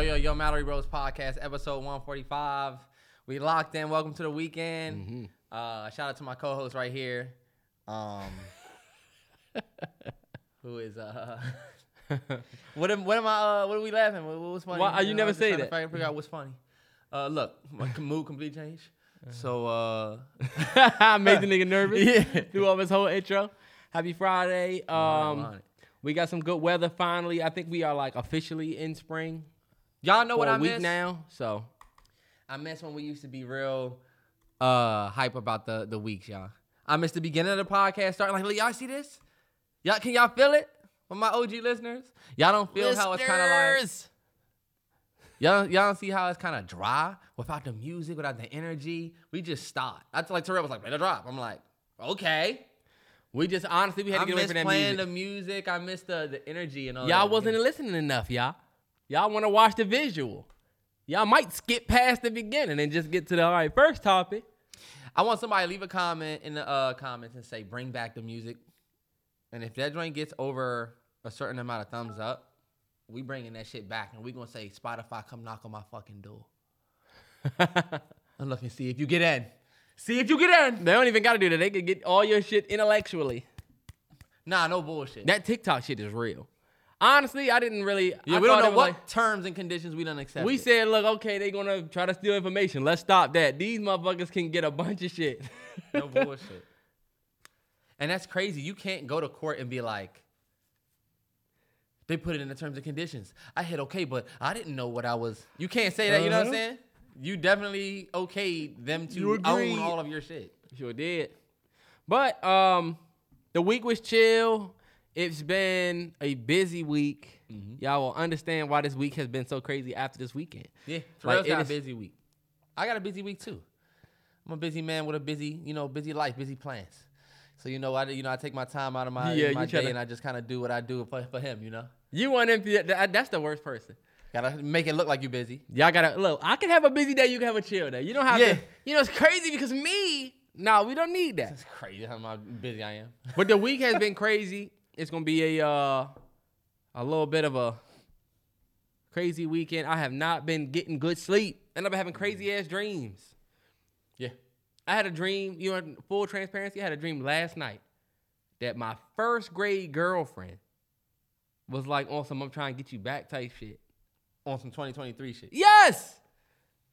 Yo, yo, yo, Mallory Bros Podcast, episode 145. We locked in. Welcome to the weekend. Mm-hmm. Uh, shout out to my co-host right here. Um, who is uh what am what am I uh, what are we laughing? What, what was funny? Why- you know, never say that. Figure, figure out what's funny. Uh, look, my mood completely changed. So uh, I made the nigga nervous. Yeah. Do all his whole intro. Happy Friday. Um, we got some good weather finally. I think we are like officially in spring y'all know for what a I week miss now. So I miss when we used to be real uh hype about the the weeks, y'all. I miss the beginning of the podcast starting like, y'all see this? Y'all can y'all feel it? For my OG listeners, y'all don't feel how it's kind of like y'all y'all don't see how it's kind of dry without the music, without the energy. We just stopped. I feel like Terrell was like, "Better drop." I'm like, okay. we just honestly we had I to get away from that playing music. the music. I missed the the energy and all. Y'all that. wasn't listening enough, y'all. Y'all want to watch the visual. Y'all might skip past the beginning and just get to the all right first topic. I want somebody to leave a comment in the uh, comments and say, bring back the music. And if that joint gets over a certain amount of thumbs up, we bringing that shit back. And we going to say, Spotify, come knock on my fucking door. and look and see if you get in. See if you get in. They don't even got to do that. They can get all your shit intellectually. Nah, no bullshit. That TikTok shit is real. Honestly, I didn't really. yeah, I we don't know what like- terms and conditions we don't accept. we said, look, okay, they're gonna try to steal information. Let's stop that. These motherfuckers can get a bunch of shit. no bullshit. And that's crazy. You can't go to court and be like, they put it in the terms and conditions. I hit okay, but I didn't know what I was. You can't say that. You know what I'm Uh-huh. saying? You definitely okayed them to own all of your shit. Sure did. But um, the week was chill. It's been a busy week. Mm-hmm. Y'all will understand why this week has been so crazy after this weekend. Yeah, Like, Terrell's got a busy week. I got a busy week too. I'm a busy man with a busy, you know, busy life, busy plans. So you know, I you know I take my time out of my, Yeah, my day to- and I just kind of do what I do for, for him. You know, You want him to, that- that's the worst person. gotta make it look like you're busy. Y'all gotta look. I can have a busy day. You can have a chill day. You don't have Yeah. to. You know it's crazy because me. No, we don't need that. It's crazy how busy I am. But the week has been crazy. It's gonna be a uh, a little bit of a crazy weekend. I have not been getting good sleep, and I've been having crazy ass dreams. Yeah. I had a dream. You know, full transparency. I had a dream last night that my first grade girlfriend was like on some "I'm trying to get you back" type shit. On some 2023 shit. Yes.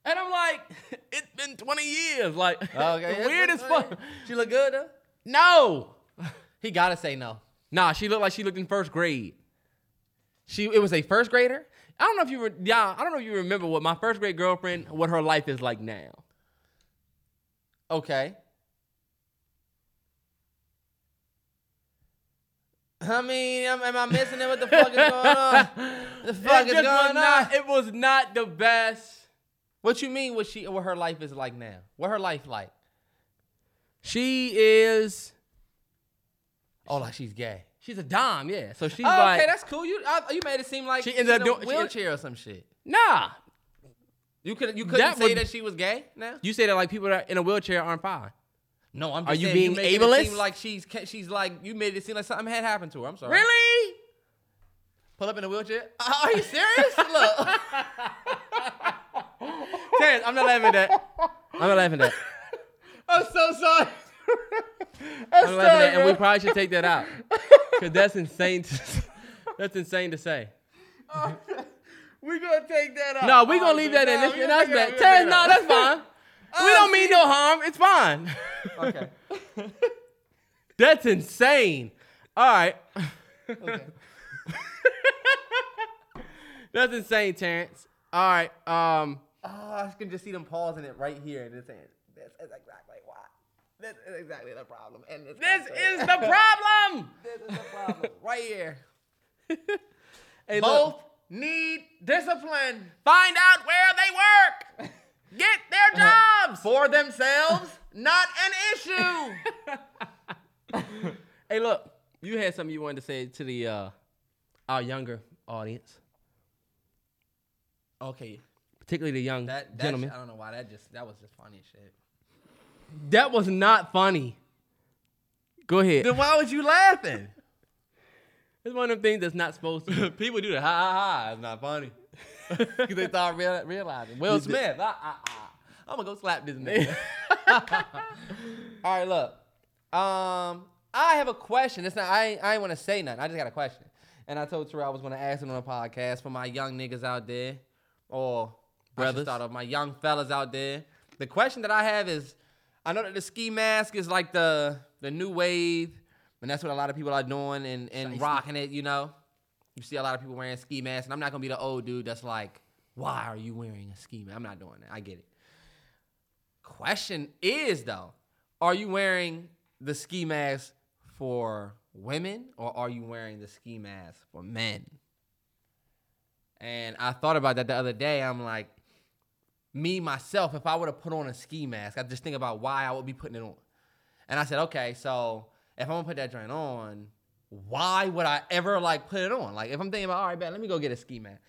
And I'm like, it's been 20 years. Like, Okay, weird as fuck. She look good though. No. He gotta say no. Nah, she looked like she looked in first grade. She it was a first grader. I don't know if you were, yeah, I don't know if you remember what my first grade girlfriend, what her life is like now. Okay. I mean, am, am I missing it? What the fuck is going on? The fuck it is going on? not, it was not the best. What you mean? What she? What her life is like now? What her life like? She is, Oh, like she's gay. she's a dom, yeah. So she's oh, like, okay, that's cool. You I, you made it seem like She ended up a doing- wheelchair or some shit. nah. You could you couldn't That say would- that she was gay now. You say that like people that are in a wheelchair aren't fine. No, I'm just Are you saying being It ableist? seem like she's she's like you made it seem like something had happened to her. I'm sorry. Really? Pull up in a wheelchair? Are you serious? Look. Terrence, I'm not laughing at that. I'm not laughing at that. I'm so sorry. I'm laughing at and we probably should take that out because that's insane. To, that's insane to say. we gonna take that out. No, we gonna Oh, leave that in. No, That's, we gonna that's take it out, bad. we no, that's fine. we Oh, don't mean no harm. It's fine. Okay. that's insane. All right. Okay. That's insane, Terrence. All right. Um. Oh, I can just see them pausing it right here and saying, "This is exactly why. This is exactly the problem." And This is the problem. this is the problem right here. Hey, Both look, need discipline find out where they work. Get their jobs. for themselves, not an issue. Hey, look. You had something you wanted to say to the uh, our younger audience, Okay, particularly the young that, that gentlemen. I don't know why that just that was just funny shit. That was not funny. Go ahead. Then why was you laughing? It's one of them things that's not supposed to. People do the ha ha ha. It's not funny. Because they thought real, realizing. Will Smith. I, I, I, I'm gonna go slap this nigga. All right, look. Um, I have a question. It's not. I ain't, I ain't want to say nothing. I just got a question, and I told Terrell I was gonna ask it on a podcast for my young niggas out there, or brothers. Start of my young fellas out there. The question that I have is, I know that the ski mask is like the the new wave, and that's what a lot of people are doing and and rocking it. You know, you see a lot of people wearing ski masks, and I'm not gonna be the old dude that's like, why are you wearing a ski mask? I'm not doing that. I get it. Question is though, are you wearing the ski mask for women or are you wearing the ski mask for men? And I thought about that the other day. I'm like, me myself, if I would have put on a ski mask, I just think about why I would be putting it on. And I said, okay, so if I'm gonna put that joint on, why would I ever like put it on? Like if I'm thinking about, all right, man, let me go get a ski mask.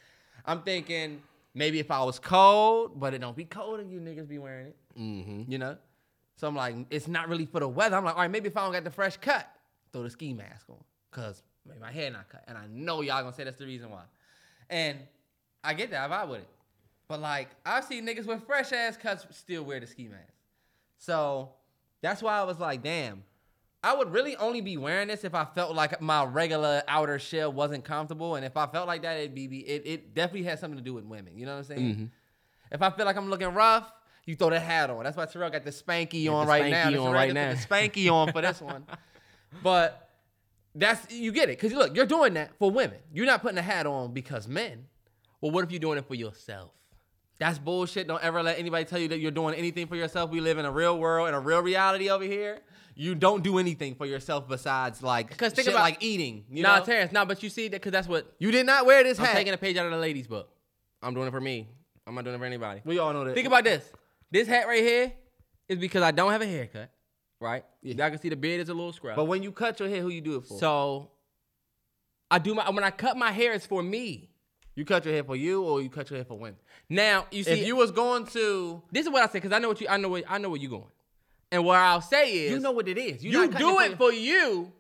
I'm thinking maybe if I was cold, but it don't be cold and you niggas be wearing it Mm-hmm. you know? So I'm like, it's not really for the weather. I'm like, all right, maybe if I don't get the fresh cut, throw the ski mask on. Cause maybe my hair not cut. And I know y'all gonna say that's the reason why. And I get that, I vibe with it. But like, I've seen niggas with fresh ass cuts still wear the ski mask. So that's why I was like, damn, I would really only be wearing this if I felt like my regular outer shell wasn't comfortable. And if I felt like that, it'd be, be it, it definitely has something to do with women. You know what I'm saying? Mm-hmm. If I feel like I'm looking rough, you throw the hat on. That's why Terrell got the spanky on the right now. spanky on right now. The spanky on for this one. But that's you get it. Cause look, you're doing that for women. You're not putting a hat on because men. Well, what if you're doing it for yourself? That's bullshit. Don't ever let anybody tell you that you're doing anything for yourself. We live in a real world and a real reality over here. You don't do anything for yourself besides like because think about- like eating. You nah, know? Terrence, nah, but you see that because that's what you did not wear this I'm hat. taking a page out of the ladies' book. I'm doing it for me. I'm not doing it for anybody. we all know that. Think about this. This hat right here is because I don't have a haircut, right? Yeah. Y'all can see the beard is a little scrub. But when you cut your hair, who you do it for? so I do my when I cut my hair, it's for me. You cut your hair for you, or you cut your hair for women? Now you see, if you was going to, this is what I say because I know what you, I know what I know where you going, and what I'll say is, you know what it is. you not cutting do it for you,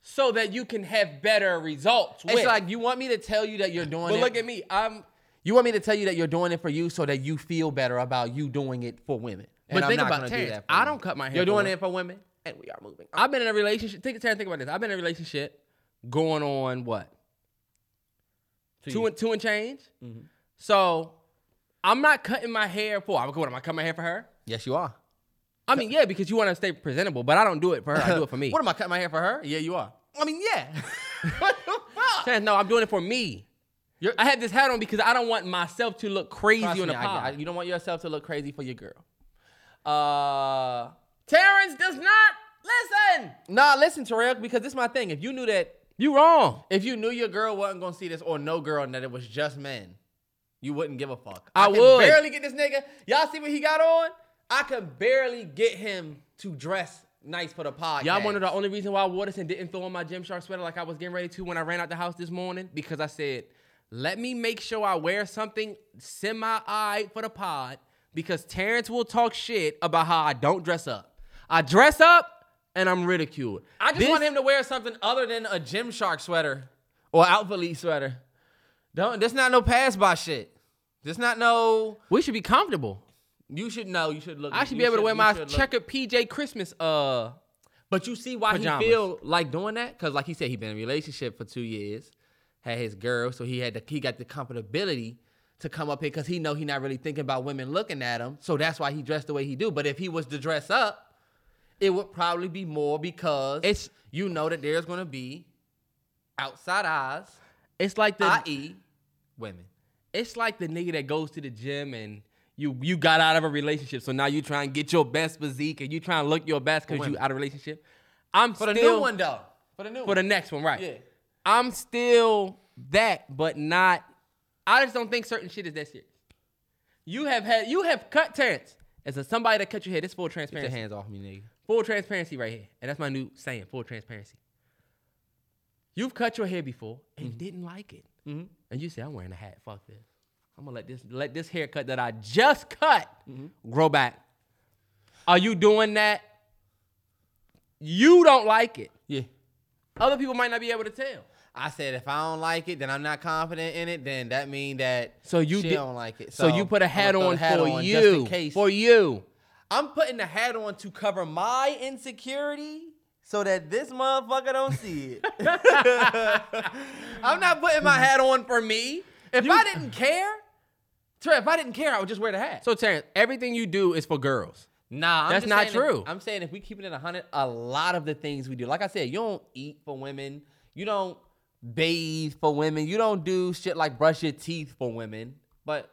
so that you can have better results. It's with. like you want me to tell you that you're doing but it. look at me, I'm. you want me to tell you that you're doing it for you, so that you feel better about you doing it for women. And But I'm think not about Terrence, do I don't cut my hair You're doing women. it for women, and we are moving. I've been in a relationship. Think, Terrence, think about this. I've been in a relationship going on what two and two and change. Mm-hmm. So I'm not cutting my hair for. I'm what am I cutting my hair for her? yes, you are. I mean, yeah, because you want to stay presentable, but I don't do it for her. I do it for me. what am I cutting my hair for her? Yeah, you are. I mean, yeah. what the fuck? No, I'm doing it for me. You're- I have this hat on because I don't want myself to look crazy on the pod. You don't want yourself to look crazy for your girl. Uh, Terrence does not listen. nah, listen, Terrell, because this is my thing. If you knew that, You wrong. if you knew your girl wasn't gonna see this, or no girl, and that it was just men, you wouldn't give a fuck. I can would. barely get this nigga. Y'all see what he got on? I could barely get him to dress nice for the podcast. Y'all wonder the only reason why Waterson didn't throw on my Gymshark sweater like I was getting ready to when I ran out the house this morning? Because I said, let me make sure I wear something semi-eye for the pod because Terrence will talk shit about how I don't dress up. I dress up and I'm ridiculed. I just This- want him to wear something other than a Gymshark sweater or Alphalete sweater. Don't. This not no pass by shit. This not no. We should be comfortable. You should know. You should look. I should be able to wear my should checkered PJ Christmas uh But you see why Pajamas. he feel like doing that? Because like he said, he been in a relationship for two years, had his girl, so he had the, he got the comfortability to come up here because he know he not really thinking about women looking at him. So that's why he dressed the way he do. But if he was to dress up, it would probably be more because It's- you know that there's gonna be outside eyes, it's like the i.e., women. it's like the nigga that goes to the gym and you you got out of a relationship, so now you try and get your best physique and you try and look your best because you out of a relationship. I'm For the new one though. For the new for one. the next one, right? Yeah. I'm still that, but not. I just don't think certain shit is that serious. You have had you have cut Terrence as a somebody that cut your hair. This full Get your transparency, hands off me, nigga. Full transparency right here, and that's my new saying: full transparency. You've cut your hair before and Mm-hmm. didn't like it, and you say, "I'm wearing a hat. Fuck this. I'm gonna let this let this haircut that I just cut Mm-hmm. grow back." Are you doing that? You don't like it. Yeah. Other people might not be able to tell. I said if I don't like it, then I'm not confident in it. Then that mean that So you did- don't like it. So, you put a hat on the hat for on you. just in case. For you. I'm putting the hat on to cover my insecurity so that this motherfucker don't see it. I'm not putting my hat on for me. If I didn't care, if I didn't care, I would just wear the hat. So Terrence, everything you do is for girls. Nah, I'm That's not saying if- true. I'm saying if we keep it in a hundred, a lot of the things we do, like I said, you don't eat for women, you don't bathe for women, you don't do shit like brush your teeth for women, but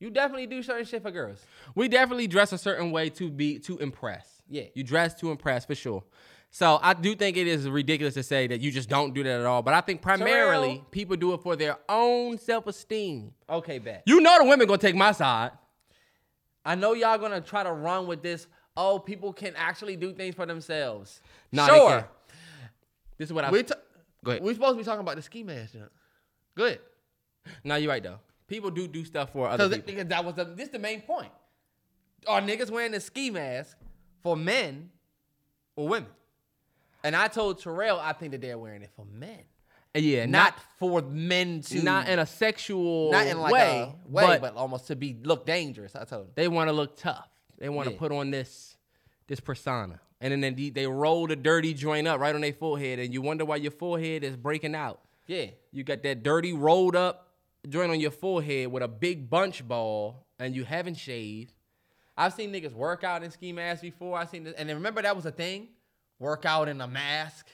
you definitely do certain shit for girls. We definitely dress a certain way to be to impress. Yeah. You dress to impress for sure. So I do think it is ridiculous to say that you just don't do that at all. But I think primarily Terrell. people do it for their own self-esteem. Okay, bet. You know the women gonna take my side. I know y'all gonna try to run with this. Oh, people can actually do things for themselves. Nah, sure. This is what I We ta- go ahead. we supposed to be talking about the ski mask. Good. no, you're right though. People do do stuff for other people. Because that was the this the main point. Are niggas wearing a ski mask for men or women? And I told Terrell I think that they're wearing it for men, yeah, not, not for men to not in a sexual not in like way, a way, but, but, almost to be look dangerous. I told them they want to look tough. They want to Yeah. put on this this persona, and then they, they roll the dirty joint up right on their forehead, and you wonder why your forehead is breaking out. Yeah, You got that dirty rolled up joint on your forehead with a big bunch ball, and you haven't shaved. I've seen niggas work out in ski masks before. I seen this, and then remember that was a thing, work out in a mask.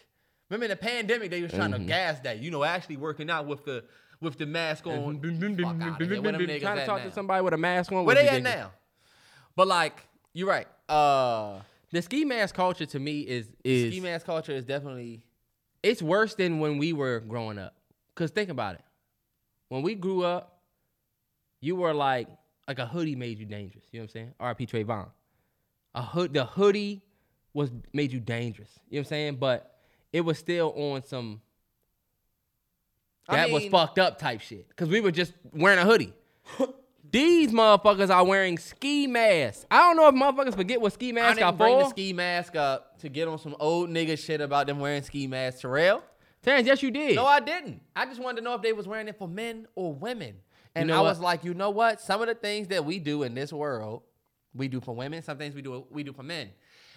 Remember in the pandemic they was trying Mm-hmm. to gas that, you know, actually working out with the with the mask on. Fuck outta here. Where them Trying to talk now? to somebody with a mask on. Where they at now? But like, you're right. Uh, The ski mask culture to me is is ski mask culture is definitely it's worse than when we were growing up. Cause think about it. When we grew up, you were like like a hoodie made you dangerous. You know what I'm saying? R.I.P. Trayvon. A hood the hoodie was made you dangerous. You know what I'm saying? But it was still on some I that was fucked up type shit. Cause we were just wearing a hoodie. These motherfuckers are wearing ski masks. I don't know if motherfuckers forget what ski I masks are didn't bring the ski mask up to get on some old nigga shit about them wearing ski masks. Terrell? Terrence, yes, you did. No, I didn't. I just wanted to know if they was wearing it for men or women. And know I what? was like, you know what? Some of the things that we do in this world, we do for women. Some things we do we do for men.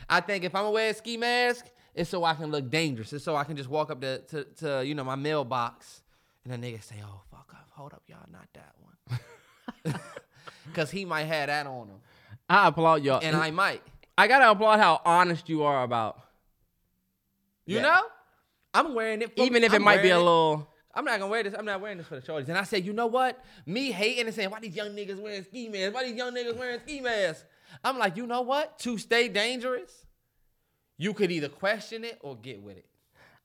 I think if I'm gonna wear a ski mask, it's so I can look dangerous. It's so I can just walk up to, to, to you know my mailbox and the nigga say, "Oh fuck up, hold up, y'all, not that one," because he might have that on him, I applaud y'all. and I might. I gotta applaud how honest you are about, You know, I'm wearing it. For, even if it I'm might be a little. I'm not gonna wear this. I'm not wearing this for the shorties. And I said, you know what? Me hating and saying, why these young niggas wearing ski masks? Why these young niggas wearing ski masks? I'm like, you know what? To stay dangerous, you could either question it or get with it.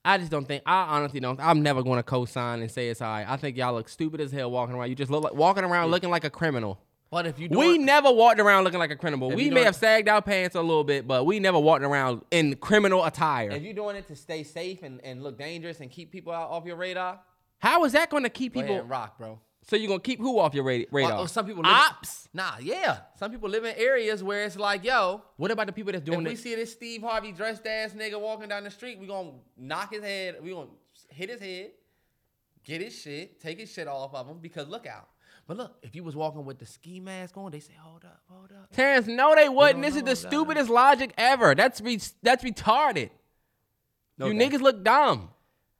I just don't think. I honestly don't. I'm never going to co-sign and say it's all right. I think y'all look stupid as hell walking around. You just look like walking around looking like a criminal. But if you We never walked around looking like a criminal. We may have sagged our pants a little bit, but we never walked around in criminal attire. if you're doing it to stay safe and, and look dangerous and keep people out off your radar, How is that going to keep ahead people? and rock, bro. So you're gonna keep who off your ra- radar? Or, or some people live ops. Nah, yeah. Some people live in areas where it's like, yo, What about the people that's doing? if doing we see this Steve Harvey dressed ass nigga walking down the street, we gonna knock his head, we gonna hit his head, get his shit, take his shit off of him because look out. But look, if you was walking with the ski mask on, they say, hold up, hold up. Terrence, no, they wouldn't. This is the stupidest logic ever. That's re- that's retarded. You Okay. niggas look dumb.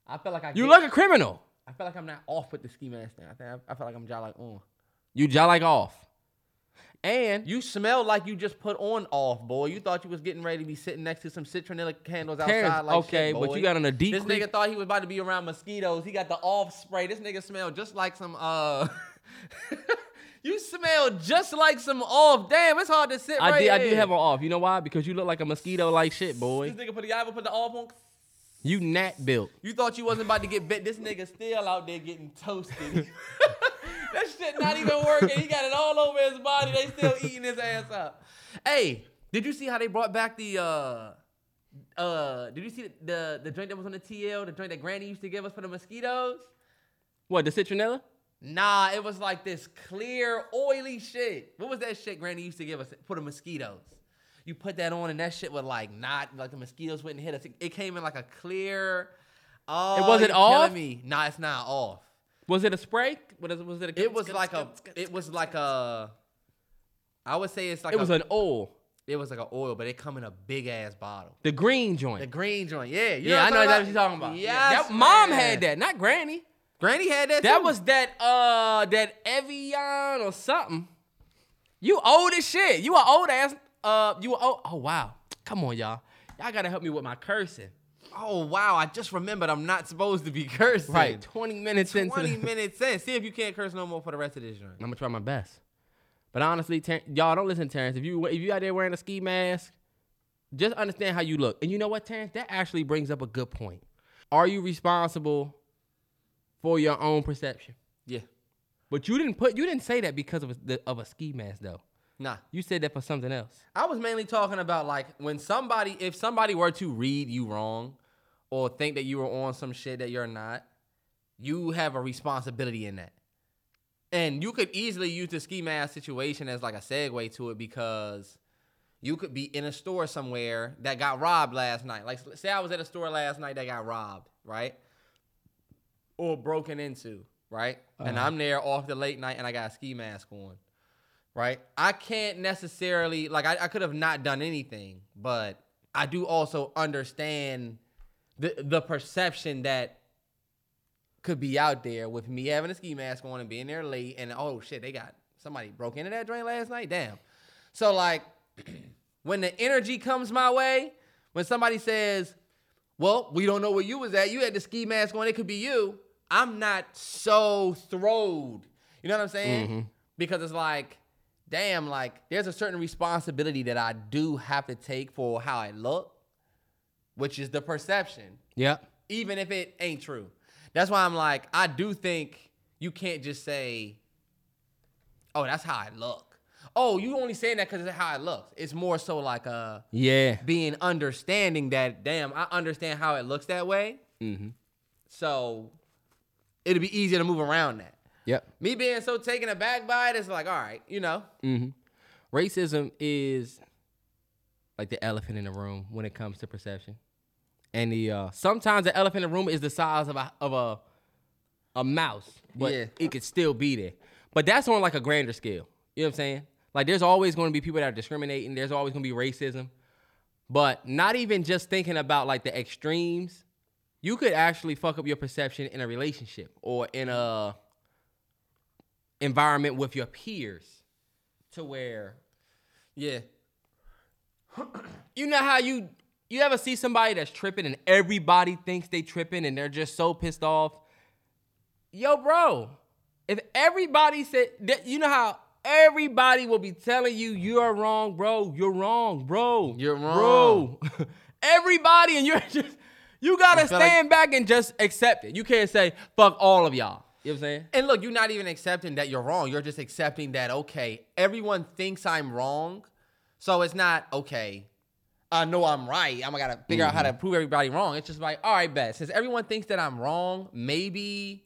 I feel like I You get- look a criminal. I feel like I'm not off with the ski mask thing. I think I, I feel like I'm just like on. You jaw like off. And You smell like you just put on off, boy. You thought you was getting ready to be sitting next to some citronella candles outside Terrence, like okay, shit, but you got on a deep This nigga thought he was about to be around mosquitoes. He got the off spray. This nigga smelled just like some uh You smell just like some off. Damn, it's hard to sit I right did I did have on off. You know why? Because you look like a mosquito like shit, boy. This nigga put the I put the off on. You nat built. You thought you wasn't about to get bit. This nigga still out there getting toasted. that shit not even working. He got it all over his body. They still eating his ass up. Hey, did you see how they brought back the uh uh did you see the the, the drink that was on the TL, the drink that Granny used to give us for the mosquitoes? What, the citronella? Nah, it was like this clear, oily shit. What was that shit Granny used to give us for the mosquitoes? You put that on and that shit would like not like the mosquitoes wouldn't hit us. It, it came in like a clear, Oh, was it killing off? Me. Nah, it's not off. Was it a spray? What is it? Was it a? It was like a. It was like a. I would say it's like It a, was an oil. It was like an oil, but it come in a big ass bottle. The green joint. The green joint, yeah. You yeah, I know what I'm that's what you're talking about. Yes, Yeah, that, mom had that, not granny. Granny had that. That too. was that uh that Evian or something. You old as shit. You an old ass. Uh, you old. Oh wow. Come on, y'all. Y'all gotta help me with my cursing. Oh wow! I just remembered I'm not supposed to be cursing. Right, 20 minutes into Twenty minutes in. See if you can't curse no more for the rest of this joint. I'm gonna try my best. But honestly, Ter- y'all don't listen, Terrence. If you if you out there wearing a ski mask, just understand how you look. And you know what, Terrence? That actually brings up a good point. Are you responsible for your own perception? Yeah. But you didn't put you didn't say that because of a, the, of a ski mask though. Nah. You said that for something else. I was mainly talking about like when somebody, if somebody were to read you wrong, or think that you were on some shit that you're not, you have a responsibility in that. And you could easily use the ski mask situation as like a segue to it because you could be in a store somewhere that got robbed last night. Like say I was at a store last night that got robbed, right? Or broken into, right? And Uh-huh. I'm there off the late night and I got a ski mask on. Right? I can't necessarily like I, I could have not done anything, but I do also understand the the perception that could be out there with me having a ski mask on and being there late and oh shit, they got somebody broke into that joint last night. Damn. So like when the energy comes my way, when somebody says, Well, we don't know where you was at, you had the ski mask on, it could be you. I'm not so thrilled. You know what I'm saying? Mm-hmm. Because it's like, damn, like there's a certain responsibility that I do have to take for how I look, which is the perception Yeah. even if it ain't true. That's why I'm like, I do think you can't just say, "Oh, that's how I look." Oh, you only saying that because it's how it looks. It's more so like uh Yeah. being understanding that. Damn, I understand how it looks that way. Mm-hmm. So it'll be easier to move around that. Yep. Me being so taken aback by it, it's like, all right, you know, Mm-hmm. Racism is like the elephant in the room when it comes to perception. And the uh, sometimes the elephant in the room is the size of a of a a mouse, but Yeah. it could still be there. But that's on like a grander scale. You know what I'm saying? Like there's always going to be people that are discriminating. There's always going to be racism. But not even just thinking about like the extremes, you could actually fuck up your perception in a relationship or in a environment with your peers to where yeah, you know how you you ever see somebody that's tripping and everybody thinks they tripping and they're just so pissed off yo bro if everybody said that you know how everybody will be telling you you're wrong bro you're wrong bro You're wrong, bro everybody and you're just you gotta feel like- stand back and just accept it you can't say fuck all of y'all you know what i'm saying And look, you're not even accepting that you're wrong. You're just accepting that, okay, everyone thinks I'm wrong. So it's not, okay, I know I'm right. I'm to gotta figure out how to mm-hmm. prove everybody wrong. It's just like, all right, bet. Since everyone thinks that I'm wrong, maybe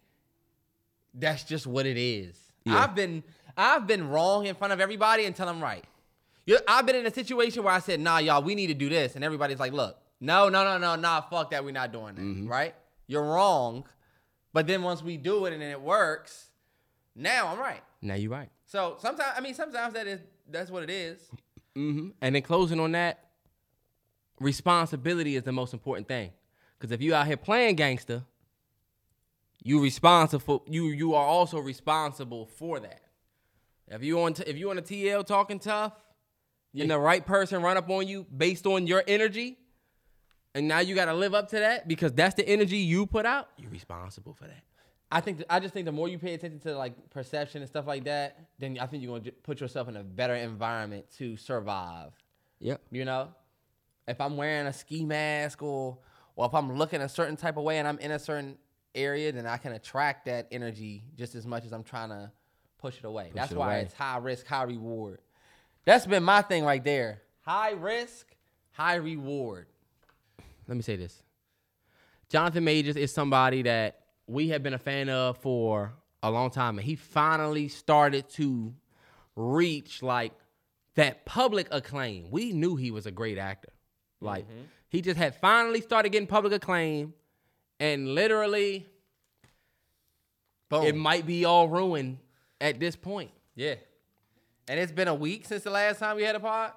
that's just what it is. Yeah. I've been I've been wrong in front of everybody until I'm right. You- I've been in a situation where I said, nah, y'all, we need to do this. And everybody's like, look, no, no, no, no, nah, fuck that. We're not doing that. Right? You're wrong. But then once we do it and then it works, now I'm right. now you're right So sometimes, I mean, sometimes that is that's what it is. hmm And then closing on that, responsibility is the most important thing. Because if you out here playing gangster, you responsible. You you are also responsible for that. If you on t- if you on a TL talking tough, and the right person run up on you based on your energy, and now you got to live up to that because that's the energy you put out. You're responsible for that. I think I just think the more you pay attention to like perception and stuff like that, then I think you're gonna j- put yourself in a better environment to survive. Yep. You know, if I'm wearing a ski mask or or if I'm looking a certain type of way and I'm in a certain area, then I can attract that energy just as much as I'm trying to push it away. That's it why away. it's high risk, high reward. That's been my thing right there. High risk, high reward. let me say this. Jonathan Majors is somebody that we have been a fan of for a long time, and he finally started to reach like that public acclaim. We knew he was a great actor. Like mm-hmm. he just had finally started getting public acclaim, And literally, Boom. it might be all ruined at this point. yeah. And it's been a week since the last time we had a pod.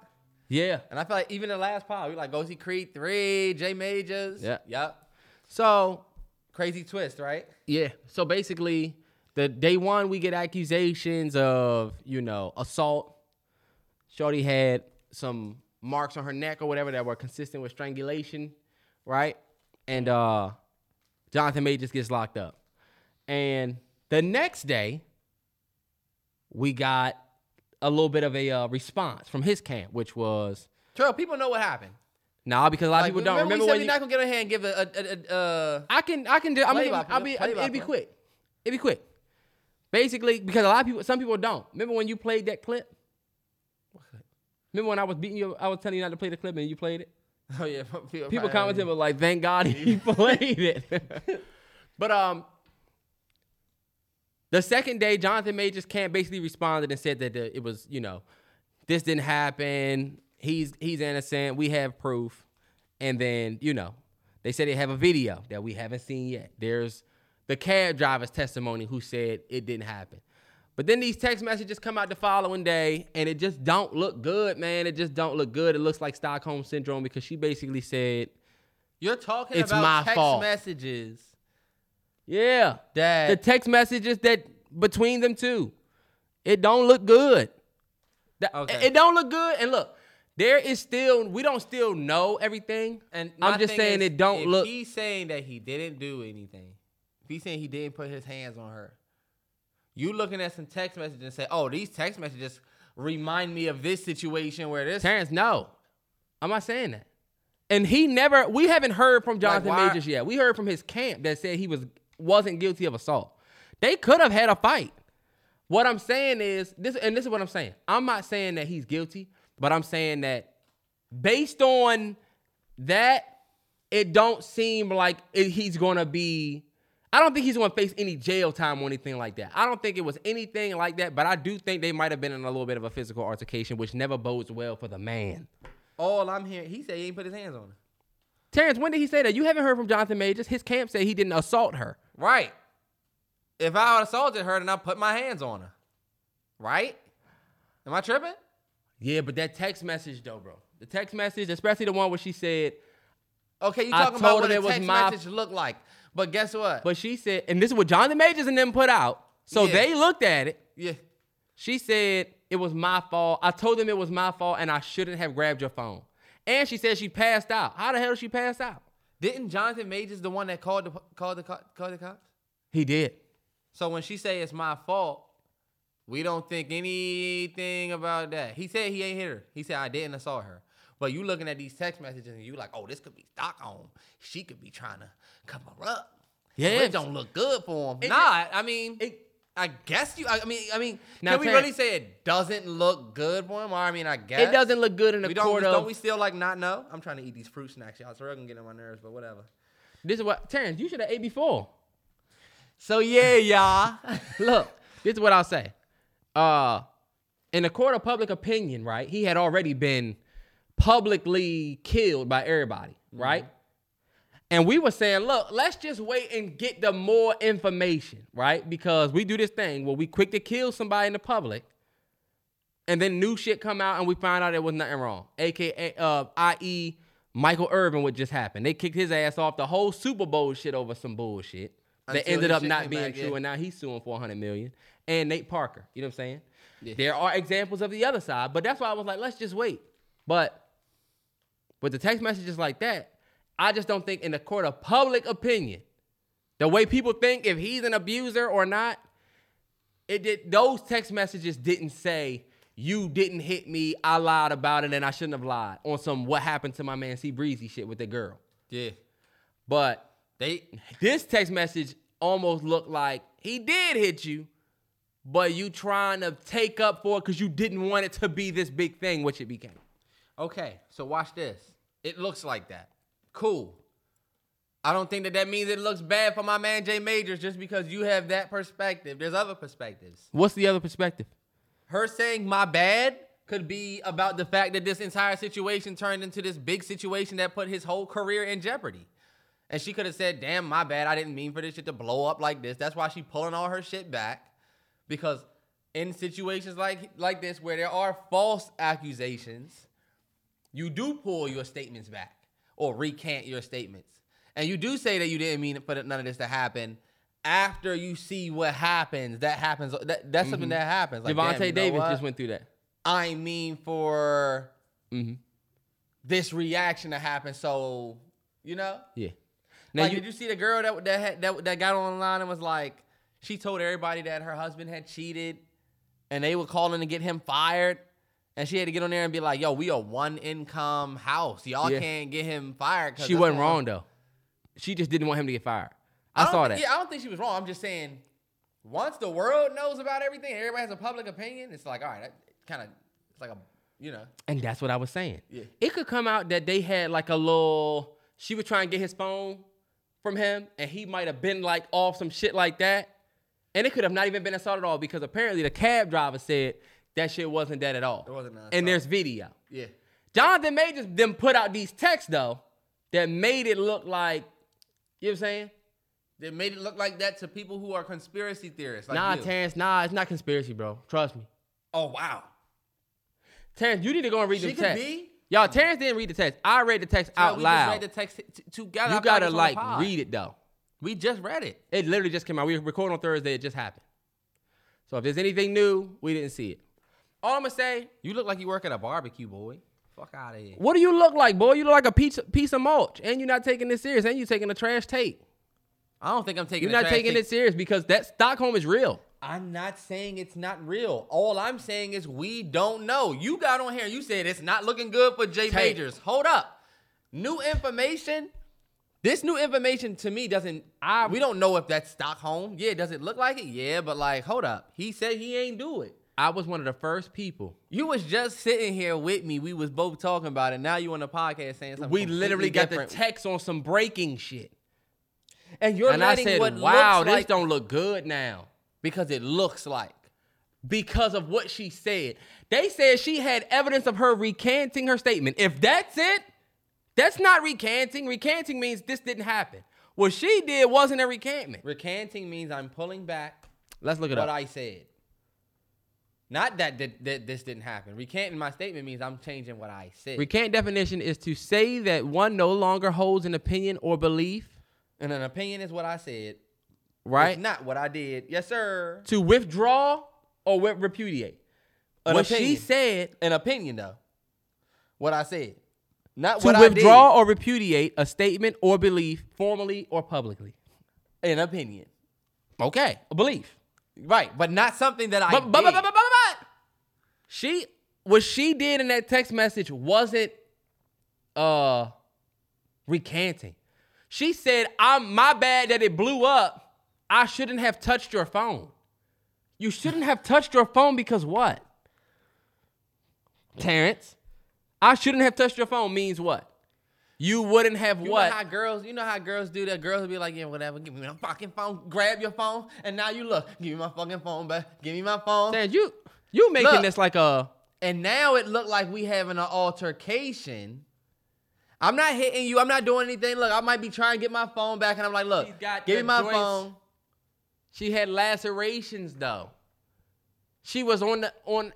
Yeah. And I feel like even the last pod, we like go see Creed 3, J Majors. Yeah. Yep. So Crazy twist, right? Yeah. So basically, the day one we get accusations of you know assault. Shorty had some marks on her neck or whatever that were consistent with strangulation, right? And uh, Jonathan Majors gets locked up. And the next day, we got a little bit of a uh, response from his camp, which was Terrell, people know what happened. nah, because a lot of people don't remember, remember we said when we're you, not gonna get on here and give a, a, a, a uh, I can I can do. I mean, I'll be it'll be quick. It'd be quick. Basically, because a lot of people, some people don't. Remember when you played that clip? Remember when I was beating you? I was telling you not to play the clip and you played it. oh yeah, People commented were like, "Thank God he played it." but um, the second day, Jonathan Majors camp basically responded and said that the, it was, you know, this didn't happen. He's he's innocent. We have proof. And then, you know, they said they have a video that we haven't seen yet. There's the cab driver's testimony who said it didn't happen. But then these text messages come out the following day and it just don't look good, man. It just don't look good. It looks like Stockholm syndrome because she basically said, You're talking It's about my text fault. messages "Yeah, that the text messages that between them two, it don't look good. That- Okay. It don't look good. And look, there is still we don't still know everything. And I'm just saying is, it don't if look. He's saying that he didn't do anything. If he's saying he didn't put his hands on her, you looking at some text messages and say, "Oh, these text messages remind me of this situation where this." Terrence, no, I'm not saying that. And he never. We haven't heard from Jonathan why- Majors yet. We heard from his camp that said he was wasn't guilty of assault. They could have had a fight. What I'm saying is this, and this is what I'm saying. I'm not saying that he's guilty, but I'm saying that based on that, it don't seem like it, he's gonna be. I don't think he's gonna face any jail time or anything like that. I don't think it was anything like that, but I do think they might have been in a little bit of a physical altercation, which never bodes well for the man. All I'm hearing, he said he ain't put his hands on her. Terrence, when did he say that? You haven't heard from Jonathan Majors. His camp said he didn't assault her. Right. If I assaulted her, then I put my hands on her. Right? Am I tripping? Yeah, but that text message though, bro. The text message, especially the one where she said, Okay, you I talking about what her a it was text my- message look like. But guess what? but she said, and this is what Jonathan Majors and them put out. So Yeah. they looked at it. yeah. She said it was my fault. I told them it was my fault and I shouldn't have grabbed your phone. And she said she passed out. How the hell did she pass out? Didn't Jonathan Majors the one that called the called the called the cops? He did. So when she say it's my fault, we don't think anything about that. He said he ain't hit her. He said I didn't assault her. But you looking at these text messages and you like, oh, this could be Stockholm. She could be trying to cover up. Yeah. it don't look good for him. It- nah, I mean, it- I guess you. I mean, I mean, Now, can we Terrence- really say it doesn't look good for him? Or I mean, I guess It doesn't look good in the We don't. court Don't of. we still like not know? I'm trying to eat these fruit snacks, y'all. So we're gonna get on my nerves, but whatever. this is what Terrence, you should have ate before. So yeah, y'all. Look, this is what I'll say. Uh, in the court of public opinion, right? He had already been publicly killed by everybody, right? And we were saying, look, let's just wait and get the more information, right? Because we do this thing where we quick to kill somebody in the public, and then new shit come out and we find out there was nothing wrong. AKA, uh, i.e., Michael Irvin, what just happened. They kicked his ass off the whole Super Bowl shit over some bullshit that Until ended up not being true, and now he's suing for 100 million. And Nate Parker, you know what I'm saying? Yeah. There are examples of the other side, but that's why I was like, let's just wait. But with the text messages like that, I just don't think in the court of public opinion, the way people think if he's an abuser or not, it did those text messages didn't say you didn't hit me, I lied about it, and I shouldn't have lied on some what happened to my man C Breezy shit with the girl. Yeah. But They this text message almost looked like he did hit you, but you trying to take up for it because you didn't want it to be this big thing, which it became. Okay, so watch this. It looks like that. Cool. I don't think that that means it looks bad for my man Jay Majors just because you have that perspective. There's other perspectives. What's the other perspective? Her saying my bad could be about the fact that this entire situation turned into this big situation that put his whole career in jeopardy. And she could have said, damn, my bad. I didn't mean for this shit to blow up like this. That's why she pulling all her shit back. Because in situations like like this where there are false accusations, you do pull your statements back or recant your statements. And you do say that you didn't mean for none of this to happen. After you see what happens, that happens. That, that's something that happens. Like, Gervonta damn, you know Davis what? just went through that. I mean for Mm-hmm. this reaction to happen. So you know, Yeah. Now like, you, did you see the girl that that had, that that got online and was like, she told everybody that her husband had cheated, and they were calling to get him fired, and she had to get on there and be like, "Yo, we a one income house. Y'all Yeah. can't get him fired." 'cause she wasn't wrong though. She just didn't want him to get fired. I, don't saw thi- that. Yeah, I don't think she was wrong. I'm just saying, once the world knows about everything, everybody has a public opinion. It's like, all right, that kind of, it's like a, you know, And that's what I was saying. Yeah. It could come out that they had like a little. She was trying to get his phone from him, and he might have been like off some shit like that. And it could have not even been assault at all because apparently the cab driver said that shit wasn't that at all. It wasn't an And there's video. yeah. Jonathan Majors then put out these texts though that made it look like, you know what I'm saying? That made it look like that to people who are conspiracy theorists. Like nah, you. Terrence, nah, it's not conspiracy, bro. Trust me. Oh wow. Terrence, you need to go and read the could text. be. Y'all, Terrence didn't read the text. I read the text So out we loud. Just read the text t- together. You gotta it's on the like read it though. We just read it. It literally just came out. We were recording on Thursday. It just happened. So if there's anything new, we didn't see it. All I'm gonna say, You look like you work at a barbecue, boy. Fuck out of here. what do you look like, boy? You look like a piece piece of mulch, and you're not taking this serious, and you're taking a trash tape. I don't think I'm taking. You're not taking take. it serious because that Stockholm is real. I'm not saying it's not real. All I'm saying is we don't know. You got on here. You said it's not looking good for Jay Tape. Majors. Hold up. New information. This new information to me doesn't. I- we don't know if that's Stockholm. Yeah, does it look like it? Yeah, but like, hold up. He said he ain't do it. I was one of the first people. You was just sitting here with me. We was both talking about it. Now you on the podcast saying something. We literally got different. the text on some breaking shit, and you're and I letting said, what "Wow, looks this like don't look good now." because it looks like. because of what she said. They said she had evidence of her recanting her statement. If that's it, that's not recanting. Recanting means this didn't happen. What she did wasn't a recantment. Recanting means I'm pulling back Let's look it what up. I said. Not that, that, that this didn't happen. Recanting my statement means I'm changing what I said. Recant definition is to say that one no longer holds an opinion or belief, and an opinion is what I said. right? It's not what I did. Yes, sir. to withdraw or wi- repudiate. An what she said An opinion, though. What I said. Not what I to what withdraw or repudiate a statement or belief formally or publicly. An opinion. Okay, a belief. Right. But not something that I But, but, but, but, but, but she what she did in that text message wasn't uh recanting. She said, "I'm my bad that it blew up. I shouldn't have touched your phone. You shouldn't have touched your phone because what? Terrence, I shouldn't have touched your phone means what? You wouldn't have You what? know how girls, you know how girls do that. Girls will be like, yeah, whatever. Give me my fucking phone. Grab your phone, and now you look. Give me my fucking phone back. Give me my phone. Terrence, you you making Look. this like a And now it looked like we having an altercation. I'm not hitting you. I'm not doing anything. Look, I might be trying to get my phone back, and I'm like, look, She's got give me my joints. phone. She had lacerations though. She was on the on.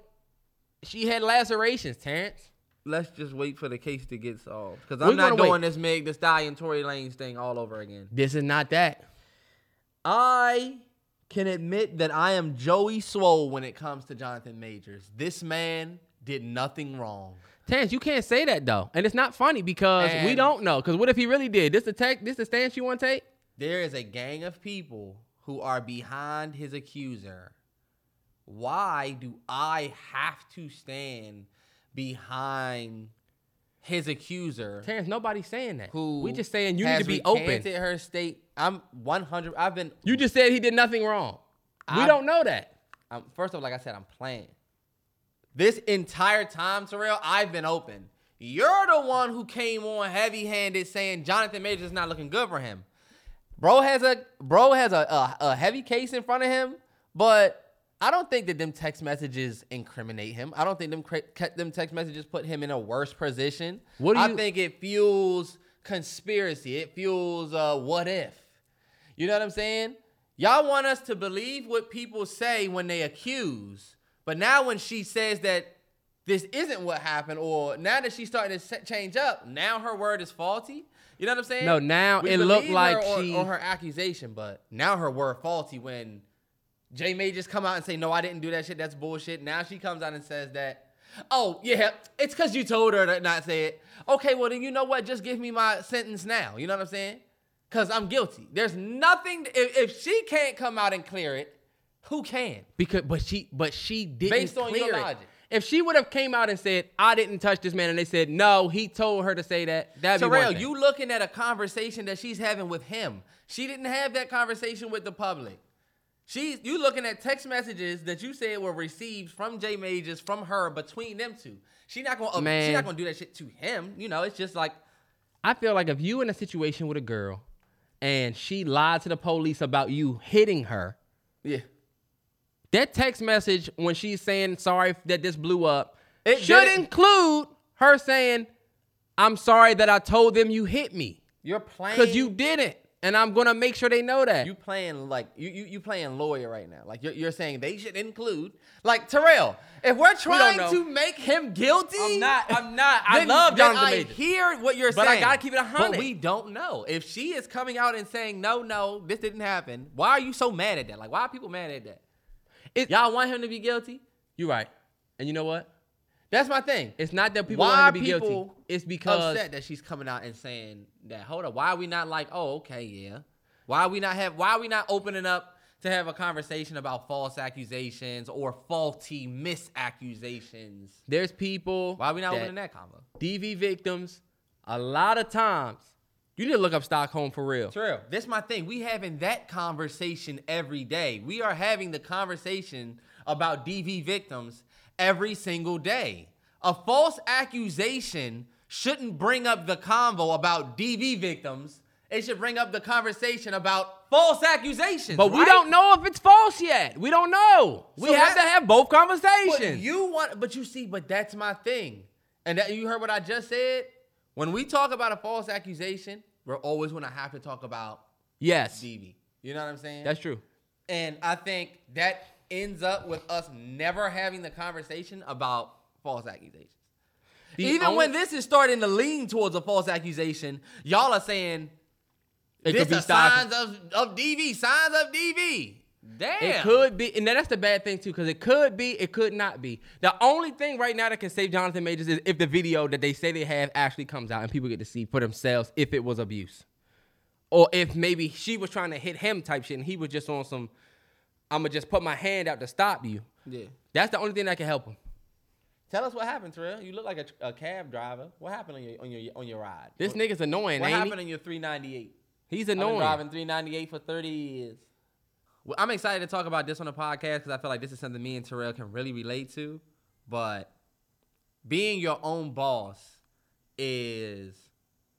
She had lacerations, Terrence. Let's just wait for the case to get solved, because We're I'm not gonna wait. this Meg the Stallion Tory Lanez thing all over again. This is not that. I can admit that I am Joey Swoll when it comes to Jonathan Majors. This man did nothing wrong. Terrence, you can't say that though, and it's not funny because we don't know. Because what if he really did? This the tech. This the stance you want to take? There is a gang of people who are behind his accuser. Why do I have to stand behind his accuser? Terrence, nobody's saying that. Who we just saying you need to be open. her state. I'm 100. I've been. You just said he did nothing wrong. we don't know that. I'm, first of all, like I said, I'm playing. This entire time, Terrell, I've been open. You're the one who came on heavy-handed saying Jonathan Majors is not looking good for him. Bro has a bro has a, a, a heavy case in front of him, but I don't think that them text messages incriminate him. I don't think them cra- them text messages put him in a worse position. What do you- I think it fuels conspiracy. It fuels uh, what if. You know what I'm saying? Y'all want us to believe what people say when they accuse, but now when she says that this isn't what happened, or now that she's starting to change up, now her word is faulty. You know what I'm saying? No, now it looked like her she on her accusation, but now her word faulty when Jay may just come out and say, "No, I didn't do that shit. That's bullshit." Now she comes out and says that, "Oh yeah, it's because you told her to not say it." Okay, well then you know what? Just give me my sentence now. You know what I'm saying? Because I'm guilty. There's nothing. If, if she can't come out and clear it, who can? Because, but she, but she didn't Based on your it. logic. If she would have came out and said, "I didn't touch this man," and they said, "No, he told her to say that," that'd be one Terrell, thing. you looking at a conversation that she's having with him. She didn't have that conversation with the public. She's you looking at text messages that you said were received from J Majors from her between them two. She not gonna uh, she Man. not gonna do that shit to him. You know, it's just like I feel like if you in a situation with a girl and she lied to the police about you hitting her, yeah. that text message when she's saying sorry that this blew up It should didn't- include her saying, "I'm sorry that I told them you hit me You're playing because you didn't, and I'm gonna make sure they know that." you playing like you you, you playing lawyer right now. Like you're, you're saying they should include like Terrell. If we're trying know. to make him guilty, I'm not. I'm not. I then- love then Jonathan I Majors. hear what you're saying. But I gotta keep it a hundred. But hundred. we don't know. If she is coming out and saying, no, no, this didn't happen, why are you so mad at that? Like, why are people mad at that? It- Y'all want him to be guilty? You're right, and you know what? That's my thing. It's not that people why want her to be people guilty. It's because upset that she's coming out and saying that. Hold up, why are we not like, oh, okay, yeah. Why are we not have? Why are we not opening up to have a conversation about false accusations or faulty misaccusations? there's people. Why are we not that opening that convo? DV victims, a lot of times, you need to look up Stockholm for real. True. This my thing. We having that conversation every day. We are having the conversation about DV victims every single day. A false accusation shouldn't bring up the convo about DV victims. It should bring up the conversation about false accusations. But we don't know if it's false yet. We don't know. We have to have both But conversations. you want, but you see, but that's my thing. And that you heard what I just said. When we talk about a false accusation, we're always gonna have to talk about yes, DV. You know what I'm saying? that's true. And I think that ends up with us never having the conversation about false accusations. The Even only- when this is starting to lean towards a false accusation, y'all are saying It this could be signs of, of DV, signs of DV. Damn. It could be, and that's the bad thing too, because it could be, it could not be. The only thing right now that can save Jonathan Majors is if the video that they say they have actually comes out and people get to see for themselves if it was abuse, or if maybe she was trying to hit him type shit and he was just on some, I'm gonna just put my hand out to stop you. Yeah. That's the only thing that can help him. Tell us what happened, Terrell. You look like a, a cab driver. What happened on your on your on your ride? This what, nigga's annoying, What ain't happened he? on your 398? He's I've been annoying. driving 398 for 30 years. Well, I'm excited to talk about this on the podcast because I feel like this is something me and Terrell can really relate to. But being your own boss is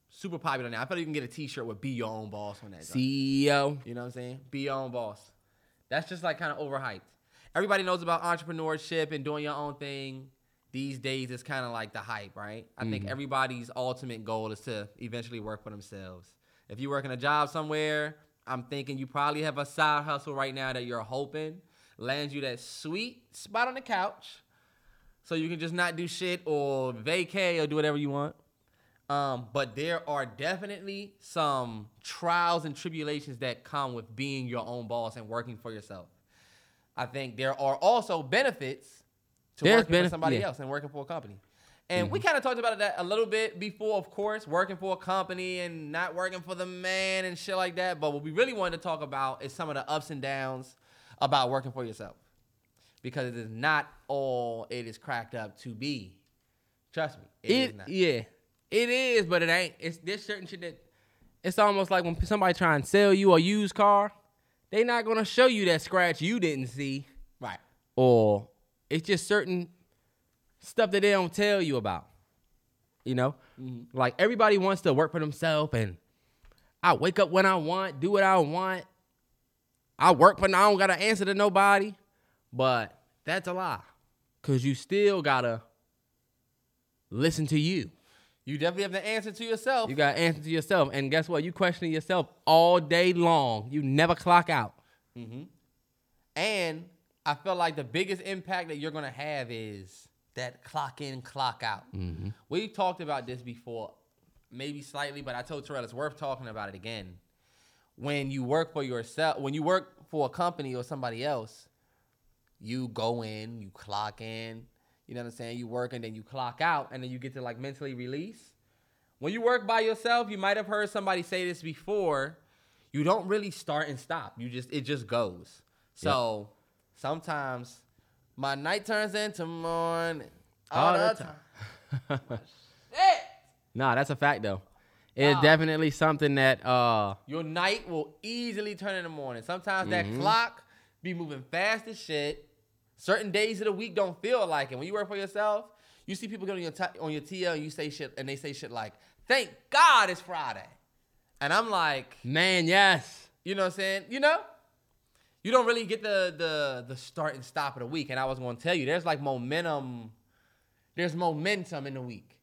super popular now. I feel like you can get a T-shirt with "Be Your Own Boss" on that. joint. CEO. You know what I'm saying? Be your own boss. That's just like kind of overhyped. Everybody knows about entrepreneurship and doing your own thing. These days, it's kind of like the hype, right? I think mm-hmm. everybody's ultimate goal is to eventually work for themselves. If you work in a job somewhere, I'm thinking you probably have a side hustle right now that you're hoping lands you that sweet spot on the couch so you can just not do shit or vacay or do whatever you want. Um, but there are definitely some trials and tribulations that come with being your own boss and working for yourself. I think there are also benefits to There's working for somebody yeah. else and working for a company. And we kind of talked about that a little bit before, of course, working for a company and not working for the man and shit like that. But what we really wanted to talk about is some of the ups and downs about working for yourself. Because it is not all it is cracked up to be. Trust me. It, is not. yeah, it is, but it ain't. It's there's certain shit that it's almost like when somebody try and sell you a used car, they not gonna show you that scratch you didn't see, Right. or it's just certain stuff that they don't tell you about. You know, mm-hmm. like everybody wants to work for themselves, and I wake up when I want, do what I want. I work, but I don't gotta answer to nobody. But that's a lie, cause you still gotta listen to you. You definitely have to answer to yourself. You got to answer to yourself. And guess what? You questioning yourself all day long. You never clock out. Mm-hmm. And I feel like the biggest impact that you're gonna have is that clock in, clock out. Mm-hmm. We talked about this before, maybe slightly, but I told Terrell it's worth talking about it again. When you work for yourself, when you work for a company or somebody else, you go in, you clock in, you know what I'm saying? You work and then you clock out and then you get to like mentally release. When you work by yourself, you might have heard somebody say this before. You don't really start and stop. You just it just goes. So sometimes my night turns into morning all, All the the time. time. Nah, that's a fact though. It's definitely something that uh Your night will easily turn into morning. Sometimes that Mm-hmm. clock be moving fast as shit. Certain days of the week don't feel like it. When you work for yourself, you see people get on your t- on your TL and you say shit and they say shit like, "Thank God it's Friday," and I'm like, man, yes. you know what I'm saying? You know, you don't really get the the the start and stop of the week. And I was gonna tell you, there's like momentum. There's momentum in the week.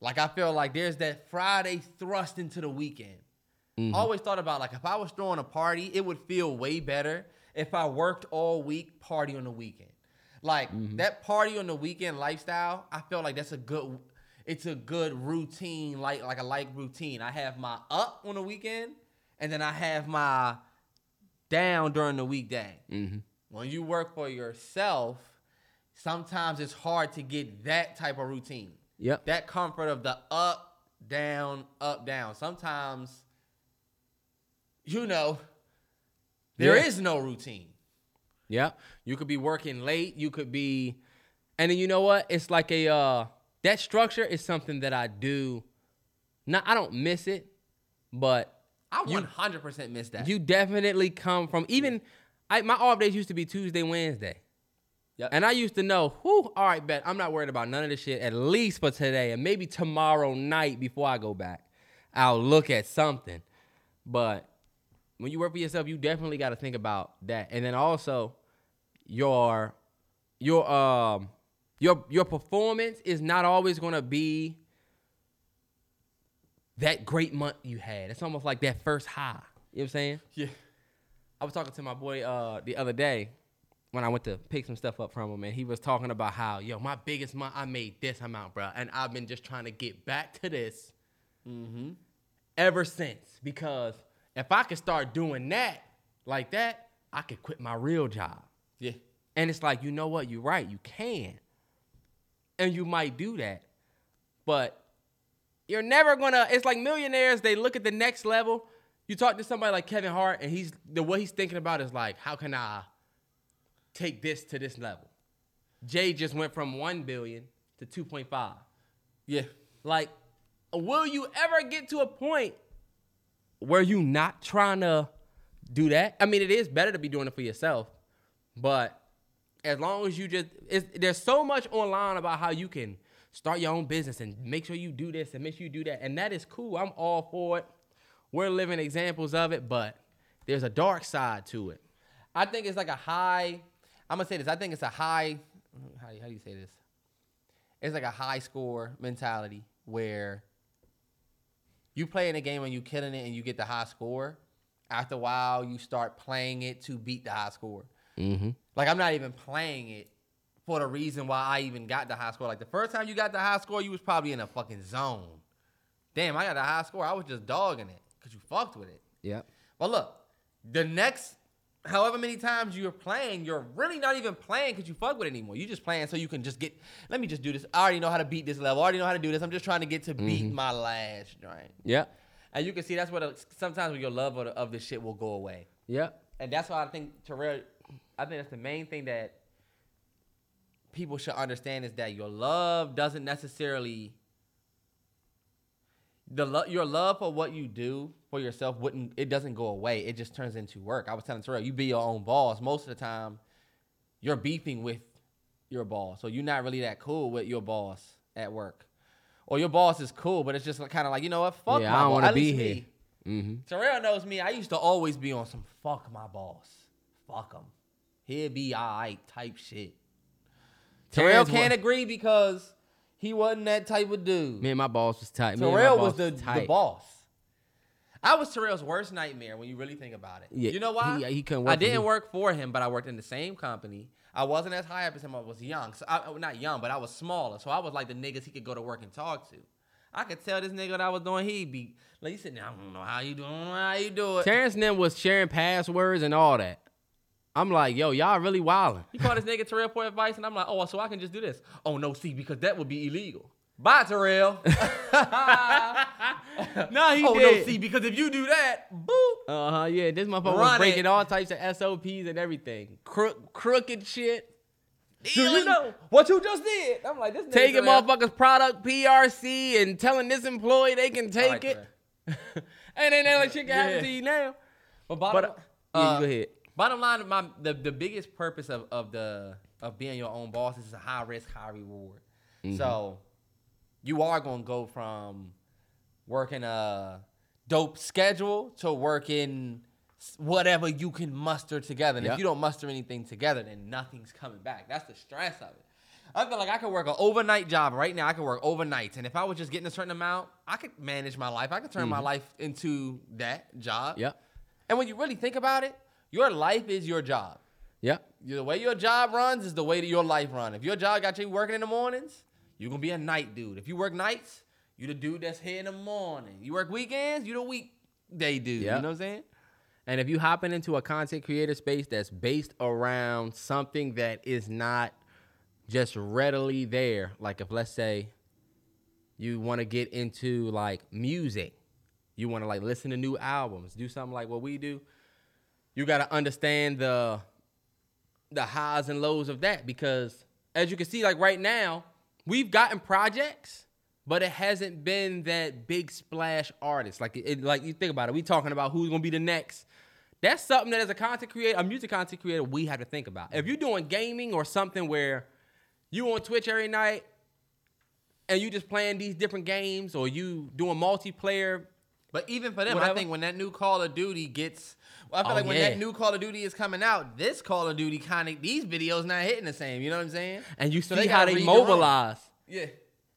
Like I feel like there's that Friday thrust into the weekend. Mm-hmm. I always thought about like if I was throwing a party, it would feel way better if I worked all week, party on the weekend. Like that party on the weekend lifestyle, I feel like that's a good it's a good routine, like like a like routine. I have my up on the weekend and then I have my down during the weekday. Mm-hmm. When you work for yourself, sometimes it's hard to get that type of routine Yep. that comfort of the up, down, up, down. Sometimes, you know, there is Yeah. no routine. Yep. You could be working late. You could be, and then you know what? It's like a uh that structure is something that I do. Not I don't miss it, but I 100% miss that. you definitely come from even. I my off days used to be Tuesday, Wednesday. Yep. And I used to know, whew, all right, bet I'm not worried about none of this shit, at least for today. And maybe tomorrow night before I go back, I'll look at something. But when you work for yourself, you definitely got to think about that. And then also your your um your your performance is not always gonna be that great month you had. It's almost like that first high. You know what I'm saying? yeah. I was talking to my boy uh, the other day when I went to pick some stuff up from him, and he was talking about how, yo, my biggest month, I made this amount, bro, and I've been just trying to get back to this mm-hmm. ever since. Because if I could start doing that like that, I could quit my real job. Yeah. And it's like, you know what? You're right. You can. And you might do that. But you're never gonna, it's like millionaires, they look at the next level. You talk to somebody like Kevin Hart, and he's the what he's thinking about is like, how can I take this to this level? Jay just went from one billion to 2.5. Yeah. Like, will you ever get to a point where you not trying to do that? I mean, it is better to be doing it for yourself, but as long as you just, there's so much online about how you can start your own business and make sure you do this and make sure you do that, and that is cool. I'm all for it. We're living examples of it, but there's a dark side to it. I think it's like a high, I'm to say this. I think it's a high, how, how do you say this? It's like a high score mentality where you play in a game and you're killing it and you get the high score. After a while, you start playing it to beat the high score. Mm-hmm. Like I'm not even playing it for the reason why I even got the high score. Like the first time you got the high score, you was probably in a fucking zone. Damn, I got a high score. I was just dogging it because you fucked with it. Yeah. But look, the next however many times you're playing, you're really not even playing because you fuck with it anymore. You just playing so you can just get. Let me just do this. I already know how to beat this level. I already know how to do this. I'm just trying to get to beat mm-hmm. my last joint. Yeah. And you can see that's what sometimes when your love of, the, of this shit will go away. Yeah. And that's why I think Terrell, I think that's the main thing that people should understand is that your love doesn't necessarily the lo- your love for what you do for yourself wouldn't it doesn't go away. It just turns into work. I was telling Terrell, you be your own boss. Most of the time, you're beefing with your boss, so you're not really that cool with your boss at work. Or your boss is cool, but it's just kind of like you know what? Fuck Yeah, my I don't boss. wanna be here. me. Mm-hmm. Terrell knows me. I used to always be on some fuck my boss. Fuck him. He'll be alright type shit. Terrell can't agree because He wasn't that type of dude. Man, my boss was tight. Terrell was the, the boss. I was Terrell's worst nightmare when you really think about it. Yeah, you know why? he- he couldn't work I didn't me. work for him, but I worked in the same company. I wasn't as high up as him. I was young. So I, not young, but I was smaller. So I was like the niggas he could go to work and talk to. I could tell this nigga what I was doing. He'd be like, he said, I don't know how you doing, I don't know how you do it. Terrence and was sharing passwords and all that. I'm like, yo, y'all really wildin'. You call this nigga Terrell for advice, and I'm like, oh, so I can just do this. Oh no, see, because that would be illegal. Bye, Terrell. no, he oh no, see, because if you do that, boop. Uh huh. Yeah, this motherfucker was breaking it. all types of SOPs and everything. Crook, crooked shit. Do you know what you just did? I'm like, this nigga Taking motherfuckers' product PRC and telling this employee they can take it. and then that like shit can happen to you now. But bottom, But uh, yeah, you go ahead. Bottom line, my the, the biggest purpose of, of the of being your own boss is a high risk, high reward. Mm-hmm. So you are gonna go from working a dope schedule to working whatever you can muster together. And Yep. if you don't muster anything together, then nothing's coming back. That's the stress of it. I feel like I could work an overnight job right now. I could work overnights, and if I was just getting a certain amount, I could manage my life. I could turn my life into that job. Mm-hmm. Yep. And when you really think about it, your life is your job. Yeah. The way your job runs is the way that your life run. If your job got you working in the mornings, you're gonna be a night dude. If you work nights, you the dude that's here in the morning. You work weekends, you the weekday dude. Yep. You know what I'm saying? And if you hopping into a content creator space that's based around something that is not just readily there, like if let's say you want to get into like music, you want to like listen to new albums, do something like what we do, you got to understand the the highs and lows of that because as you can see like right now, we've gotten projects but it hasn't been that big splash artist. Like it, like you think about it, we talking about who's gonna be the next. That's something that as a content creator, a music content creator, we have to think about. If you're doing gaming or something where you on Twitch every night and you just playing these different games or you doing multiplayer, But even for them, I think when that new Call of Duty gets, well, I feel Oh, like when yeah. that new Call of Duty is coming out, this Call of Duty kind of these videos not hitting the same. You know what I'm saying? and you So see they how they their mobilize. Yeah.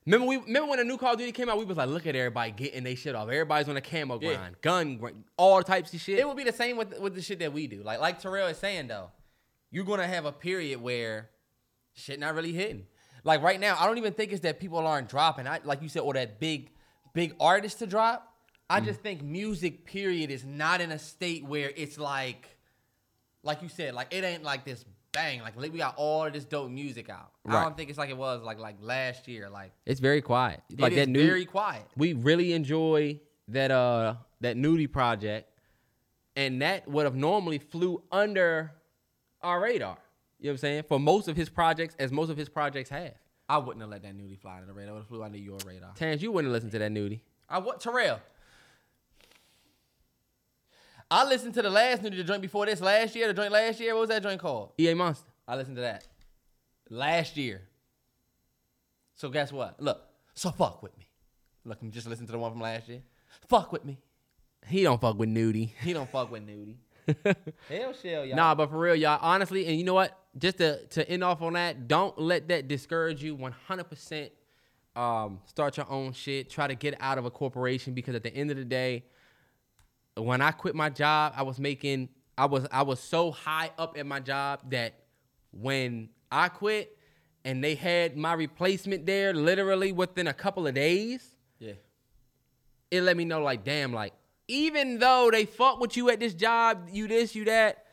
Remember we remember when the new Call of Duty came out, we was like, look at everybody getting they shit off. Everybody's on a camo Yeah. grind, gun, grind, all types of shit. It would be the same with with the shit that we do. Like like Terrell is saying though, you're gonna have a period where shit not really hitting. Like right now, I don't even think it's that people aren't dropping. I like you said, or that big big artist to drop. I just think music period is not in a state where it's like, like you said, like it ain't like this bang. Like we got all of this dope music out. I don't think it's like it was like like last year. Like it's very quiet. Like it that is new very quiet. we really enjoy that uh that Nudy project and that would have normally flew under our radar you know what i'm saying for most of his projects as most of his projects have I wouldn't have let that Nudy fly under the radar. It would have flew under your radar. Tans, you wouldn't listen to that Nudy I what Terrell. I listened to the last new the joint before this last year. The joint last year. What was that joint called? EA Monster I listened to that last year. So guess what? Look. So fuck with me. Look, I'm just listening to the one from last year. Fuck with me. he don't fuck with Nudy He don't fuck with Nudy. Hell shell, y'all. nah but for real y'all honestly and you know what just to to end off on that don't let that discourage you 100% um start your own shit try to get out of a corporation because at the end of the day when I quit my job, I was making I was I was so high up at my job that when I quit and they had my replacement there literally within a couple of days, Yeah. it let me know like damn like even though they fuck with you at this job, you this, you that,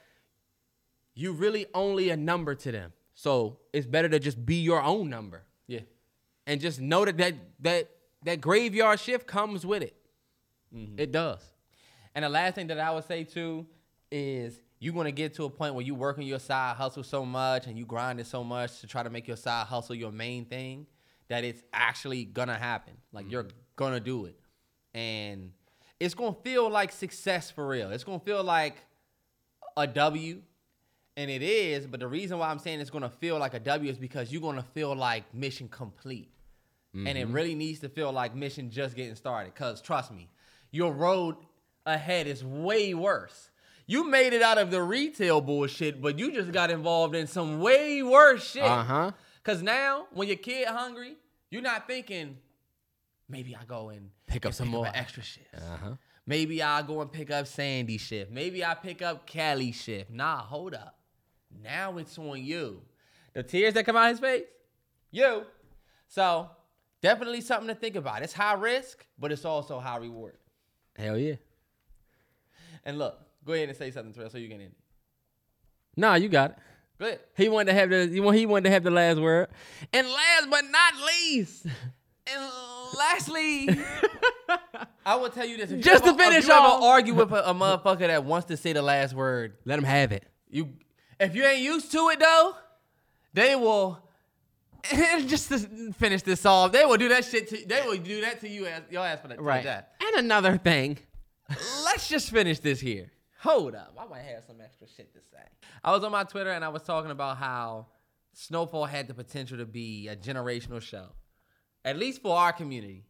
you really only a number to them. So it's better to just be your own number Yeah. and just know that that that, that graveyard shift comes with it. Mm-hmm. It does. And the last thing that I would say too is you're gonna get to a point where you work on your side hustle so much and you grind it so much to try to make your side hustle your main thing that it's actually gonna happen. Like you're mm-hmm. gonna do it. And it's gonna feel like success for real. It's gonna feel like a W. And it is, but the reason why I'm saying it's gonna feel like a W is because you're gonna feel like mission complete. And it mm-hmm. really needs to feel like mission just getting started. Cause trust me, your road ahead is way worse. You made it out of the retail bullshit, but you just got involved in some way worse shit. Uh-huh. Cause now when your kid hungry You're not thinking, maybe I go and Pick up some more. an extra shit. Uh huh. Maybe I go and pick up Sandy shift. Maybe I pick up Cali shift. Nah, hold up. Now it's on you. The tears that come out his face, you. So definitely something to think about. It's high risk, but it's also high reward. Hell yeah. And look, go ahead and say something, Terrell, so you can end it. Nah, you got it. Go ahead. He wanted to have the he wanted to have the last word. And last but not least, And lastly, I will tell you this: Just to ever- if finish you ever off- argue with a, a motherfucker that wants to say the last word, let him have it. you if you ain't used to it though, they will. just to finish this off, they will do that shit to they will do that to you as your ass for that. Right. That. And another thing. Let's just finish this here. Hold up, I might have some extra shit to say. I was on my Twitter and I was talking about how Snowfall had the potential to be a generational show, at least for our community.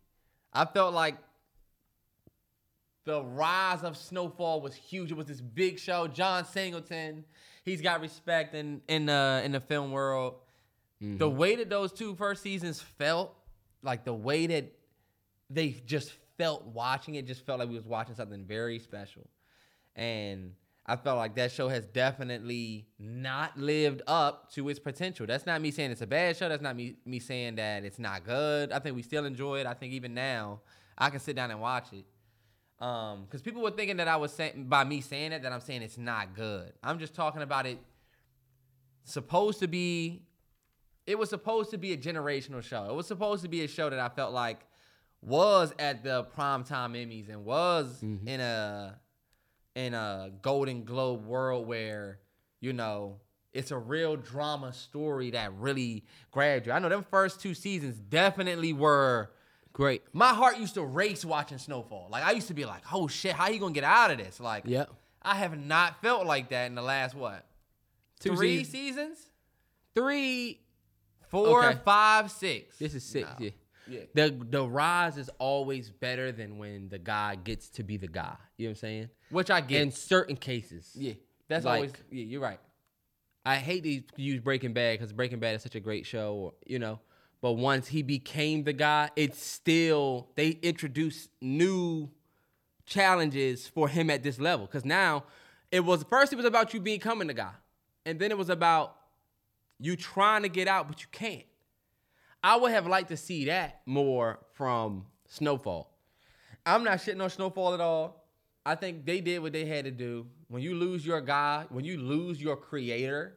I felt like the rise of Snowfall was huge. It was this big show. John Singleton, he's got respect in in the in the film world. The mm-hmm. way that those two first seasons felt, like the way that they just felt watching it, just felt like we was watching something very special. And I felt like that show has definitely not lived up to its potential. That's not me saying it's a bad show. That's not me me saying that it's not good. I think we still enjoy it. I think even now I can sit down and watch it. Um, because people were thinking that I was saying by me saying it that I'm saying it's not good. I'm just talking about it supposed to be it was supposed to be a generational show. It was supposed to be a show that I felt like was at the primetime Emmys and was mm-hmm. in a in a Golden Globe world where you know it's a real drama story that really grabbed you. I know them first two seasons definitely were. Great. My heart used to race watching Snowfall. Like I used to be like, "Oh shit, how you gonna get out of this?" Like, Yep. I have not felt like that in the last what Two three seasons. seasons, Three. four, Okay. five, six. This is six. No. Yeah. Yeah. The the rise is always better than when the guy gets to be the guy. You know what I'm saying? Which I get. In certain cases. yeah, that's Like- always. Yeah, you're right. I hate to use Breaking Bad because Breaking Bad is such a great show, or, you know. But once he became the guy, it's still they introduce new challenges for him at this level. Because now it was first it was about you becoming the guy, and then it was about you trying to get out but you can't. I would have liked to see that more from Snowfall. I'm not shitting on Snowfall at all. I think they did what they had to do. When you lose your guy, when you lose your creator,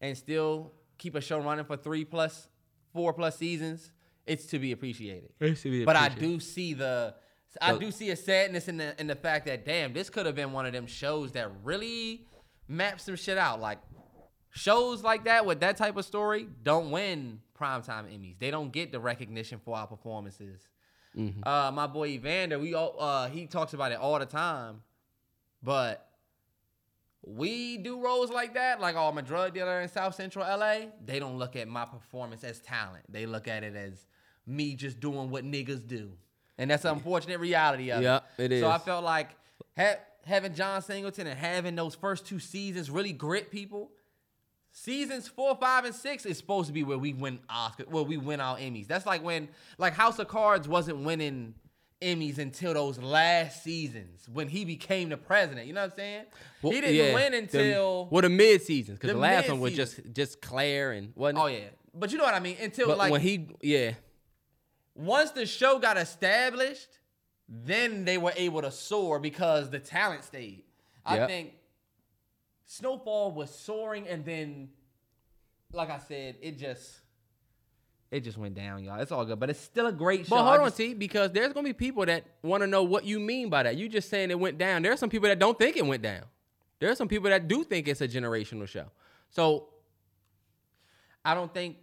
and still keep a show running for three plus, four plus seasons, it's to be appreciated. To be appreciated. But I do see the, I do see a sadness in the in the fact that damn, this could have been one of them shows that really mapped some shit out. Like shows like that with that type of story don't win primetime Emmys. They don't get the recognition for our performances. Uh, my boy Evander, we all uh, he talks about it all the time, but we do roles like that. Like, oh, I'm a drug dealer in South Central LA. They don't look at my performance as talent. They look at it as me just doing what niggas do, and that's the unfortunate reality of Yep, it. it So I felt like ha- having John Singleton and having those first two seasons really grit people. Seasons four, five, and six is supposed to be where we win Oscar, where we win our Emmys. That's like when, like House of Cards wasn't winning Emmys until those last seasons when he became the president. You know what I'm saying? Well, he didn't yeah, win the- until. well the mid seasons because the the, last one was just just Claire and wasn't oh yeah, but you know what I mean. Until But like when he yeah once the show got established, then they were able to soar because the talent stayed. I Yep. think Snowfall was soaring, and then, like I said, it just it just went down, y'all. It's all good, but it's still a great show. But I hold on, just- T, because there's gonna be people that want to know what you mean by that. You just saying it went down. There are some people that don't think it went down. There are some people that do think it's a generational show. So I don't think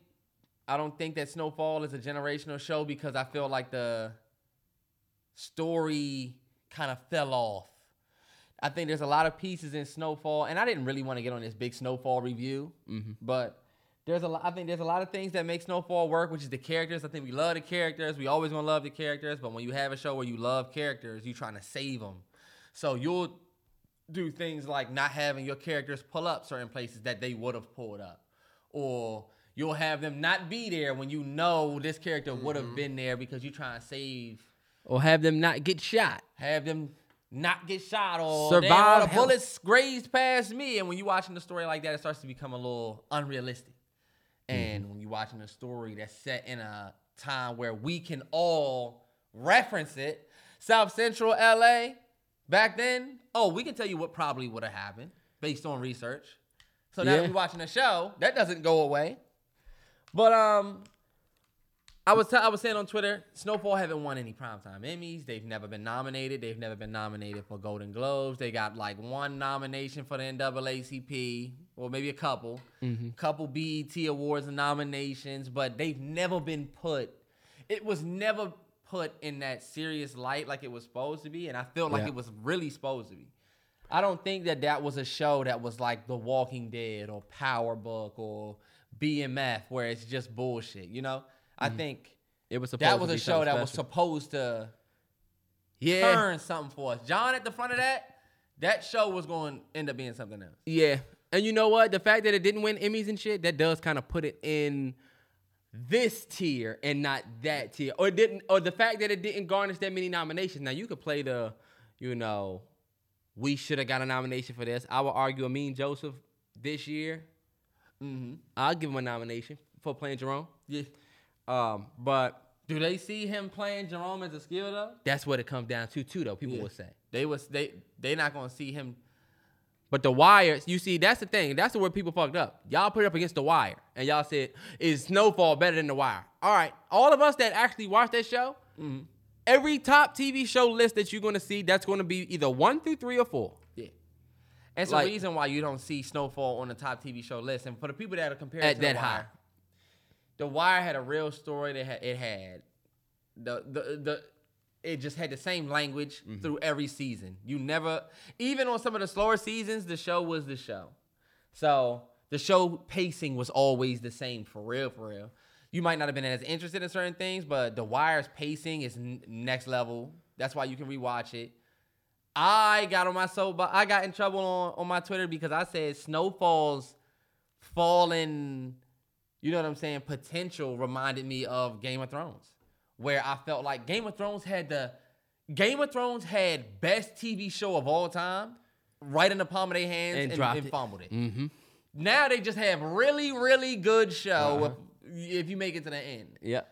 I don't think that Snowfall is a generational show because I feel like the story kind of fell off. I think there's a lot of pieces in Snowfall, and I didn't really want to get on this big Snowfall review, mm-hmm. but there's a lot. I think there's a lot of things that make Snowfall work, which is the characters. I think we love the characters. We always gonna love the characters, but when you have a show where you love characters, you're trying to save them. So you'll do things like not having your characters pull up certain places that they would have pulled up, or You'll have them not be there when you know this character would have mm-hmm. been there because you're trying to save. Or have them not get shot. Have them not get shot or Survive damn, the bullets grazed past me. And when you're watching the story like that, it starts to become a little unrealistic. And when you're watching a story that's set in a time where we can all reference it, South Central LA, back then, oh, we can tell you what probably would have happened based on research. So now Yeah. that we're watching the show, that doesn't go away. But um, I was t- I was saying on Twitter, Snowfall haven't won any primetime Emmys. They've never been nominated. They've never been nominated for Golden Globes. They got like one nomination for the NAACP, or maybe a couple, mm-hmm. couple BET awards and nominations, but they've never been put. It was never put in that serious light like it was supposed to be, and I felt like Yeah. it was really supposed to be. I don't think that that was a show that was like The Walking Dead or Power Book or BMF where it's just bullshit. You know, I think It was supposed that was a show that was supposed to Yeah. turn something for us. John at the front of that, that show was going to end up being something else. Yeah. And you know what? The fact that it didn't win Emmys and shit, that does kind of put it in this tier and not that tier. Or it didn't or the fact that it didn't garnish that many nominations. Now you could play the, you know, we should have got a nomination for this. I would argue Amin Joseph this year. Mm-hmm. I'll give him a nomination for playing Jerome. Yeah. Um, but Do they see him playing Jerome as a skill though? that's what it comes down to too, though. People Yeah. would say. They was they they not gonna see him. But the wire, you see, that's the thing. That's the where people fucked up. Y'all put it up against the wire, and y'all said, "Is Snowfall better than the wire?" All right, all of us that actually watch that show, every top TV show list that you're gonna see, that's gonna be either one through three or four. Yeah. It's Like- the reason why you don't see Snowfall on the top TV show list. And for the people that are comparing At to that the high. The Wire had a real story. That had, it had the the the it just had the same language Mm-hmm. through every season. You never even on some of the slower seasons, the show was the show. So the show pacing was always the same for real, for real. You might not have been as interested in certain things, but the Wire's pacing is n- next level. That's why you can rewatch it. I got on my soapbox. I got in trouble on, on my Twitter because I said Snowfall's fallen, you know what I'm saying, potential reminded me of Game of Thrones, where I felt like Game of Thrones had the Game of Thrones had best TV show of all time right in the palm of their hands And and, and it. fumbled it. Mm-hmm. Now they just have really, really good show Uh-huh. if, if you make it to the end. Yep.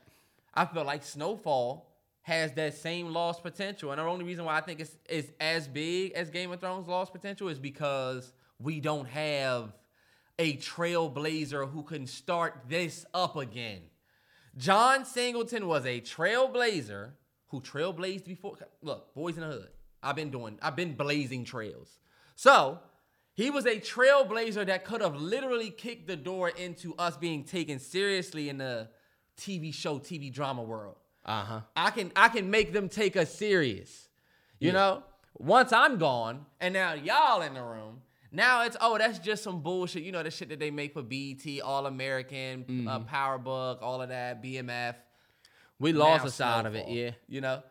I feel like Snowfall has that same lost potential. And the only reason why I think it's, it's as big as Game of Thrones lost potential is because we don't have a trailblazer who can start this up again. John Singleton was a trailblazer who trailblazed before. Look, Boyz n the Hood. I've been doing, I've been blazing trails. So he was a trailblazer that could have literally kicked the door into us being taken seriously in the TV show, TV drama world. Uh huh. I can I can make them take us serious. You know? Once I'm gone and now y'all in the room, now it's oh that's just some bullshit. You know the shit that they make for BET, All American, uh, Power Book, all of that, BMF. We lost a side of it. Yeah. You know?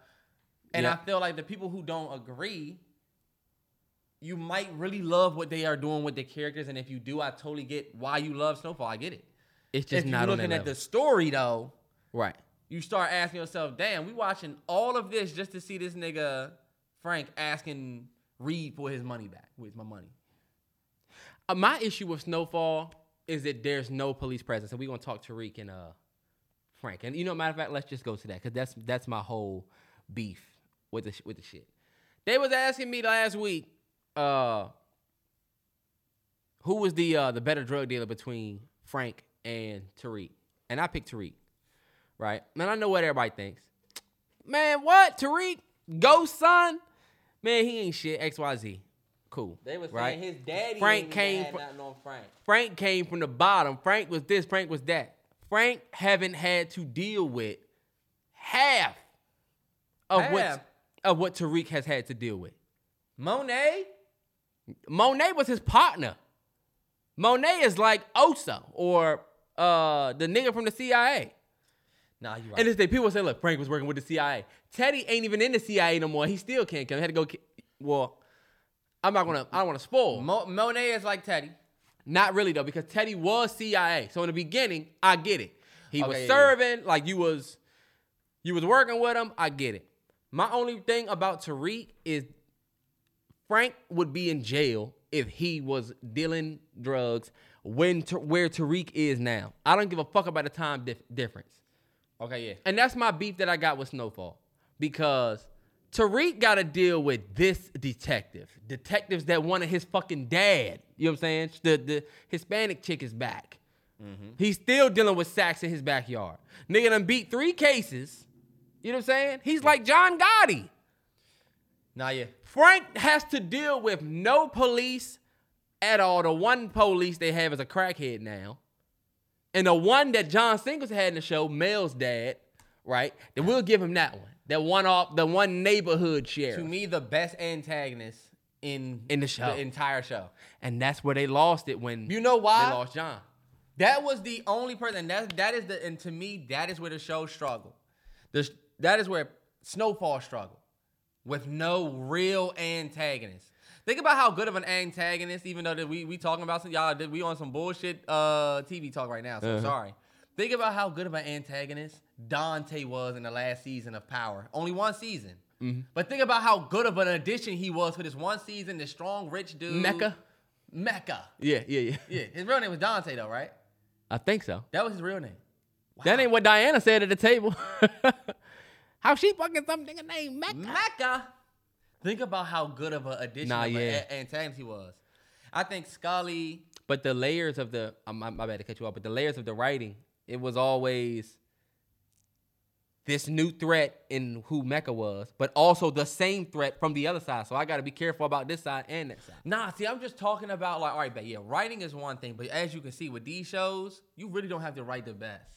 And Yeah. I feel like the people who don't agree, you might really love what they are doing with the characters. And if you do, I totally get why you love Snowfall. I get it. It's just if not you're looking at level. the story though, right. you start asking yourself, damn, we watching all of this just to see this nigga Frank asking Reed for his money back. Where's my money? Uh, my issue with Snowfall is that there's no police presence, and we're gonna talk Tariq and uh Frank. And you know, matter of fact, let's just go to that because that's that's my whole beef with the with the shit. They was asking me last week, uh, who was the uh the better drug dealer between Frank and Tariq, and I picked Tariq, right? Man, I know what everybody thinks. Man, what Tariq? Ghost son? Man, he ain't shit. X Y Z. Cool. They was right? his daddy Frank came had fr- nothing on Frank. Frank came from the bottom. Frank was this, Frank was that. Frank haven't had to deal with half of Half? what of what Tariq has had to deal with. Monet? Monet was his partner. Monet is like Oso or uh the nigga from the CIA. Nah, you right. And this day people say, look, Frank was working with the CIA. Teddy ain't even in the CIA no more. He still can't come. He had to go. Well, I'm not gonna. I don't want to spoil. Mo- Monet is like Teddy. Not really though, because Teddy was CIA. So in the beginning, I get it. He was Okay, yeah, yeah. serving, like you was you was working with him, I get it. My only thing about Tariq is Frank would be in jail if he was dealing drugs when Ta- where Tariq is now. I don't give a fuck about the time dif- difference. Okay, yeah. And that's my beef that I got with Snowfall. Because Tariq got to deal with this detective. Detectives that wanted his fucking dad. You know what I'm saying? The, the Hispanic chick is back. Mm-hmm. He's still dealing with sacks in his backyard. Nigga done beat three cases. You know what I'm saying? He's like John Gotti. Nah, yeah. Frank has to deal with no police at all. The one police they have is a crackhead now. And the one that John Singles had in the show, Mel's dad, right? Then we'll give him that one. That one off the one neighborhood sheriff. To me, the best antagonist in In the show. the entire show. and that's where they lost it when You know why? they lost John. That was the only person. That that is the and to me that is where the show struggled. The that is where Snowfall struggled with no real antagonist. Think about how good of an antagonist, even though that we we talking about some y'all did we on some bullshit uh TV talk right now. So Uh-huh. sorry. Think about how good of an antagonist Dante was in the last season of Power. Only one season. Mm-hmm. But think about how good of an addition he was for this one season. This strong, rich dude. Mecca? Mecca. Yeah, yeah, yeah. Yeah, his real name was Dante though, right? I think so. That was his real name. That ain't what Diana said at the table. how she fucking some nigga named Mecca? Mecca. Think about how good of an addition Nah, of an yeah. a- antagonist he was. I think Scully. But the layers of the I'm, my bad to cut you off, but the layers of the writing, it was always this new threat in who Mecca was, but also the same threat from the other side. So I got to be careful about this side and that side. Nah, see, I'm just talking about like, all right, but yeah, writing is one thing, but as you can see with these shows, you really don't have to write the best.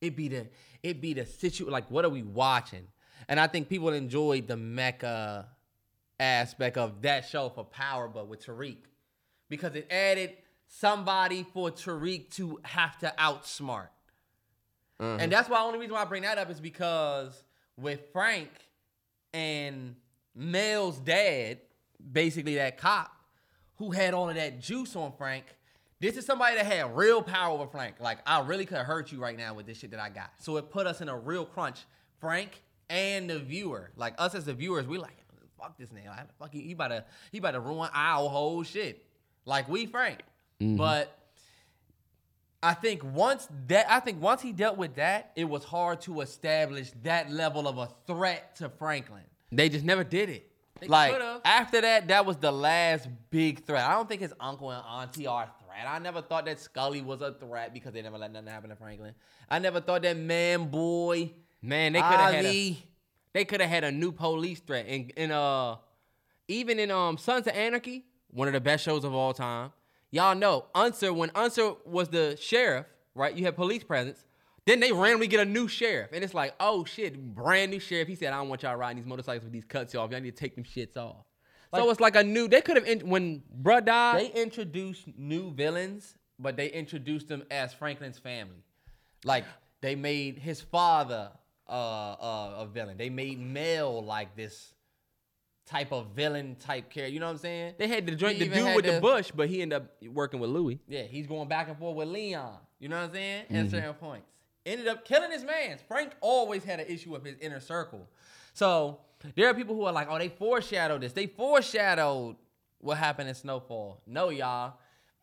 It be the it be the situ like what are we watching? And I think people enjoyed the Mecca aspect of that show for Power, but with Tariq, because it added somebody for Tariq to have to outsmart. And mm-hmm. that's why the only reason why I bring that up is because with Frank and Mel's dad, basically that cop who had all of that juice on Frank, this is somebody that had real power over Frank. Like, I really could hurt you right now with this shit that I got. So it put us in a real crunch. Frank and the viewer, like us as the viewers, we like, fuck this nigga. Like, fuck he, he about to he about to ruin our whole shit. Like we Frank. Mm-hmm. But I think once that I think once he dealt with that, it was hard to establish that level of a threat to Franklin. They just never did it. They Like could've. after that, that was the last big threat. I don't think his uncle and auntie are a threat. I never thought that Scully was a threat because they never let nothing happen to Franklin. I never thought that man boy, man, they could have had a, they could have had a new police threat. And, and uh, even in um Sons of Anarchy, one of the best shows of all time. Y'all know Unser when Unser was the sheriff, right? You had police presence. Then they randomly get a new sheriff, and it's like, oh shit, brand new sheriff. He said, I don't want y'all riding these motorcycles with these cuts off. Y'all need to take them shits off. so it's like a new. They could have when bruh died. They introduced new villains, but they introduced them as Franklin's family. Like they made his father uh, uh, a villain. They made Mel like this type of villain type character. You know what I'm saying? They had the joint, the dude with the the- bush, but he ended up working with Louie. Yeah, he's going back and forth with Leon. You know what I'm saying? Mm-hmm. At certain points. Ended up killing his man. Frank always had an issue with his inner circle. So there are people who are like, oh, they foreshadowed this. They foreshadowed what happened in Snowfall. No, y'all.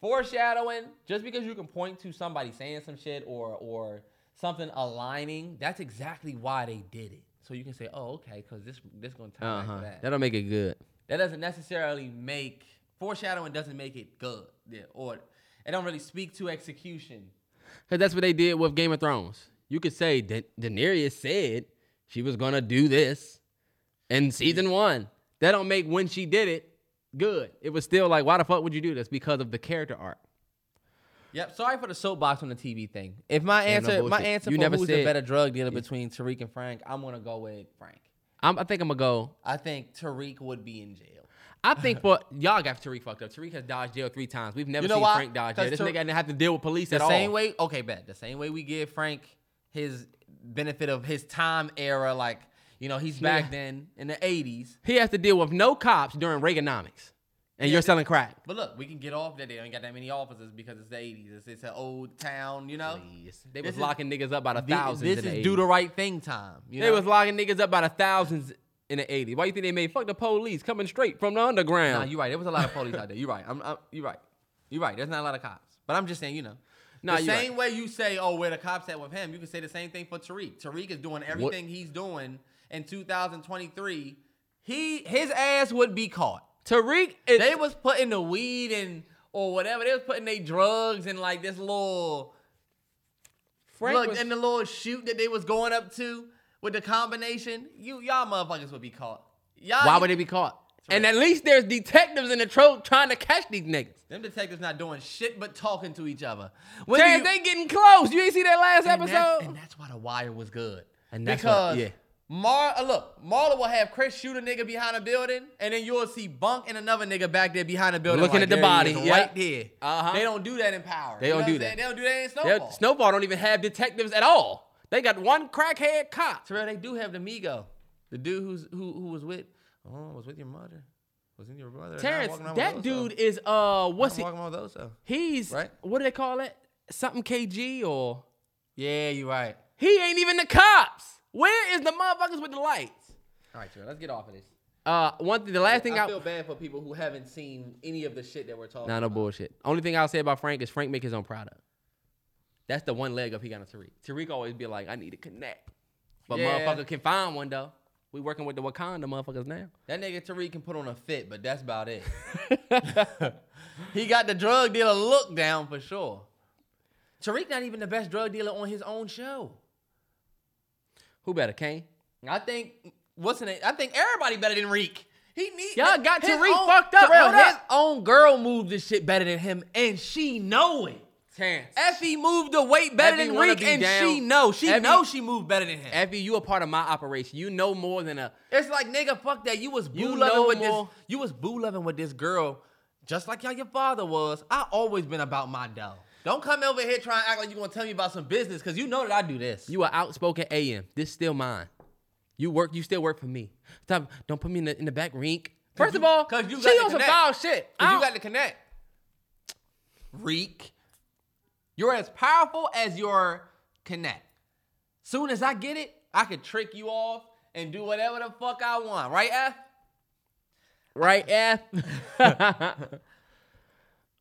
Foreshadowing, just because you can point to somebody saying some shit or or something aligning, that's exactly why they did it. So you can say, oh, okay, because this this gonna tie Uh back to that. That'll make it good. That doesn't necessarily make foreshadowing doesn't make it good. Yeah, or it don't really speak to execution. Cause that's what they did with Game of Thrones. You could say da- Daenerys said she was gonna do this in season one. That don't make when she did it good. It was still like, why the fuck would you do this? Because of the character arc. Yep. Sorry for the soapbox on the TV thing. If my Yeah, no answer, my answer You for never who's the better drug dealer between Tariq and Frank, I'm gonna go with Frank. I'm, I think I'm gonna go. I think Tariq would be in jail. I think for y'all got Tariq fucked up. Tariq has dodged jail three times. We've never You know seen why? Frank dodge jail. This nigga didn't have to deal with police The at all. The same way, okay, bet. The same way we give Frank his benefit of his time era, like you know, he's back Yeah. then in the '80s. He has to deal with no cops during Reaganomics. And Yeah, you're selling crack. But look, we can get off that they ain't got that many officers because it's the 80s. It's, it's an old town, you know. Please. They This was is- locking niggas up by the The- thousands. this in the is 80s. do the right thing time. You They know? was locking niggas up by the thousands in the 80s. Why you think they made fuck the police coming straight from the underground? Nah, you're right. There was a lot of police out there. You're right. I'm, I'm, you're right. You're right. There's not a lot of cops. But I'm just saying, you know. Nah, the same way you say, oh, where the cops at with him, you can say the same thing for Tariq. Tariq is doing everything he's doing in 2023. He his ass would be caught. Tariq is They was putting the weed in or whatever. They was putting their drugs in like this little Frank look was- in the little shoot that they was going up to with the combination. You y'all motherfuckers would be caught. Y'all Why would they be caught? And at least there's detectives in the trope trying to catch these niggas. them detectives not doing shit but talking to each other. When Terrence, you- they getting close. You ain't see that last and that's, episode? and that's why the wire was good. And that's because what- yeah. Mar uh, look, Marlo will have Chris shoot a nigga behind a building, and then you'll see Bunk and another nigga back there behind the building, Looking like, at the body, yeah. right there. Uh-huh. They don't do that in Power. They don't do that. They don't do that in They're- Snowfall don't even have detectives at all. They got one crackhead cop. Terrell, they do have the Migo, the dude who's who who was with, oh, was with your mother, was in your brother. Terrence, that dude is uh what's he? walking around with Oso. He's Right? what do they call it? Something KG or Yeah, you're right. he ain't even the cops. Where is the motherfuckers with the lights? All right, Terrell, let's get off of this. Uh, one thing. The last thing I I, feel bad for people who haven't seen any of the shit that we're talking. Nah, no about. bullshit. Only thing I'll say about Frank is Frank make his own product. That's the one leg up he got on Tariq. Tariq always be like, I need to connect. But Yeah. motherfucker can find one though. We working with the Wakanda motherfuckers now. That nigga Tariq can put on a fit, but that's about it. he got the drug dealer look down for sure. Tariq not even the best drug dealer on his own show. Who better, Cane? I think what's the name? I think everybody better than Reek. He need Y'all got Tariq own- fucked up. Terrell, his up. own girl moved this shit better than him, and she know it. Terrence. Effie moved the weight better Effie than Reek, and down. she know. She Effie- know she moved better than him. Effie, you a part of my operation. You know more than a. It's like nigga, fuck that. You was boo You loving with more. this. You was boo loving with this girl, just like how your father was. I always been about my dough. Don't come over here trying to act like you're gonna tell me about some business, cause you know that I do this. You are outspoken AM. This still mine. You work. You still work for me. Stop. Don't put me in the in the back rink. First you- of all, 'cause you she got on some foul shit. Cause you got to connect. Reek, you're as powerful as your connect. Soon as I get it, I could trick you off and do whatever the fuck I want, right, F? Right, F.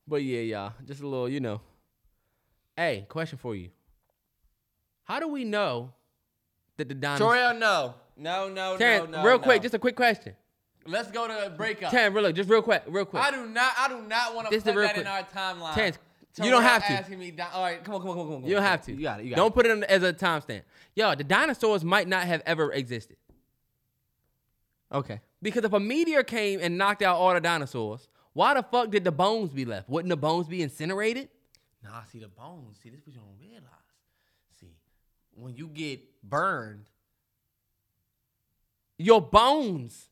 but yeah, y'all, just a little, you know. Hey, question for you. How do we know that the dinosaur? Terrell, no, no, no, Terrence, no, no. real no. quick, just a quick question. let's go to a breakup. Terrence, real, quick, just real quick, real quick. I do not. I do not want to put that in our timeline. Terrence, you don't have to. Asking me, all right, come on, come on, come on, come on. You don't have to. You got it. You got don't it. put it in as a timestamp. Yo, the dinosaurs might not have ever existed. Okay. Because if a meteor came and knocked out all the dinosaurs, why the fuck did the bones be left? Wouldn't the bones be incinerated? Nah, see the bones. See this, what you don't realize. See, when you get burned, Your bones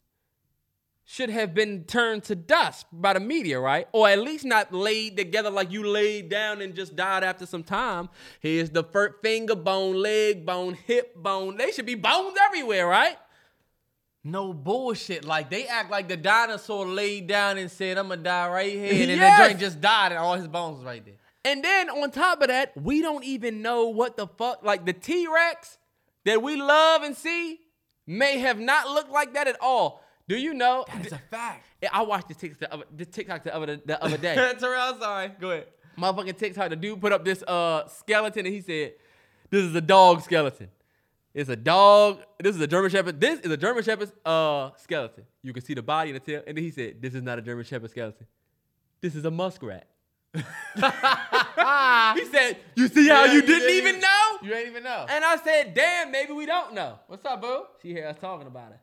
should have been turned to dust by the meteor, right? Or at least not laid together like you laid down and just died after some time. Here's the finger bone, leg bone, hip bone. They should be bones everywhere, right? no bullshit. Like they act like the dinosaur laid down and said, "I'm gonna die right here," and Yes. the joint just died, and all his bones right there. And then on top of that, we don't even know what the fuck, like the T Rex that we love and see may have not looked like that at all. Do you know? That is a fact. I watched the TikTok the other, the TikTok the other, the other day. Terrell, sorry. Go ahead. Motherfucking TikTok, the dude put up this uh skeleton and he said, This is a dog skeleton. It's a dog. This is a German Shepherd. This is a German Shepherd's uh skeleton. You can see the body and the tail. And then he said, This is not a German Shepherd skeleton. This is a muskrat. he said, You see how Yeah, you you didn't didn't even know? You ain't even know. And I said, Damn, maybe we don't know. What's up, boo? She hear us talking about it.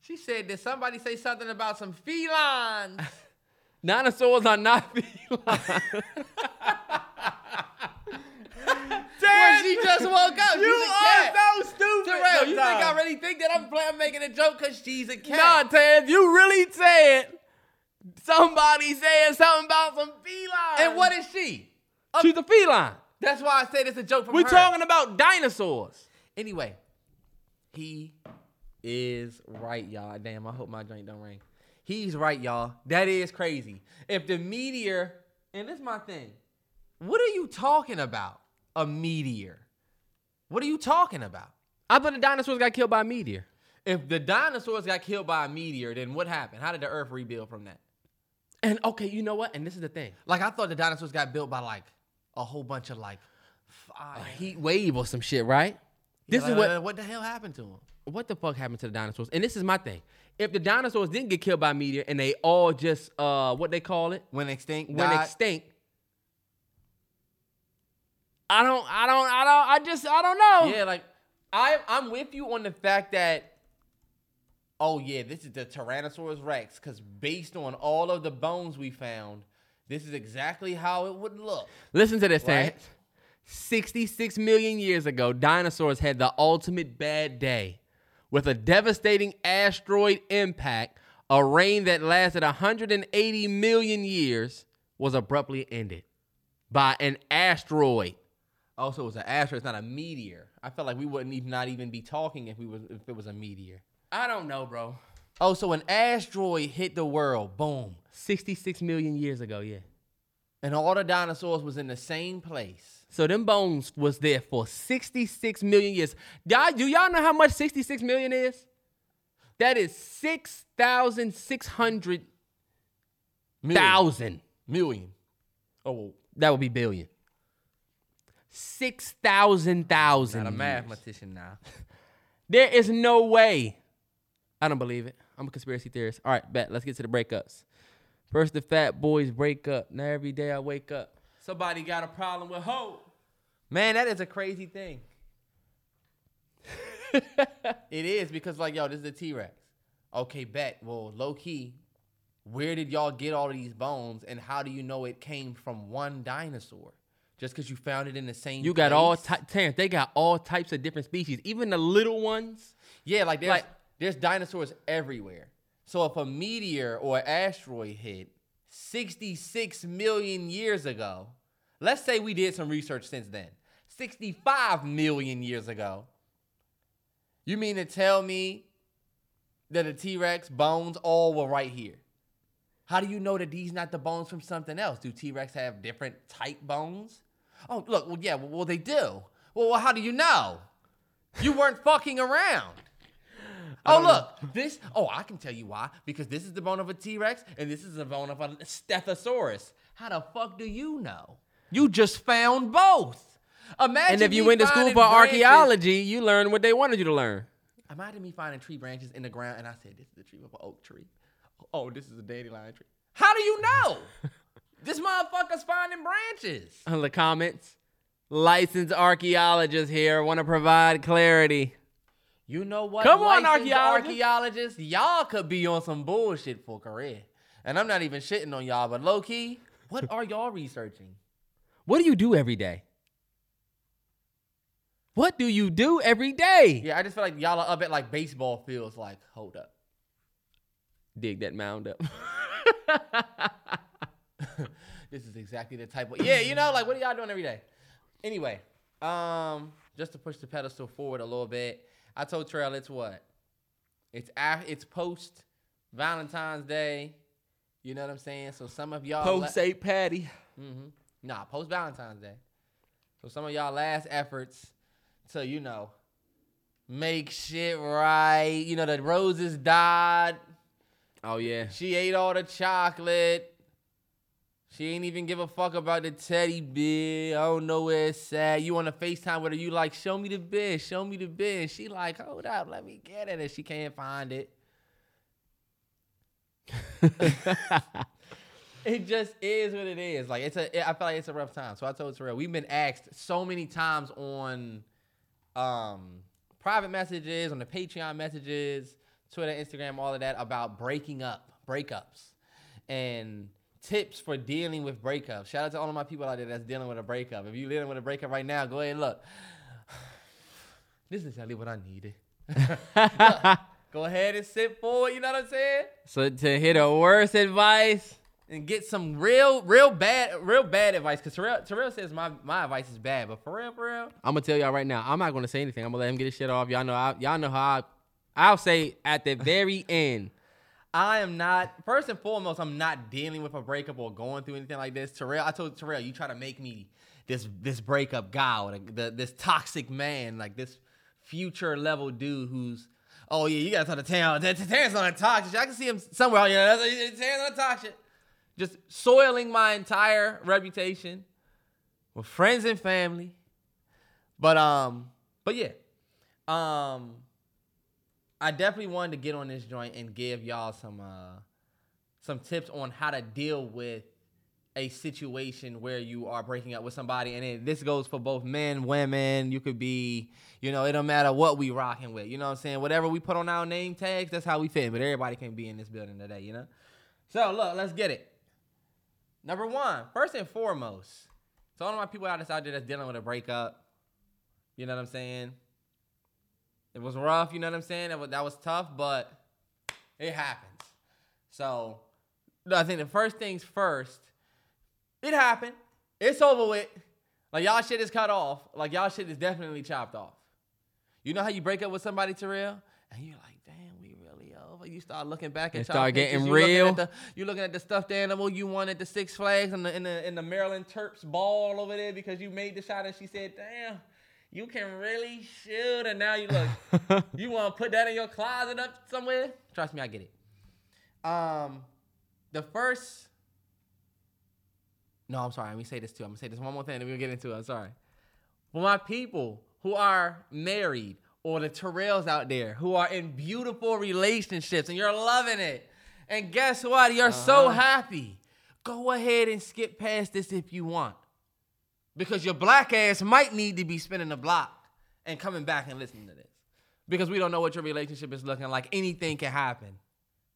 She said, "Did somebody say something about some felines?" Dinosaurs are not feline. when she just woke up, You are so stupid. Terrell, you think I really think that I'm playing making a joke because she's a cat? Nah, Taz, you really said somebody saying something about some feline. and what is she? She's a feline. That's why I said it's a joke from We're her. talking about dinosaurs. Anyway, he is right, y'all. Damn, I hope my joint don't ring. He's right, y'all. That is crazy. If the meteor, and this is my thing, what are you talking about? A meteor. What are you talking about? I thought the dinosaurs got killed by a meteor. If the dinosaurs got killed by a meteor, then what happened? How did the Earth rebuild from that? And okay, you know what? And this is the thing. Like I thought the dinosaurs got built by like a whole bunch of like fire. A heat wave or some shit, right? This Yeah, is what what the hell happened to them? what the fuck happened to the dinosaurs? And this is my thing. If the dinosaurs didn't get killed by meteor and they all just uh what they call it? When extinct, Went died? extinct. I don't I don't I don't I just I don't know. Yeah, like I I'm with you on the fact that oh yeah, this is the Tyrannosaurus Rex cuz based on all of the bones we found, this is exactly how it would look. Listen to this, Right. Terrence. 66 million years ago, dinosaurs had the ultimate bad day. With a devastating asteroid impact, a reign that lasted 180 million years was abruptly ended by an asteroid. Oh, also, it was an asteroid, it's not a meteor. I felt like we wouldn't even not even be talking if we was if it was a meteor. I don't know, bro. Oh, so an asteroid hit the world, boom, 66 million years ago, yeah. and all the dinosaurs was in the same place. So them bones was there for 66 million years. Y'all, do y'all know how much 66 million is? That is 6,600 Million. thousand. Million. Oh, That would be billion. Six thousand thousand. not a mathematician now. There is no way. I don't believe it. I'm a conspiracy theorist. All right, bet. Let's get to the breakups. First, the fat boys break up. Now every day I wake up, somebody got a problem with hope. Man, that is a crazy thing. it is because like yo, this is a T Rex. Okay, bet. Well, low key, where did y'all get all of these bones, and how do you know it came from one dinosaur? Just because you found it in the same. You got all place? ty- Terrence. They got all types of different species, even the little ones. Yeah, like there's Like- there's dinosaurs everywhere. So if a meteor or asteroid hit 66 million years ago, let's say we did some research since then. 65 million years ago. You mean to tell me that a T-Rex bones all were right here? How do you know that these not the bones from something else? Do T-Rex have different type bones? Oh, look, well, yeah, well, they do. Well, how do you know? You weren't fucking around. Oh, look, this. Oh, I can tell you why. Because this is the bone of a T Rex and this is the bone of a Stegosaurus. How the fuck do you know? You just found both. Imagine. And if you went to school for branches- archaeology, you learned what they wanted you to learn. Imagine me finding tree branches in the ground and I said, This is the tree of an oak tree. Oh, this is a dandelion tree. How do you know? this motherfucker's finding branches. In the comments, licensed archaeologists here want to provide clarity. You know what? Come on, archaeologists. archaeologists. Y'all could be on some bullshit for career. And I'm not even shitting on y'all, but low key, what are y'all researching? What do you do every day? What do you do every day? Yeah, I just feel like y'all are up at like baseball fields, like, hold up. Dig that mound up. this is exactly the type of Yeah, you know, like what are y'all doing every day? Anyway, um, just to push the pedestal forward a little bit, I told Terrell it's what? It's af- it's post Valentine's Day. You know what I'm saying? So some of y'all Post St. Patty. Mm-hmm. Nah, post Valentine's Day. So some of y'all last efforts to, you know, make shit right. You know, the roses died. Oh yeah. She ate all the chocolate. She ain't even give a fuck about the teddy bear. I don't know where it's at. You on a FaceTime with her, you like, show me the bear, show me the bear. And she like, hold up, let me get it. And she can't find it. it just is what it is. Like it's a, I feel like it's a rough time. So I told Terrell, we've been asked so many times on um private messages, on the Patreon messages, Twitter, Instagram, all of that about breaking up, breakups, and tips for dealing with breakups. Shout out to all of my people out there that's dealing with a breakup. If you're dealing with a breakup right now, go ahead and look. This is exactly what I needed. Go ahead and sit forward. You know what I'm saying? so to hear the worst advice, and get some real, real bad, real bad advice. Cause Terrell, Terrell says my, my advice is bad, but for real, for real, I'm gonna tell y'all right now. I'm not gonna say anything. I'm gonna let him get his shit off. Y'all know. I, y'all know how. I, I'll say at the very end. I am not. First and foremost, I'm not dealing with a breakup or going through anything like this. Terrell, I told Terrell, you try to make me this this breakup guy, or the, the, this toxic man, like this future level dude who's. Oh yeah, you gotta talk to Terrence. Terrence on a toxic. I can see him somewhere. Oh, yeah, Terrence on a toxic. Just soiling my entire reputation with friends and family. But um, but yeah, um, I definitely wanted to get on this joint and give y'all some uh some tips on how to deal with a situation where you are breaking up with somebody and it, this goes for both men women you could be you know it don't matter what we rocking with you know what i'm saying? Whatever we put on our name tags that's how we fit but everybody can be in this building today you know? So look let's get it. Number one first and foremost so all of my people out there that's dealing with a breakup you know what i'm saying it was rough, you know what I'm saying? That was, that was tough, but it happens. So I think the first things first, it happened. It's over with. Like y'all shit is cut off. Like y'all shit is definitely chopped off. You know how you break up with somebody, Terrell? And you're like, damn, we really over. You start looking back and start getting you real. Looking the, you're looking at the stuffed animal you wanted, the Six Flags and the in the in the Maryland Terps ball over there because you made the shot and she said, damn you can really shoot, and now you look. you want to put that in your closet up somewhere? Trust me, I get it. Um, the first. No, I'm sorry. Let me say this too. I'm gonna say this one more thing, and we'll get into it. I'm sorry. For my people who are married or the Terrells out there who are in beautiful relationships and you're loving it, and guess what? You're uh-huh. so happy. Go ahead and skip past this if you want because your black ass might need to be spinning the block and coming back and listening to this because we don't know what your relationship is looking like. Anything can happen.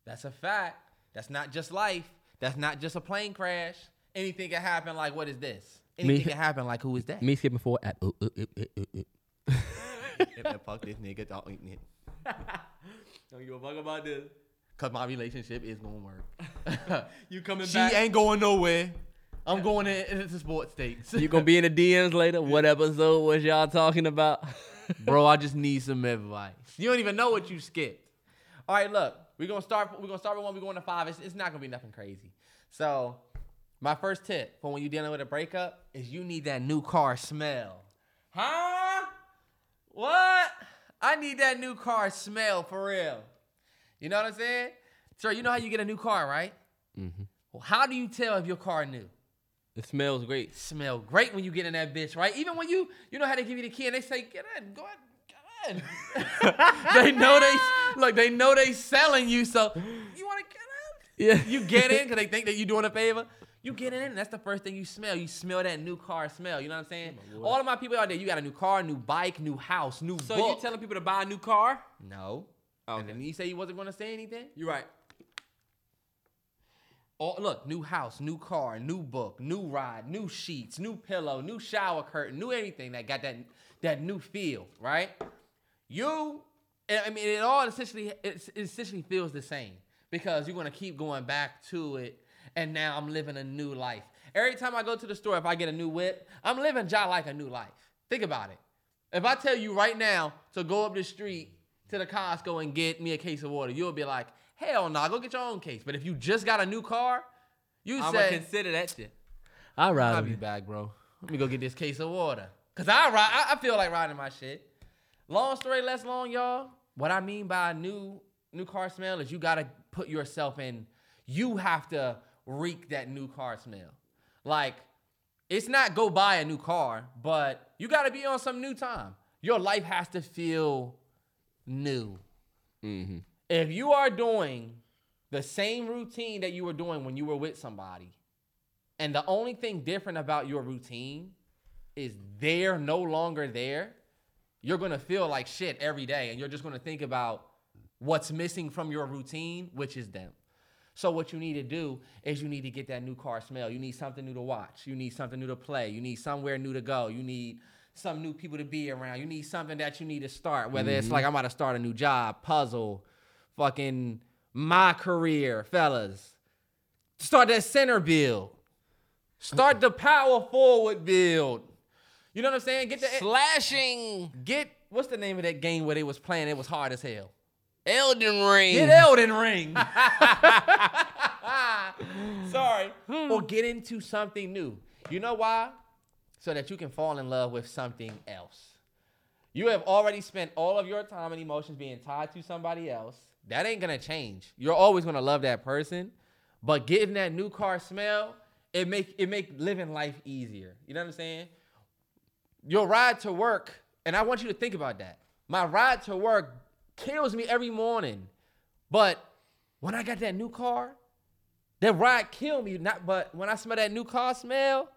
That's a fact. That's not just life. That's not just a plane crash. Anything can happen. Like what is this? Anything me, can happen. Like who is that? Me skipping forward at. Uh, uh, uh, uh, uh. if that fuck this nigga don't eat it. Don't give a fuck about this. Cause my relationship is gonna work. you coming she back? She ain't going nowhere. I'm going in into sports states. you gonna be in the DMs later? What episode was y'all talking about? Bro, I just need some advice. You don't even know what you skipped. All right, look, we're gonna start. We're gonna start with one. We're going to five. It's, it's not gonna be nothing crazy. So, my first tip for when you're dealing with a breakup is you need that new car smell. Huh? What? I need that new car smell for real. You know what I'm saying? Sir, you know how you get a new car, right? Mm-hmm. Well, how do you tell if your car new? It smells great. Smell great when you get in that bitch, right? Even when you, you know how they give you the key and they say, get in, go ahead, go in. they know they, look, they know they selling you, so you want to get in? Yeah. You get in because they think that you're doing a favor. You get in, and that's the first thing you smell. You smell that new car smell. You know what I'm saying? Oh All of my people out there, you got a new car, new bike, new house, new so book. So you telling people to buy a new car? No. Okay. And then you say you wasn't going to say anything? You're right. All, look, new house, new car, new book, new ride, new sheets, new pillow, new shower curtain, new anything that got that that new feel, right? You, I mean, it all essentially it essentially feels the same because you're gonna keep going back to it, and now I'm living a new life. Every time I go to the store, if I get a new whip, I'm living just like a new life. Think about it. If I tell you right now to go up the street to the Costco and get me a case of water, you'll be like, Hell no, nah, go get your own case. But if you just got a new car, you I'm say consider that shit. I ride. I'll be back, bro. Let me go get this case of water. Cause I ride. I, I feel like riding my shit. Long story less long, y'all. What I mean by new new car smell is you gotta put yourself in. You have to reek that new car smell. Like it's not go buy a new car, but you gotta be on some new time. Your life has to feel new. Mm-hmm if you are doing the same routine that you were doing when you were with somebody, and the only thing different about your routine is they're no longer there, you're gonna feel like shit every day, and you're just gonna think about what's missing from your routine, which is them. So what you need to do is you need to get that new car smell. You need something new to watch. You need something new to play. You need somewhere new to go. You need some new people to be around. You need something that you need to start, whether mm-hmm. it's like I'm about to start a new job, puzzle, fucking my career, fellas. Start that center build. Start the power forward build. You know what I'm saying? Get the slashing. Get what's the name of that game where they was playing? It was hard as hell. Elden Ring. Get Elden Ring. Sorry. Hmm. or get into something new. You know why? So that you can fall in love with something else. You have already spent all of your time and emotions being tied to somebody else. That ain't gonna change. You're always gonna love that person, but getting that new car smell, it make it make living life easier. You know what I'm saying? Your ride to work, and I want you to think about that. My ride to work kills me every morning. But when I got that new car, that ride killed me. Not but when I smell that new car smell,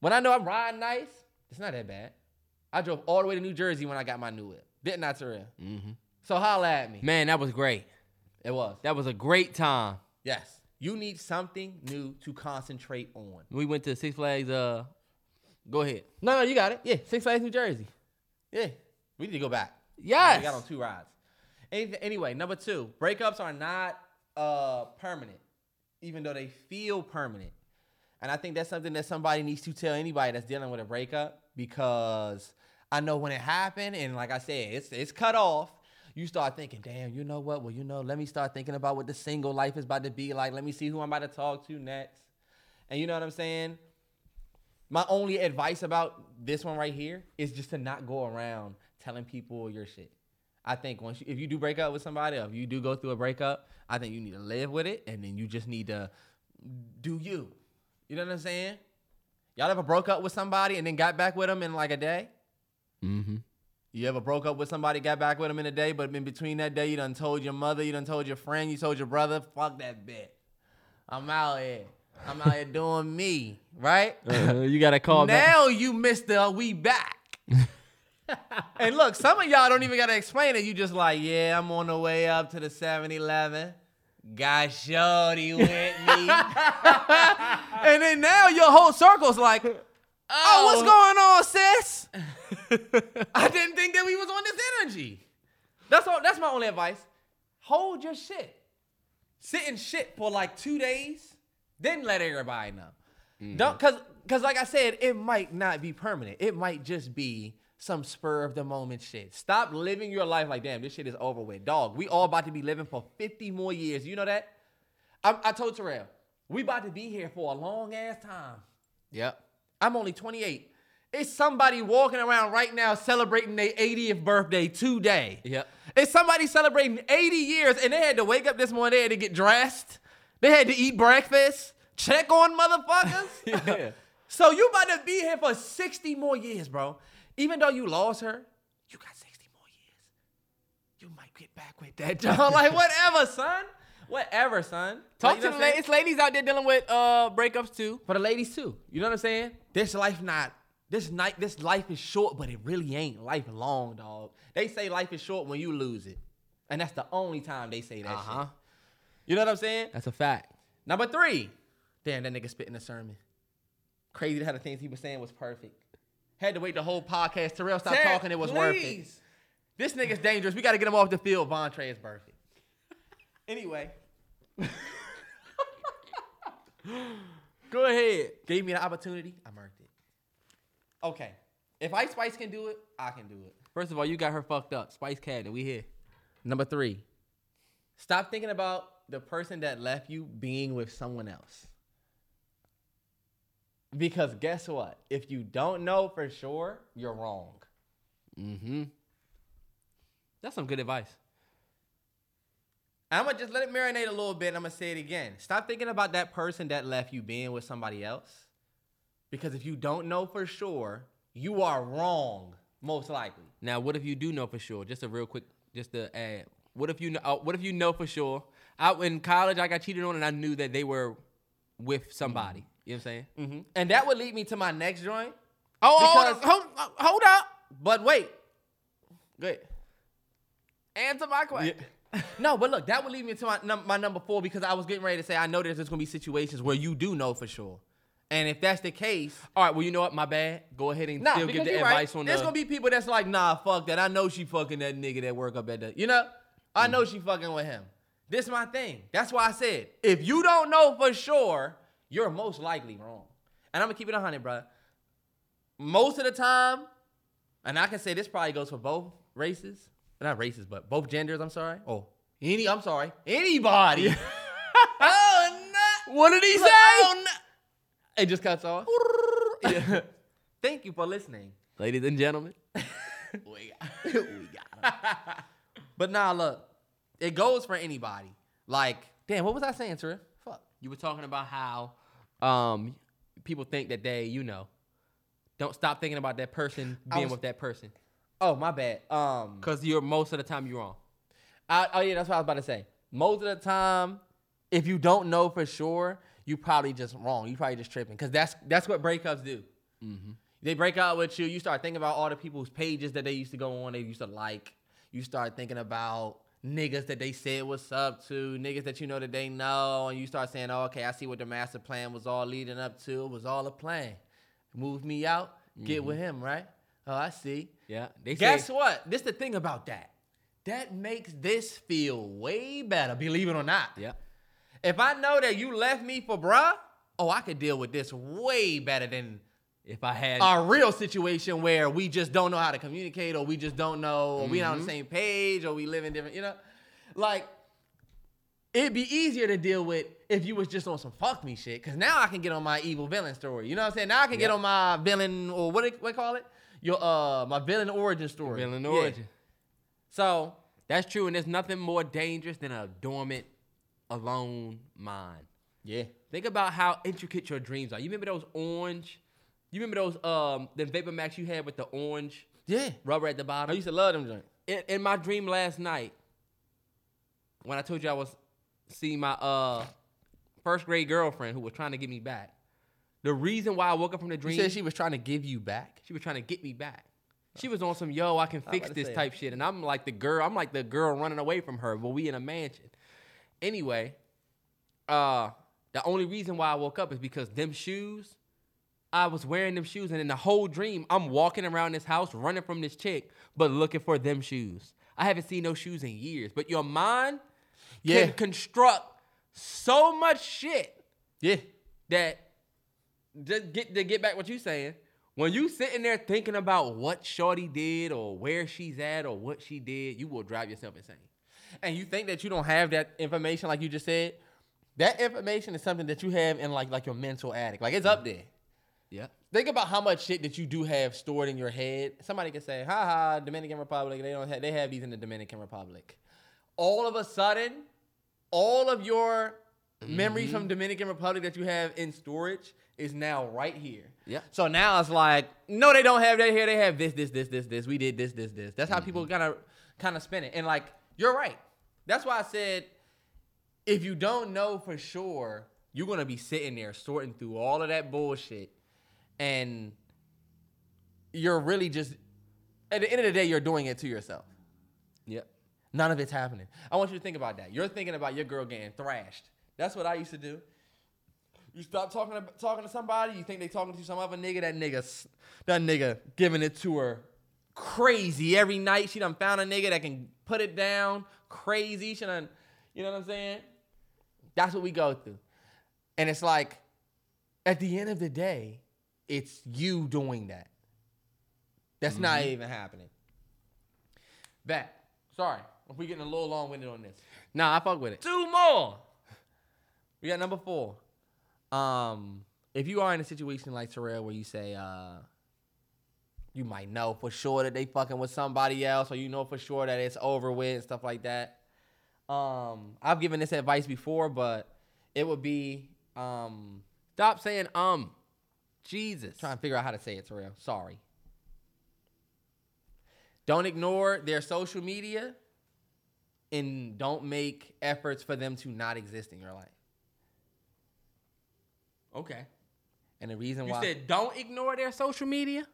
when I know I'm riding nice, it's not that bad. I drove all the way to New Jersey when I got my new whip. Didn't I, Terrell? Mm-hmm. So holla at me. Man, that was great. It was. That was a great time. Yes. You need something new to concentrate on. We went to Six Flags. Uh, go ahead. No, no, you got it. Yeah, Six Flags, New Jersey. Yeah, we need to go back. Yes. We got on two rides. Any- Anyway, number two, breakups are not uh, permanent, even though they feel permanent. And I think that's something that somebody needs to tell anybody that's dealing with a breakup because I know when it happened, and like I said, it's it's cut off. You start thinking, damn, you know what? Well, you know, let me start thinking about what the single life is about to be like. Let me see who I'm about to talk to next. And you know what I'm saying? My only advice about this one right here is just to not go around telling people your shit. I think once you, if you do break up with somebody, or if you do go through a breakup, I think you need to live with it, and then you just need to do you. You know what I'm saying? Y'all ever broke up with somebody and then got back with them in like a day? Mm-hmm. You ever broke up with somebody, got back with them in a day, but in between that day, you done told your mother, you done told your friend, you told your brother, fuck that bitch. I'm out here. I'm out here doing me, right? Uh, you got to call back. now you missed the we back. and look, some of y'all don't even gotta explain it. You just like, yeah, I'm on the way up to the 7-Eleven. Got shorty with me. and then now your whole circle's like, oh, what's oh. going on, sis? I didn't think that we was on this energy. That's all that's my only advice. Hold your shit. Sit in shit for like two days, then let everybody know. Mm. Don't cause cause like I said, it might not be permanent. It might just be some spur of the moment shit. Stop living your life like damn, this shit is over with. Dog, we all about to be living for 50 more years. You know that? I, I told Terrell, we about to be here for a long ass time. Yep. I'm only 28. It's somebody walking around right now celebrating their 80th birthday today. Yep. It's somebody celebrating 80 years and they had to wake up this morning, they had to get dressed, they had to eat breakfast, check on motherfuckers. Yeah. so you about to be here for 60 more years, bro. Even though you lost her, you got 60 more years. You might get back with that, John. like, whatever, son. Whatever, son. Talk Like, to the ladies. Ladies out there dealing with uh breakups too. For the ladies too. You know what I'm saying? This life not this night this life is short, but it really ain't life long, dog. They say life is short when you lose it. And that's the only time they say that Uh-huh. shit. You know what I'm saying? That's a fact. Number three. Damn, that nigga spitting a sermon. Crazy how the things he was saying was perfect. Had to wait the whole podcast. Terrell stopped Terrell, talking, it was worth it. This nigga's dangerous. We gotta get him off the field. Von is perfect. Anyway. Go ahead. Gave me the opportunity, I murked it. Okay. If Ice Spice can do it, I can do it. First of all, you got her fucked up. Spice Cabinet, we here. Number three, stop thinking about the person that left you being with someone else. Because guess what? If you don't know for sure, you're wrong. Mm-hmm. That's some good advice. I'm gonna just let it marinate a little bit and I'm gonna say it again. Stop thinking about that person that left you being with somebody else. Because if you don't know for sure, you are wrong, most likely. Now, what if you do know for sure? Just a real quick, just to add. What if you know? Uh, what if you know for sure? Out in college, I got cheated on, and I knew that they were with somebody. Mm-hmm. You know what I'm saying? Mm-hmm. And that would lead me to my next joint. Oh, oh Because- oh, hold, hold, hold up. But wait. Good. Answer my question. No, but look, that would lead me to my, num- my number four because I was getting ready to say I know there's, there's gonna be situations where you do know for sure, and if that's the case, All right. Well, you know what? My bad. Go ahead and nah, still give the you're right. advice on There's the. gonna be people that's like, nah, fuck that. I know she fucking that nigga that work up at the, you know, I know she fucking with him. This is my thing. That's why I said if you don't know for sure, you're most likely wrong. And I'm gonna keep it hundred, bro. Most of the time, and I can say this probably goes for both races, not races, but both genders. I'm sorry, Oh, Any, I'm sorry, anybody. oh no! What did he say? Oh, no. It just cuts off. Yeah. Thank you for listening. Ladies and gentlemen. we got, we got. But nah, look, it goes for anybody. Like, damn, what was I saying, Tara? Fuck. You were talking about how um people think that they, you know, don't stop thinking about that person being was- with that person. Oh, my bad. Um, Cause you're most of the time you're wrong. I, oh yeah, that's what I was about to say. Most of the time, if you don't know for sure, you probably just wrong. You probably just tripping because that's that's what breakups do. They break out with you. You start thinking about all the people's pages that they used to go on. They used to like. You start thinking about niggas that they said what's up to, niggas that you know that they know, and you start saying, "Oh, okay, I see what the master plan was all leading up to. It was all a plan. Move me out, get with him, right? Oh, I see. Yeah. They Guess say what? This the thing about that. That makes this feel way better, believe it or not. Yeah. If I know that you left me for bruh, oh, I could deal with this way better than If I had a real situation where we just don't know how to communicate or we just don't know, or we not on the Mm-hmm. same page or we live in different, you know? Like, it'd be easier to deal with if you was just on some fuck me shit. Cause now I can get on my evil villain story. You know what I'm saying? Now I can get on my villain or what it, what call it? Your uh my villain origin story. villain Yeah. origin. So That's true, and there's nothing more dangerous than a dormant, alone mind. yeah. Think about how intricate your dreams are. You remember those orange? You remember those um the Vapor Max you had with the orange Yeah. rubber at the bottom. I used to love them joints. in, in my dream last night, when I told you I was seeing my uh first grade girlfriend who was trying to get me back. The reason why I woke up from the You dream, said she was trying to give you back. she was trying to get me back. She was on some yo, I can fix this type shit, and I'm like the girl. I'm like the girl running away from her, but we in a mansion. Anyway, uh, the only reason why I woke up is because them shoes. I was wearing them shoes, and in the whole dream, I'm walking around this house, running from this chick, but looking for them shoes. I haven't seen those shoes in years. But your mind Yeah. can construct so much shit Yeah. that just get to get back what you're saying. When you sitting there thinking about what Shorty did or where she's at or what she did, you will drive yourself insane. And you think that you don't have that information like you just said? That information is something that you have in like like your mental attic. Like it's up there. Yeah. Think about how much shit that you do have stored in your head. Somebody can say, "Ha ha, Dominican Republic. They don't have. They have these in the Dominican Republic." All of a sudden, all of your memories from mm-hmm. Dominican Republic that you have in storage is now right here. Yeah. So now it's like, no, they don't have that here. They have this, this, this, this, this. We did this, this, this. That's how people kind of kind of spin it. And like, you're right. That's why I said, if you don't know for sure, you're gonna be sitting there sorting through all of that bullshit, and you're really just at the end of the day, you're doing it to yourself. Yep. None of it's happening. I want you to think about that. You're thinking about your girl getting thrashed. That's what I used to do. You stop talking to, talking to somebody, you think they talking to some other nigga, that nigga, that nigga giving it to her crazy every night. She done found a nigga that can put it down crazy. She done, you know what I'm saying? That's what we go through. And it's like, at the end of the day, it's you doing that. That's not mm-hmm. even happening. That. Sorry, if we getting a little long winded on this. Nah, I fuck with it. Two more. We got number four. Um, if you are in a situation like Terrell where you say, uh, you might know for sure that they fucking with somebody else, or you know for sure that it's over with and stuff like that. Um, I've given this advice before, but it would be um Stop saying um. Jesus. trying to figure out how to say it, Terrell. Sorry. Don't ignore their social media and don't make efforts for them to not exist in your life. Okay. And the reason You why you said don't ignore their social media.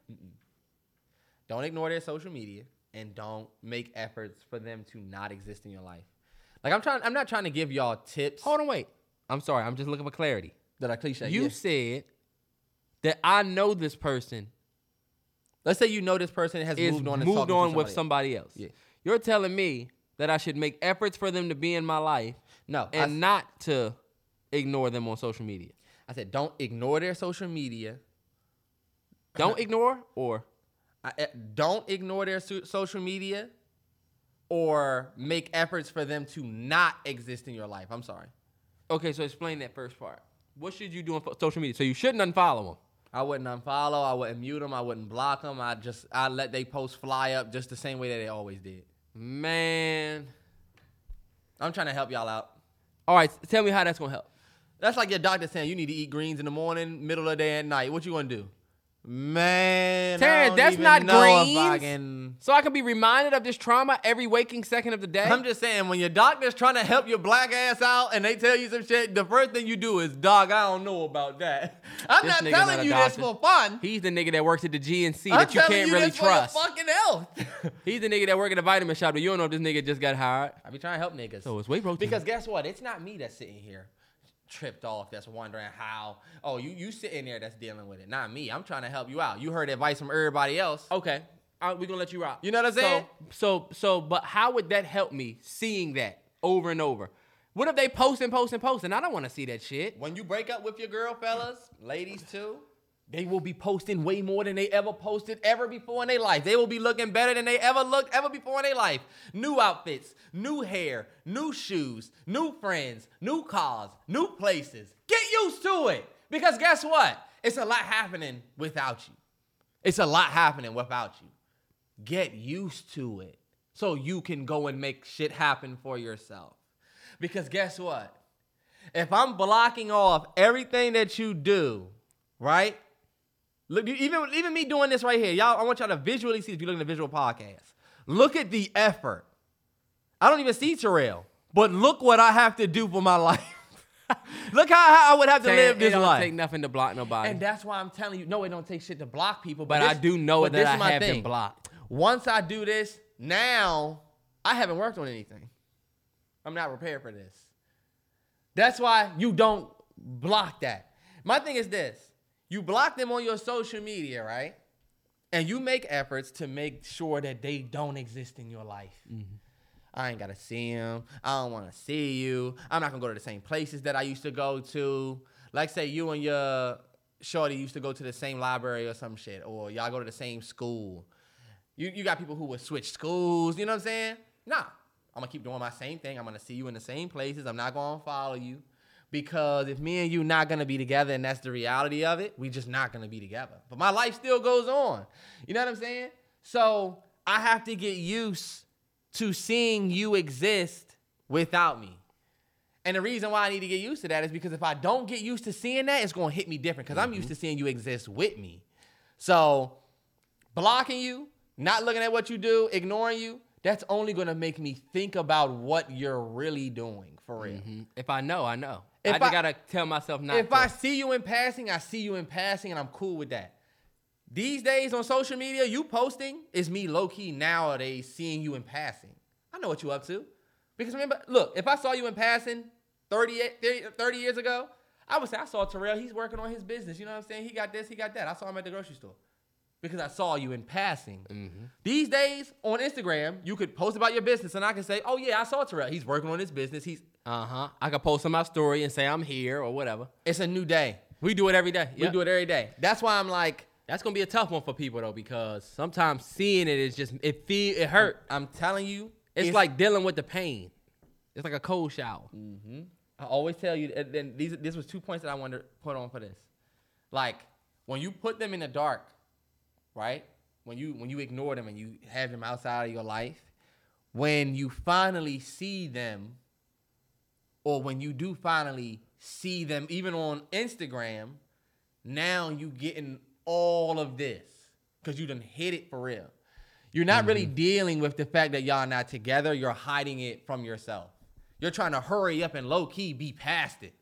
don't ignore their social media and don't make efforts for them to not exist in your life. Like I'm trying I'm not trying to give y'all tips Hold on, wait. I'm sorry. I'm just looking for clarity. that I cliche. You Yeah. said that I know this person Let's say you know this person has moved on and moved on with somebody somebody else. Yeah. You're telling me that I should make efforts for them to be in my life No, I, and not to ignore them on social media. I said don't ignore their social media. Don't ignore or I, eh, don't ignore their so- social media, or make efforts for them to not exist in your life. I'm sorry. Okay, so explain that first part. What should you do on fo- social media? So you shouldn't unfollow them. I wouldn't unfollow. I wouldn't mute them. I wouldn't block them. I just I let they posts fly up just the same way that they always did. Man. I'm trying to help y'all out. All right, tell me how that's gonna help. That's like your doctor saying you need to eat greens in the morning, middle of the day, at night. What you gonna do? Man, Terrence, that's not know if I greens. can- So I can be reminded of this trauma every waking second of the day. I'm just saying, when your doctor's trying to help your black ass out and they tell you some shit, the first thing you do is, dog, I don't know about that. I'm This not telling not a you this for fun. He's the nigga that works at the GNC I'm that you can't you really this for trust. fucking health. He's the nigga that work at the vitamin shop, but you don't know if this nigga just got hired. I be trying to help niggas. So it's whey protein. Because guess what? It's not me that's sitting here tripped off that's wondering how. Oh, you you sitting there that's dealing with it, not me. I'm trying to help you out. You heard advice from everybody else. okay, we're gonna let you rock. You know what I'm saying? So, so, so, but how would that help me seeing that over and over? What if they post and post and post, and I don't want to see that shit? When you break up with your girl, fellas, ladies too, they will be posting way more than they ever posted ever before in their life. They will be looking better than they ever looked ever before in their life. New outfits, new hair, new shoes, new friends, new cars, new places. Get used to it. Because guess what? It's a lot happening without you. It's a lot happening without you. Get used to it so you can go and make shit happen for yourself. Because guess what? If I'm blocking off everything that you do, right? Look, even even me doing this right here, y'all. I want y'all to visually see if you're looking at the visual podcast. Look at the effort. I don't even see Terrell, but look what I have to do for my life. look how, how I would have to live it this don't life. take nothing to block nobody. And that's why I'm telling you, no, it don't take shit to block people. but But, I do know that this I is my have been thing. blocked. Once I do this, now I haven't worked on anything. I'm not prepared for this. That's why you don't block that. My thing is this you block them on your social media, right? And you make efforts to make sure that they don't exist in your life. Mm-hmm. I ain't gotta see them. I don't wanna see you. I'm not gonna go to the same places that I used to go to. Like, say you and your shorty used to go to the same library or some shit, or y'all go to the same school. You you got people who would switch schools. You know what I'm saying? Nah, I'm gonna keep doing my same thing. I'm gonna see you in the same places. I'm not gonna follow you because if me and you not gonna be together and that's the reality of it, we just not gonna be together. But my life still goes on. You know what I'm saying? So I have to get used to seeing you exist without me. And the reason why I need to get used to that is because if I don't get used to seeing that, it's gonna hit me different because I'm used to seeing you exist with me. So blocking you, not looking at what you do, ignoring you, that's only gonna make me think about what you're really doing for real. Mhm. If I know, I know. If I just I- gotta tell myself not If to. I see you in passing, I see you in passing, and I'm cool with that. These days on social media, you posting is me low key nowadays seeing you in passing. I know what you up to. Because remember, look, if I saw you in passing 30, 30, 30 years ago, I would say I saw Terrell, he's working on his business. You know what I'm saying? He got this, he got that. I saw him at the grocery store. Because I saw you in passing. Mm-hmm. These days on Instagram, you could post about your business and I can say, oh yeah, I saw Terrell. He's working on his business. He's uh huh. I could post on my story and say I'm here or whatever. it's a new day. We do it every day. We do it every day. That's why I'm like, That's gonna be a tough one for people though, because sometimes seeing it is just it feel it hurt. I'm telling you, It's, like dealing with the pain. It's like a cold shower. I always tell you. And then these this was two points that I wanted to put on for this. Like when you put them in the dark, right? When you when you ignore them and you have them outside of your life, when you finally see them, or when you do finally see them, even on Instagram, now you getting all of this because you done hit it for real. You're not really mm-hmm. dealing with the fact that y'all not together. You're hiding it from yourself. You're trying to hurry up and low key be past it.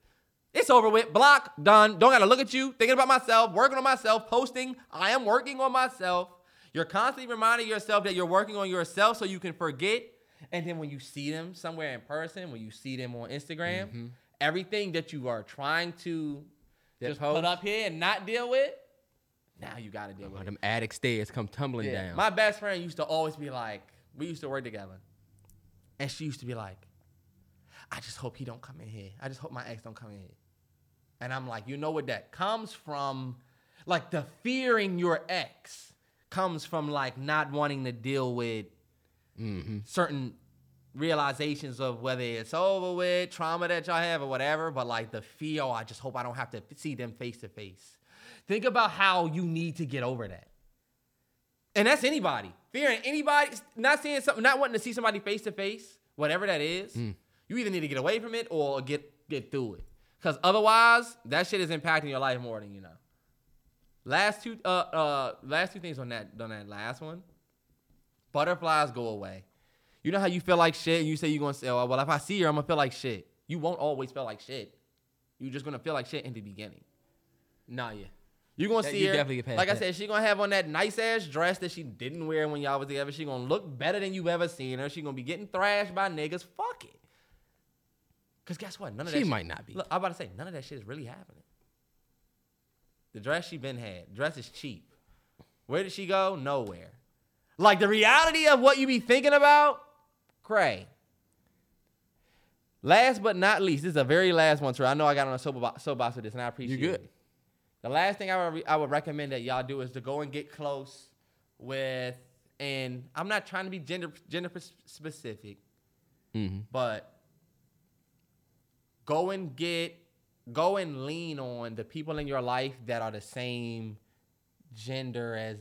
It's over with. Block, done. Don't gotta look at you. Thinking about myself, working on myself, posting. I am working on myself. You're constantly reminding yourself that you're working on yourself so you can forget. And then when you see them somewhere in person, when you see them on Instagram, mm-hmm. everything that you are trying to just post. put up here and not deal with, now you gotta deal oh, with Or it. them attic stairs come tumbling Yeah. down. My best friend used to always be like, we used to work together. And she used to be like, I just hope he don't come in here. I just hope my ex don't come in here. And I'm like, you know what that comes from? Like the fearing your ex comes from like not wanting to deal with mm-hmm. certain realizations of whether it's over with, trauma that y'all have or whatever, but like the fear, oh, I just hope I don't have to see them face to face. Think about how you need to get over that. And that's anybody. Fearing anybody, not seeing something, not wanting to see somebody face to face, whatever that is. Mm. You either need to get away from it or get get through it. Cause otherwise, that shit is impacting your life more than you know. Last two uh uh last two things on that on that last one. Butterflies go away. You know how you feel like shit and you say you're gonna say, oh, well, if I see her, I'm gonna feel like shit. You won't always feel like shit. You're just gonna feel like shit in the beginning. Nah, yeah. You're gonna Yeah, see you her. definitely get past like I said, she gonna have on that nice ass dress that she didn't wear when y'all was together. She gonna look better than you ever seen her. She gonna be getting thrashed by niggas. Fuck it. Cause guess what? None of She that. shit- might not be. Look, I'm about to say none of that shit is really happening. The dress she been had. Dress is cheap. Where did she go? Nowhere. Like the reality of what you be thinking about, Cray. Last but not least, this is a very last one, sir. I know I got on a soapbox soapbox with this, and I appreciate you good. it. The last thing I would, re- I would recommend that y'all do is to go and get close with, and I'm not trying to be gender gender specific, Mm-hmm. but go and get, go and lean on the people in your life that are the same gender as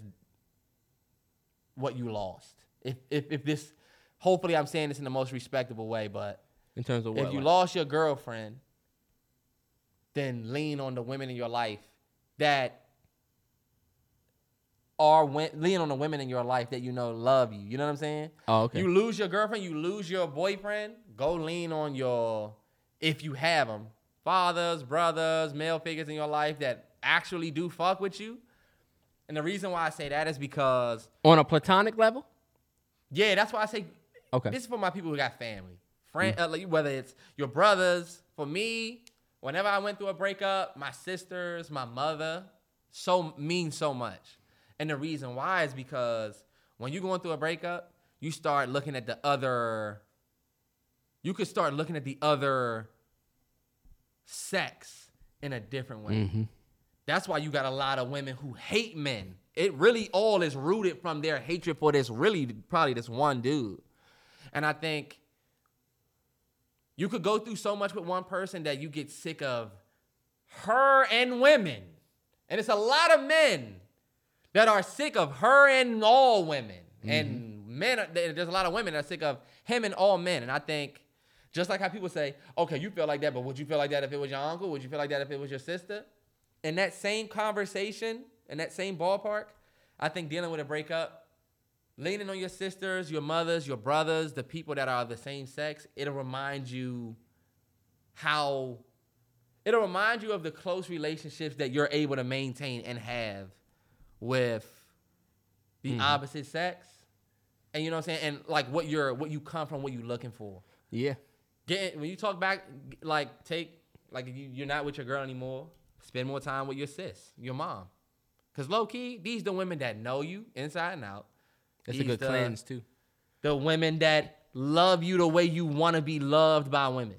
what you lost. If if if this, hopefully I'm saying this in the most respectable way, but In terms of what? if you like- lost your girlfriend, then lean on the women in your life that are lean on the women in your life that you know love you. You know what I'm saying? Oh, okay. You lose your girlfriend, you lose your boyfriend. Go lean on your, if you have them, fathers, brothers, male figures in your life that actually do fuck with you. And the reason why I say that is because On a platonic level? yeah, that's why I say Okay. this is for my people who got family, friend, uh, like, whether it's your brothers. For me, whenever I went through a breakup, my sisters, my mother, so mean so much. And the reason why is because when you're going through a breakup, you start looking at the other. You could start looking at the other sex in a different way. Mm-hmm. That's why you got a lot of women who hate men. It really all is rooted from their hatred for this really probably this one dude. And I think you could go through so much with one person that you get sick of her and women. And it's a lot of men that are sick of her and all women. And men, are, there's a lot of women that are sick of him and all men. And I think, just like how people say, okay, you feel like that, but would you feel like that if it was your uncle? Would you feel like that if it was your sister? In that same conversation, in that same ballpark, I think dealing with a breakup, leaning on your sisters, your mothers, your brothers, the people that are the same sex, it'll remind you how it'll remind you of the close relationships that you're able to maintain and have with the mm-hmm. opposite sex. And you know what I'm saying? And like what you're what you come from, what you're looking for. Yeah. Get when you talk back, like take like you, you're not with your girl anymore. Spend more time with your sis, your mom. Cause low key, these the women that know you inside and out. That's a good the- cleanse too. The women that love you the way you want to be loved by women.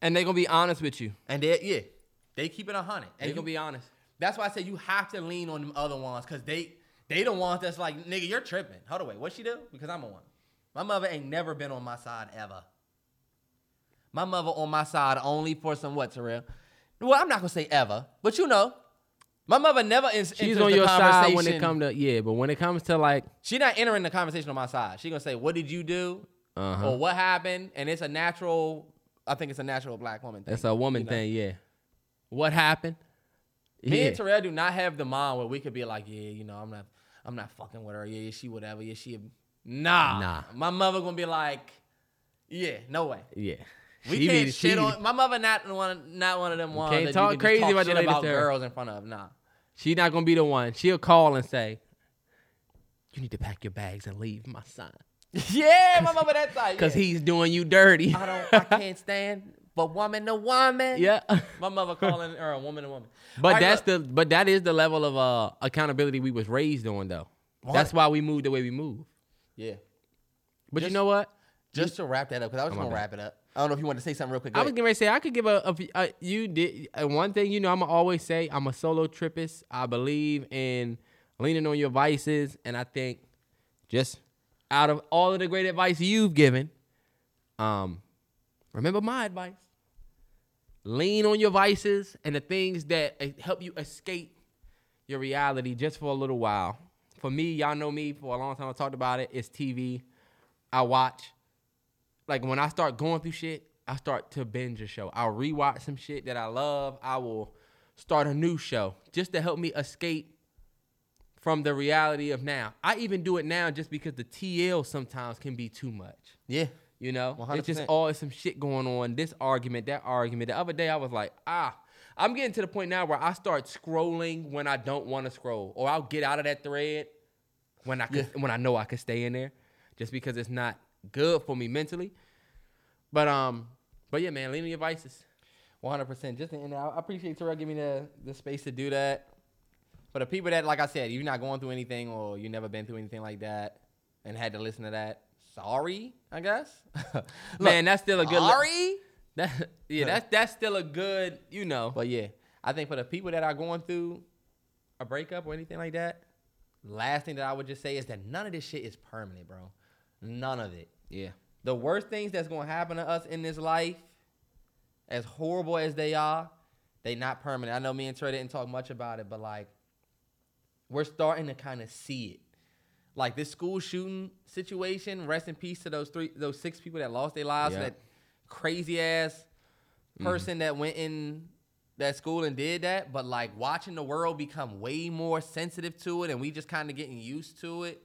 And they're gonna be honest with you. And they yeah, they keep it a hundred. They're gonna be honest. that's why I say you have to lean on them other ones, cause they they the ones that's like, nigga, you're tripping. Hold wait, what she do? Because I'm a one. My mother ain't never been on my side ever. My mother on my side only for some what, Terrell? Well, I'm not gonna say ever, but you know, my mother never is. She's on your side when it comes to yeah, but when it comes to like She not entering the conversation on my side. She gonna say, "What did you do?" Uh-huh. or "What happened?" And it's a natural. I think it's a natural black woman thing. that's a woman you know? thing, yeah. What happened? Me yeah. and Terrell do not have the mind where we could be like, "Yeah, you know, I'm not, I'm not fucking with her. Yeah, she whatever. Yeah, she." Nah, Nah. My mother gonna be like, "Yeah, no way." yeah. We She can't shit on my mother. Not one, not one of them ones. can't talk can crazy talk about shit about girls in front of. Nah. She not gonna be the one. She'll call and say, "You need to pack your bags and leave, my son, yeah, my mother that type. because yeah. he's doing you dirty." I don't. I can't stand. But woman to woman. yeah. My mother calling her a woman to woman. But right, that's look. the but that is the level of uh accountability we was raised on though. That's why we move the way we move. yeah. But Just- you know what? Just to wrap that up, because I was Oh, gonna bad. wrap it up. I don't know if you want to say something real quick. Go I was ahead. getting ready to say I could give a, a, a you did uh, one thing you know I'm gonna always say I'm a solo trippist. I believe in leaning on your vices, and I think just out of all of the great advice you've given, um, remember my advice. Lean on your vices and the things that uh, help you escape your reality just for a little while. For me, y'all know me for a long time. I talked about it. It's TV. I watch. Like when I start going through shit, I start to binge a show. I'll rewatch some shit that I love. I will start a new show just to help me escape from the reality of now. I even do it now just because the TL sometimes can be too much. Yeah. You know, it's just 100%. always some shit going on. This argument, that argument. The other day, I was like, ah, I'm getting to the point now where I start scrolling when I don't want to scroll, or I'll get out of that thread when I can, when I know I can stay in there, just because it's not good for me mentally. But um, but yeah, man, lean on your vices. One hundred percent. Just and I appreciate Terrell giving me the the space to do that. For the people that, like I said, you're not going through anything or you never been through anything like that and had to listen to that. Sorry, I guess. Look, man, that's still a good. sorry. That, yeah, that's that's still a good. You know, But yeah, I think for the people that are going through a breakup or anything like that, last thing that I would just say is that none of this shit is permanent, bro. None of it. Yeah, The worst things that's gonna happen to us in this life, as horrible as they are, they not permanent. I know me and Trey didn't talk much about it, but like we're starting to kind of see it. Like this school shooting situation, rest in peace to those three those six people that lost their lives, Yeah. that crazy ass mm-hmm. person that went in that school and did that, but like watching the world become way more sensitive to it and we just kind of getting used to it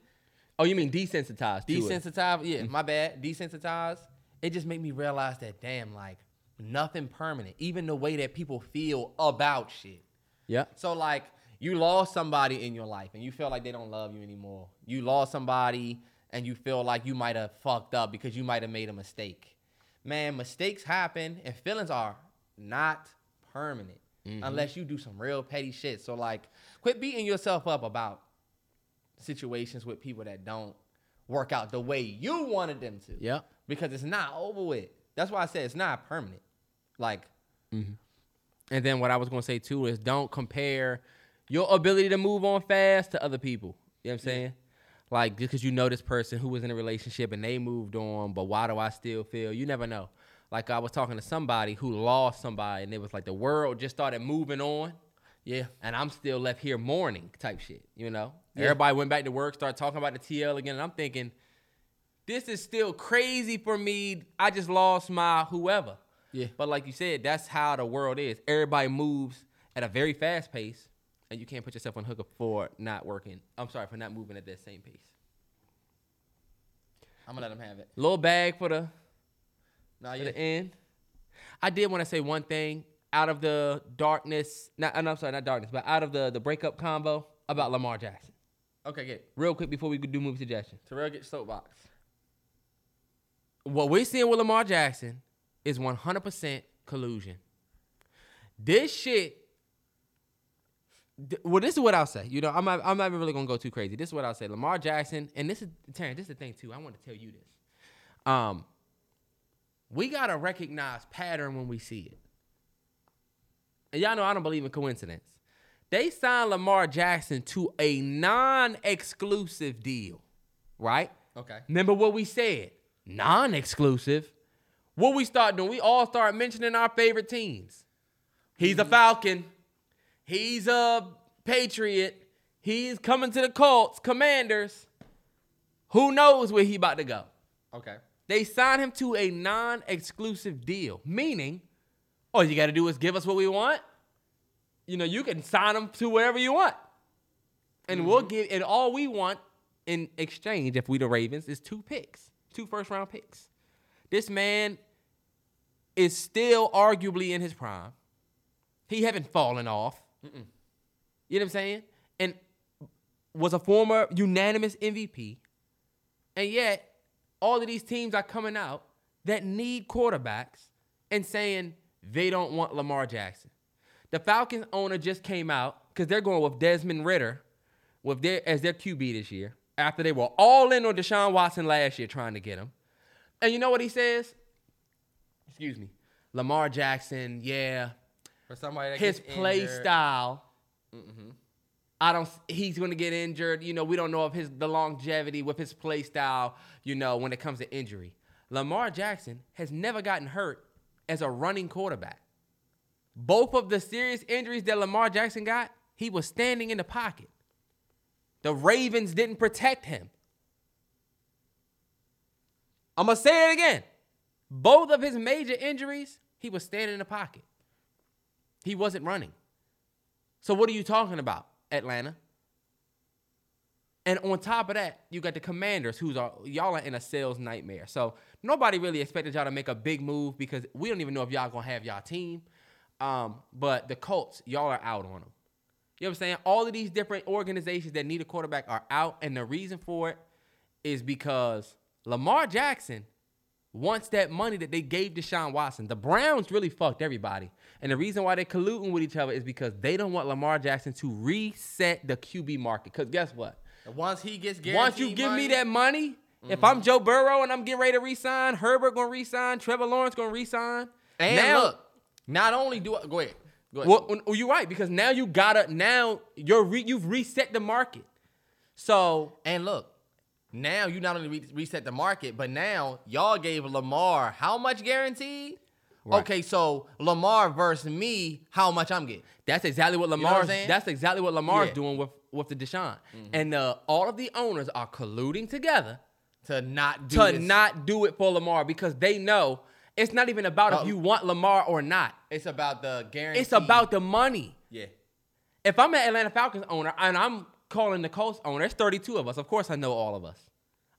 Oh, you mean desensitized? to it. desensitized. Yeah, mm-hmm. my bad. Desensitized. It just made me realize that damn, like nothing permanent. Even the way that people feel about shit. Yeah. So like you lost somebody in your life and you feel like they don't love you anymore. You lost somebody and you feel like you might have fucked up because you might have made a mistake. Man, mistakes happen and feelings are not permanent mm-hmm. unless you do some real petty shit. So like quit beating yourself up about situations with people that don't work out the way you wanted them to. Yeah. Because it's not over with. That's why I said it's not permanent. Like mm-hmm. And then what I was gonna say too is don't compare your ability to move on fast to other people. You know what I'm saying? Like just because you know this person who was in a relationship and they moved on, but why do I still feel? You never know. Like I was talking to somebody who lost somebody, and it was like the world just started moving on, yeah. and I'm still left here mourning type shit. You know, Yeah. everybody went back to work, started talking about the TL again, and I'm thinking, this is still crazy for me. I just lost my whoever. Yeah. But like you said, that's how the world is. Everybody moves at a very fast pace, and you can't put yourself on hook for not working. I'm sorry for not moving at that same pace. I'm gonna let them have it. Little bag for the No, for yeah. the end. I did want to say one thing out of the darkness. Not, uh, no, I'm sorry, not darkness, but out of the the breakup combo about Lamar Jackson. Okay, good. Real quick before we do movie suggestions. Terrell get soapbox. what we're seeing with Lamar Jackson is 100% collusion. This shit. th- Well, this is what I'll say. You know, I'm not, I'm not even really gonna go too crazy. This is what I'll say. Lamar Jackson, and this is Terrence. This is the thing too. I want to tell you this. Um, we gotta recognize pattern when we see it. And y'all know I don't believe in coincidence. They signed Lamar Jackson to a non-exclusive deal, right? Okay. Remember what we said? Non-exclusive. What we start doing? We all start mentioning our favorite teams. He's a mm-hmm. Falcon. He's a Patriot. He's coming to the Colts, Commanders. Who knows where he about to go? Okay. They signed him to a non-exclusive deal, meaning all you got to do is give us what we want. You know, you can sign him to whatever you want, and we'll mm-hmm. give. And all we want in exchange, if we the Ravens, is two picks, two first-round picks. This man is still arguably in his prime. He haven't fallen off. You know what I'm saying? And was a former unanimous MVP. And yet, all of these teams are coming out that need quarterbacks and saying they don't want Lamar Jackson. The Falcons owner just came out because they're going with Desmond Ridder with their as their QB this year after they were all in on Deshaun Watson last year trying to get him. And you know what he says? Excuse me. Lamar Jackson, yeah, For somebody that his gets play injured- style mm-hmm. I don't. He's going to get injured. You know, we don't know of his the longevity with his play style. You know, when it comes to injury, Lamar Jackson has never gotten hurt as a running quarterback. Both of the serious injuries that Lamar Jackson got, he was standing in the pocket. The Ravens didn't protect him. I'm gonna say it again. Both of his major injuries, he was standing in the pocket. He wasn't running. So what are you talking about, Atlanta? And on top of that, you got the Commanders, who's are y'all are in a sales nightmare. So nobody really expected y'all to make a big move because we don't even know if y'all gonna have y'all team. Um, but the Colts, y'all are out on them. You know what I'm saying? All of these different organizations that need a quarterback are out, and the reason for it is because Lamar Jackson wants that money that they gave Deshaun Watson. The Browns really fucked everybody. And the reason why they're colluding with each other is because they don't want Lamar Jackson to reset the QB market. Because guess what? Once he gets guaranteed Once you give money, me that money, if I'm Joe Burrow and I'm getting ready to resign, Herbert gonna resign, Trevor Lawrence gonna resign. and now, look, not only do I go ahead, go ahead. well, well, you're right because now you gotta now you're re, you've reset the market. So And look, now you not only re- reset the market, but now y'all gave Lamar how much guaranteed? Right. Okay, so Lamar versus me, how much I'm getting? That's exactly what know what I'm Lamar's. that's exactly what Lamar's Yeah. doing with with the Deshaun, and uh, all of the owners are colluding together To not do to this. not do it for Lamar because they know it's not even about if you want Lamar or not. It's about the guarantee. It's about the money. yeah. If I'm an Atlanta Falcons owner and I'm calling the Colts owner, there's 32 of us. Of course, I know all of us.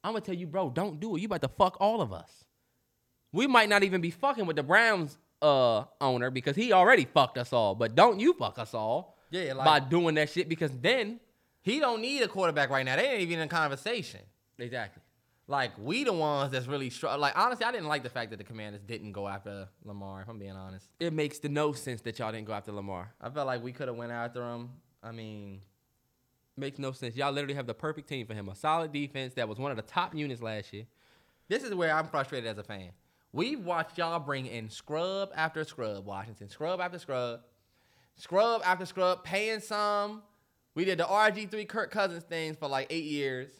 I'm gonna tell you, bro, don't do it. You about to fuck all of us. We might not even be fucking with the Browns uh owner because he already fucked us all. But don't you fuck us all Yeah, like- by doing that shit because then He don't need a quarterback right now. They ain't even in conversation. exactly. Like we the ones that's really str- like honestly, I didn't like the fact that the Commanders didn't go after Lamar. If I'm being honest, It makes the no sense that y'all didn't go after Lamar. I felt like we could have went after him. I mean, Makes no sense. Y'all literally have the perfect team for him. A solid defense that was one of the top units last year. this is where I'm frustrated as a fan. We've watched y'all bring in scrub after scrub, Washington, scrub after scrub, scrub after scrub, paying some. We did the RG3 Kirk Cousins things for like eight years,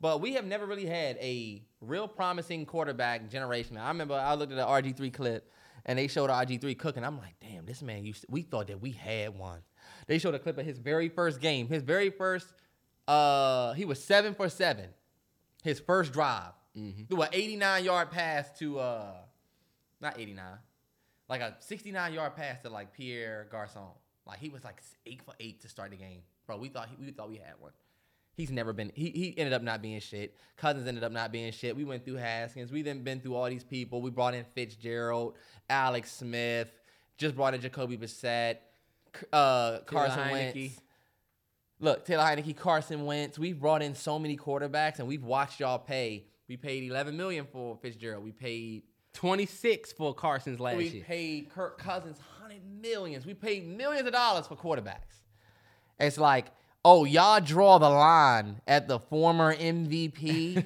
but we have never really had a real promising quarterback generation. I remember I looked at the RG3 clip and they showed RG3 cooking. I'm like, damn, this man used. To, we thought that we had one. They showed a clip of his very first game, his very first. Uh, he was seven for seven, his first drive. Threw an 89 yard pass to uh, not 89, like a 69 yard pass to like Pierre Garcon. Like he was like eight for eight to start the game, bro. We thought he, we thought we had one. He's never been. He he ended up not being shit. Cousins ended up not being shit. We went through Haskins. We then been through all these people. We brought in Fitzgerald, Alex Smith. Just brought in Jacoby Brissett, uh, Carson. Wentz. Look, Taylor Heinicke, Carson Wentz. We've brought in so many quarterbacks, and we've watched y'all pay. We paid 11 million for Fitzgerald. We paid 26 for Carson's last we year. We paid Kirk Cousins hundred millions. We paid millions of dollars for quarterbacks. It's like, oh, y'all draw the line at the former MVP.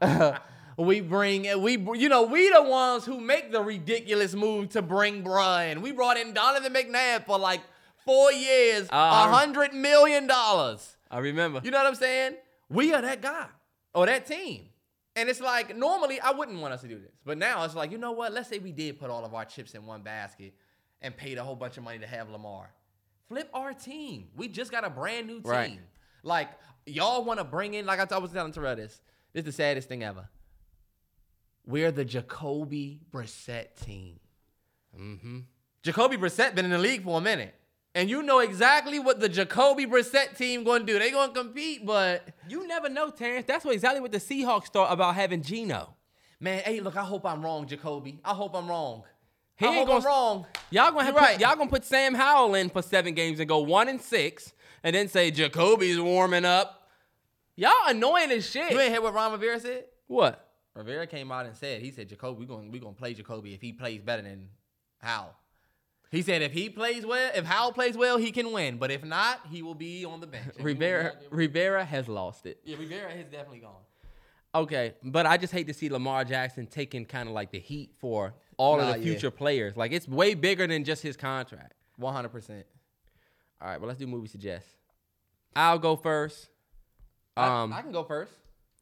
we bring we you know we the ones who make the ridiculous move to bring Brian. We brought in Donovan McNabb for like four years, a Uh, hundred million dollars. I remember. You know what I'm saying? We are that guy or that team. And it's like normally I wouldn't want us to do this, but now it's like you know what? Let's say we did put all of our chips in one basket and paid a whole bunch of money to have Lamar. Flip our team. We just got a brand new team. Right. Like y'all want to bring in, like I I was telling Terrell this. This is the saddest thing ever. We're the Jacoby Brissett team. mm-hmm. Jacoby Brissett been in the league for a minute. And you know exactly what the Jacoby Brissett team going to do. They going to compete, but You never know, Terrence. That's what exactly what the Seahawks thought about having Geno. Man, hey, look, I hope I'm wrong, Jacoby. I hope I'm wrong. He I ain't gonna- I'm wrong. Y'all gonna put, right. y'all gonna put Sam Howell in for seven games and go one and six, and then say Jacoby's warming up. Y'all annoying as shit. You ain't hear what Ron Rivera said? what? Rivera came out and said, he said, Jacoby, we're going we gonna play Jacoby if he plays better than Howell. He said if he plays well, if Howell plays well, he can win. But if not, he will be on the bench. And we will Rivera Rivera has lost it. Yeah, Rivera has definitely gone. Okay, but I just hate to see Lamar Jackson taking kind of like the heat for all Nah, of the yeah. future players. Like it's way bigger than just his contract. 100%. All right, well let's do movie suggest. I'll go first. I- Um, I, can go first.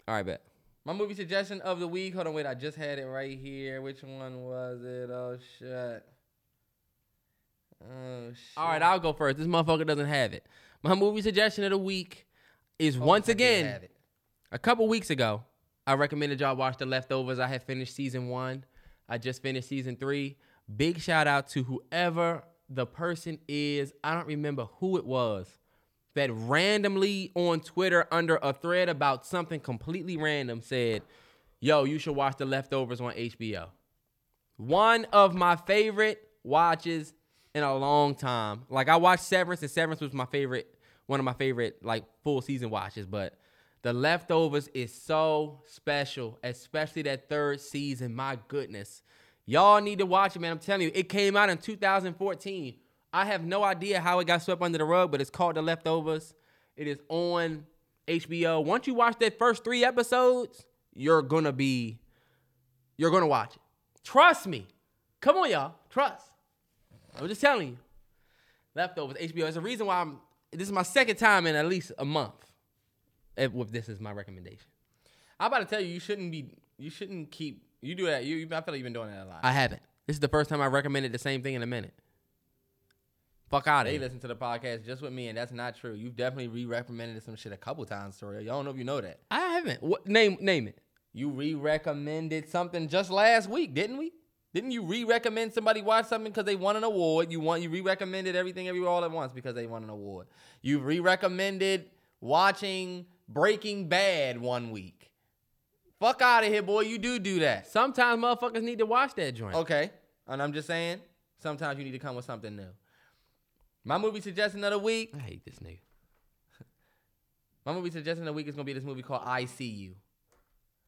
all right, bet. My movie suggestion of the week. Hold on, wait. I just had it right here. Which one was it? Oh shit. Oh shit. All right, I'll go first. This motherfucker doesn't have it. My movie suggestion of the week is Oh, once I again have it. a couple weeks ago. I recommended y'all watch The Leftovers. I had finished season one. I just finished season three. Big shout out to whoever the person is. I don't remember who it was that randomly on Twitter under a thread about something completely random said, Yo, you should watch The Leftovers on HBO. One of my favorite watches in a long time. Like I watched Severance, and Severance was my favorite, one of my favorite like full season watches. But The Leftovers is so special, especially that third season. My goodness, y'all need to watch it, man. I'm telling you, it came out in 2014. I have no idea how it got swept under the rug, but it's called The Leftovers. It is on HBO. Once you watch that first three episodes, you're gonna be, you're gonna watch it. Trust me. Come on, y'all. Trust. I'm just telling you. Leftovers, HBO. There's a reason why I'm. This is my second time in at least a month. If, with this is my recommendation. I'm about to tell you, you shouldn't be. You shouldn't keep. You do that. You. I feel like you've been doing that a lot. I haven't. This is the first time I recommended the same thing in a minute. Fuck out of they here. listen to the podcast just with me, and that's not true. You've definitely re-recommended some shit a couple times, Tori. Y'all don't know if you know that. I haven't. What name? Name it. You re-recommended something just last week, didn't we? Didn't you re-recommend somebody watch something because they won an award? You want you re-recommended everything everywhere all at once because they won an award. You re-recommended watching Breaking Bad one week. Fuck out of here, boy. You do do that. Sometimes motherfuckers need to watch that joint. Okay. And I'm just saying, sometimes you need to come with something new. My movie suggestion of the week. I hate this nigga. My movie suggestion of the week is gonna be this movie called I See You.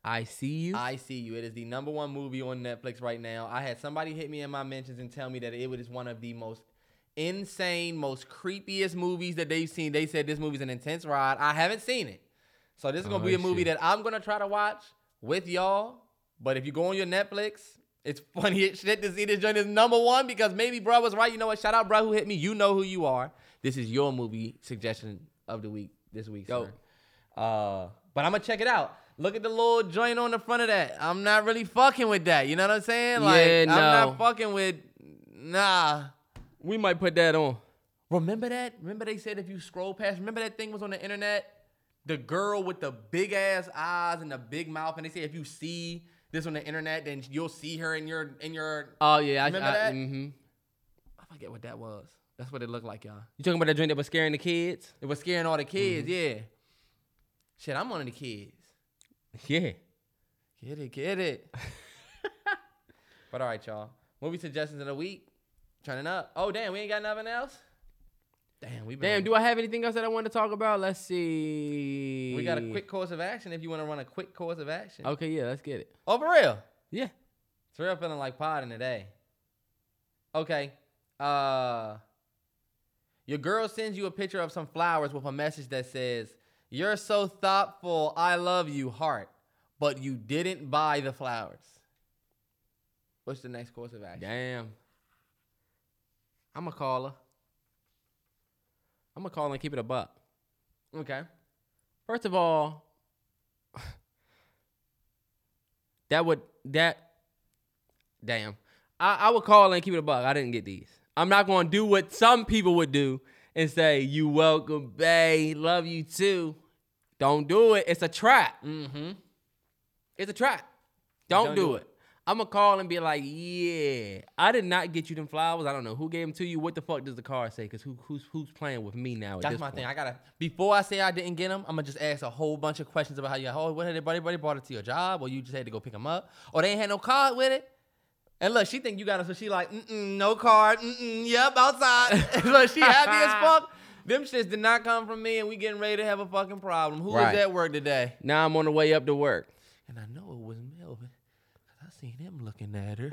I see you. I See You. It is the number one movie on Netflix right now. I had somebody hit me in my mentions and tell me that it was one of the most insane, most creepiest movies that they've seen. They said this movie's an intense ride. I haven't seen it. So this is gonna Oh, be a movie shit. that I'm gonna try to watch with y'all. But if you go on your Netflix, it's funny as shit to see this joint is number one because maybe bro was right. You know what? Shout out bro who hit me. You know who you are. This is your movie suggestion of the week this week. Yo. sir. Uh, but I'm gonna check it out. Look at the little joint on the front of that. I'm not really fucking with that. You know what I'm saying? Like Yeah, I'm not fucking with nah. we might put that on. Remember that? Remember they said if you scroll past, remember that thing was on the internet? The girl with the big ass eyes and the big mouth, and they say if you see this on the internet, then you'll see her in your in your Oh yeah, I Remember I, that? Mm-hmm. I forget what that was. That's what it looked like, y'all. You talking about that joint that was scaring the kids? It was scaring all the kids, Mm-hmm. yeah. Shit, I'm one of the kids. Yeah. Get it, get it. but all right, y'all. Movie suggestions of the week. Turning up. Oh damn, we ain't got nothing else. Damn, we Damn. Do I have anything else that I want to talk about? Let's see. We got a quick course of action. If you want to run a quick course of action. Okay, yeah, let's get it. Oh, for real. Yeah. It's real feeling like podding today. Okay. Uh your girl sends you a picture of some flowers with a message that says, You're so thoughtful, I love you, heart. But you didn't buy the flowers. What's the next course of action? Damn. I'm a caller. I'm gonna call and keep it a buck. Okay. First of all, that would that damn. I, I would call and keep it a buck. I didn't get these. I'm not gonna do what some people would do and say, You welcome, babe, love you too. Don't do it. It's a trap. Mm-hmm. It's a trap. Don't, Don't do, do it. I'm gonna call and be like, yeah, I did not get you them flowers. I don't know who gave them to you. What the fuck does the card say? Cause who, who's who's playing with me now? At That's my point? thing. I gotta before I say I didn't get them, I'm gonna just ask a whole bunch of questions about how you. Oh, what had everybody, buddy brought it to your job, or you just had to go pick them up, or they ain't had no card with it. And look, she think you got it, so she like, mm-mm, no card, mm-mm, yep, outside. look, she happy as fuck. Them shits did not come from me, and we getting ready to have a fucking problem. Who was at work today? Now I'm on the way up to work. And I know it was Melvin, cause I seen him looking at her.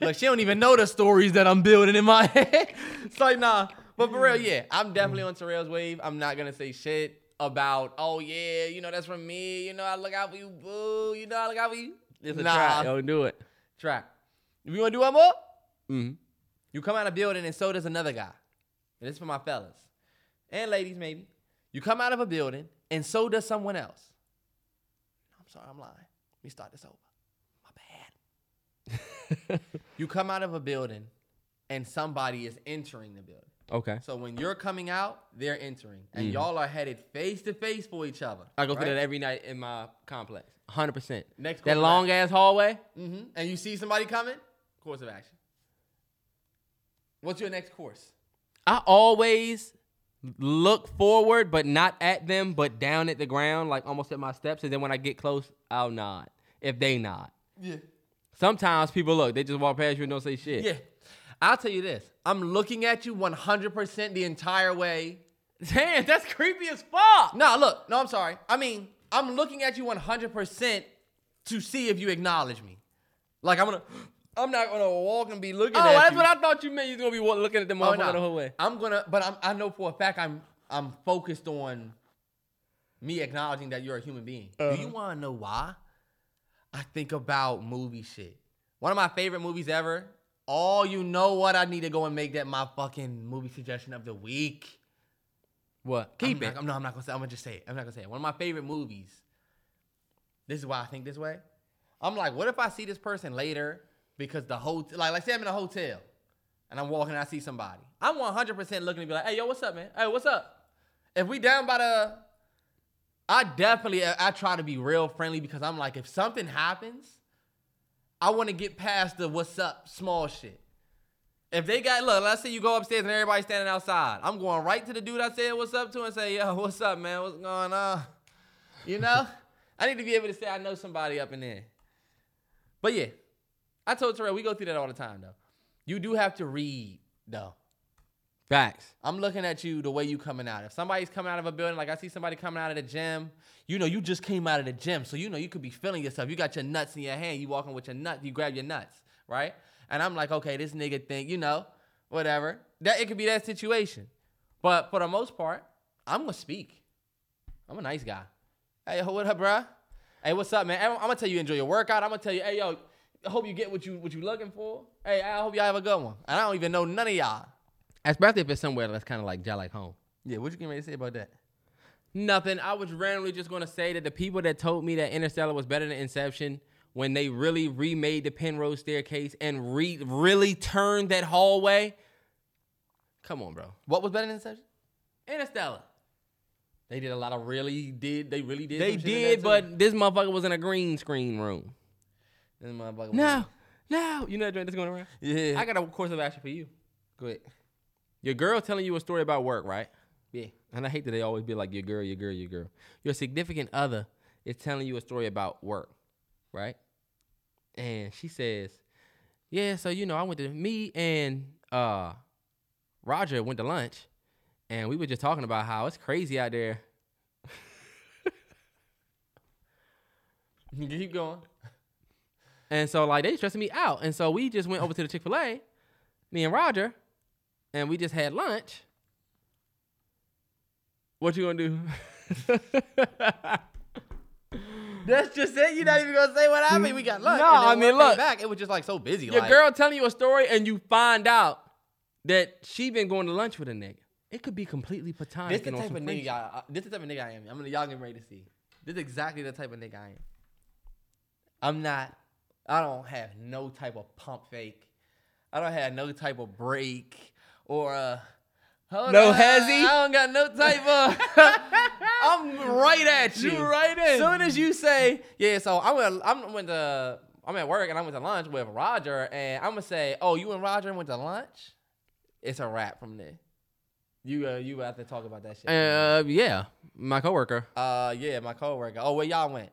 Look, she don't even know the stories that I'm building in my head. it's like, nah. But for real, yeah, I'm definitely on Terrell's wave. I'm not gonna say shit about, oh yeah, you know that's from me. You know I look out for you, boo. You know I look out for you. It's a nah, trap. Don't do it. trap. If you wanna do one more, Mm-hmm. you come out of building and so does another guy. And this is for my fellas. and ladies maybe, you come out of a building and so does someone else. I'm sorry, I'm lying. Let me start this over. You come out of a building and somebody is entering the building. Okay. So when you're coming out, they're entering, and y'all are headed face to face for each other. I go through that every night in my complex. 100%. Next that long ass hallway. Mm-hmm. And you see somebody coming, course of action. What's your next course? I always look forward, but not at them, but down at the ground, like almost at my steps. And then when I get close, I'll nod. If they nod. Yeah. Sometimes people look, they just walk past you and don't say shit. Yeah. I'll tell you this. I'm looking at you 100% the entire way. Damn, that's creepy as fuck. No, look. No, I'm sorry. I mean, I'm looking at you 100% to see if you acknowledge me. Like I'm gonna, I'm not gonna walk and be looking at Oh, at that's you. what I thought you meant. You're gonna be looking at the Oh, motherfucker no. the whole way. I'm gonna, but I'm, I know for a fact I'm, I'm focused on me acknowledging that you're a human being. Do Uh-huh. you want to know why? I think about movie shit. One of my favorite movies ever. Oh, you know what? I need to go and make that my fucking movie suggestion of the week. What? Keep I'm it. Not, I'm, no, I'm not gonna say. I'm gonna just say it. I'm not gonna say it. One of my favorite movies. This is why I think this way. I'm like, what if I see this person later because the hotel, like, like say I'm in a hotel and I'm walking and I see somebody. I'm 100 percent looking to be like, hey, yo, what's up, man? Hey, what's up? If we down by the, I definitely I, try to be real friendly because I'm like, if something happens, I want to get past the what's up small shit. If they got look, let's say you go upstairs and everybody's standing outside. I'm going right to the dude I said what's up to and say, yo, what's up, man? What's going on? You know? I need to be able to say I know somebody up in there. But yeah, I told Terrell, we go through that all the time though. You do have to read though. Facts. I'm looking at you the way you coming out. If somebody's coming out of a building, like I see somebody coming out of the gym, you know, you just came out of the gym. So you know you could be feeling yourself. You got your nuts in your hand, you walking with your nuts, you grab your nuts, right? And I'm like, okay, this nigga think, you know, whatever. That it could be that situation. But for the most part, I'm gonna speak. I'm a nice guy. Hey, what up, bruh? Hey, what's up, man? I'm, gonna tell you enjoy your workout. I'm gonna tell you, hey, yo, I hope you get what you what you looking for. Hey, I hope y'all have a good one. And I don't even know none of y'all. Especially if it's somewhere that's kind of like just like home. Yeah, what you getting ready to say about that? Nothing. I was randomly just gonna say that the people that told me that Interstellar was better than Inception, when they really remade the Penrose staircase and re- really turned that hallway. Come on, bro. What was better than Inception? Interstellar. They did a lot of really did. They really did. They some shit in did, but this motherfucker was in a green screen room. This motherfucker was- No, no. You know that joint that's going around? Yeah. I got a course of action for you. Go ahead. Your girl telling you a story about work, right? Yeah. And I hate that they always be like your girl, your girl, your girl. Your significant other is telling you a story about work, right? And she says, "Yeah, so you know, I went to me and uh Roger went to lunch, and we were just talking about how it's crazy out there." Keep going. And so like they stressing me out, and so we just went over to the Chick Fil A, me and Roger, and we just had lunch. What you gonna do? That's just it. You're not even gonna say what I mean. We got lunch. No, I mean, look. back. It was just like so busy. Your like, girl telling you a story and you find out that she been going to lunch with a nigga. It could be completely platonic. This the type of nigga. uh, this the type of nigga I am. I'm gonna y'all getting ready to see. This is exactly the type of nigga I am. I'm not. I don't have no type of pump fake. I don't have no type of break or uh. No on, hezzy? I don't got no type of. I'm right at you. You right in. As soon as you say, yeah, so I went. I'm went to. I'm at work and I went to lunch with Roger, and I'm gonna say, oh, you and Roger went to lunch. It's a wrap from there. You uh, you have to talk about that shit. Uh, yeah, my coworker, Uh, yeah, my coworker. Oh, where y'all went?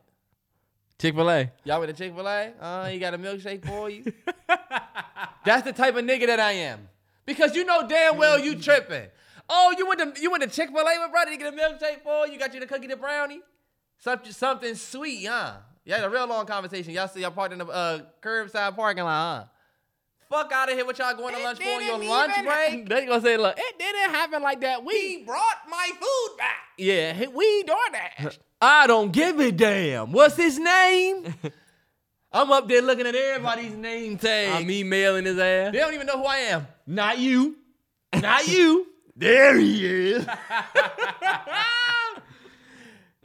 Chick Fil A. Y'all went to Chick Fil A? Uh, he got a milkshake for you. That's the type of nigga that I am. Because you know damn well you tripping. Oh, you went to you went to Chick Fil A with brother to get a milkshake for you. Got you the cookie, the brownie, something something sweet, huh? You had a real long conversation. Y'all see y'all parked in the uh, curbside parking lot, huh? Fuck out of here! What y'all going to lunch for? on Your lunch break? They gonna say, look, it didn't happen like that. We, brought my food back. yeah, he- we DoorDash. I don't give a damn. What's his name? I'm up there looking at everybody's name tag. I'm emailing his ass. they don't even know who I am. Not you. Not you. There he is.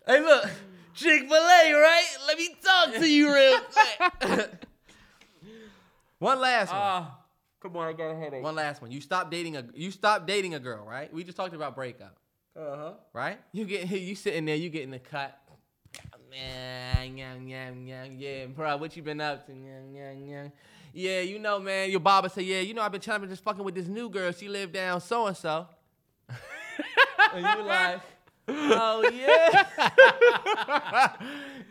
hey, look, Chick Fil A, right? Let me talk to you real quick. one last one. Ah, come on, I got a headache. one last one. You stop dating a you stop dating a girl, right? We just talked about breakup, Uh huh. right? You get you sitting there, you getting the cut. Man, yeah, yeah, yeah, yeah, bro, what you been up to? Yeah, yeah, yeah. Yeah, you know, man. Your barber say, yeah, you know, I've been trying to just fucking with this new girl. She lived down so and so. And you like, oh yeah.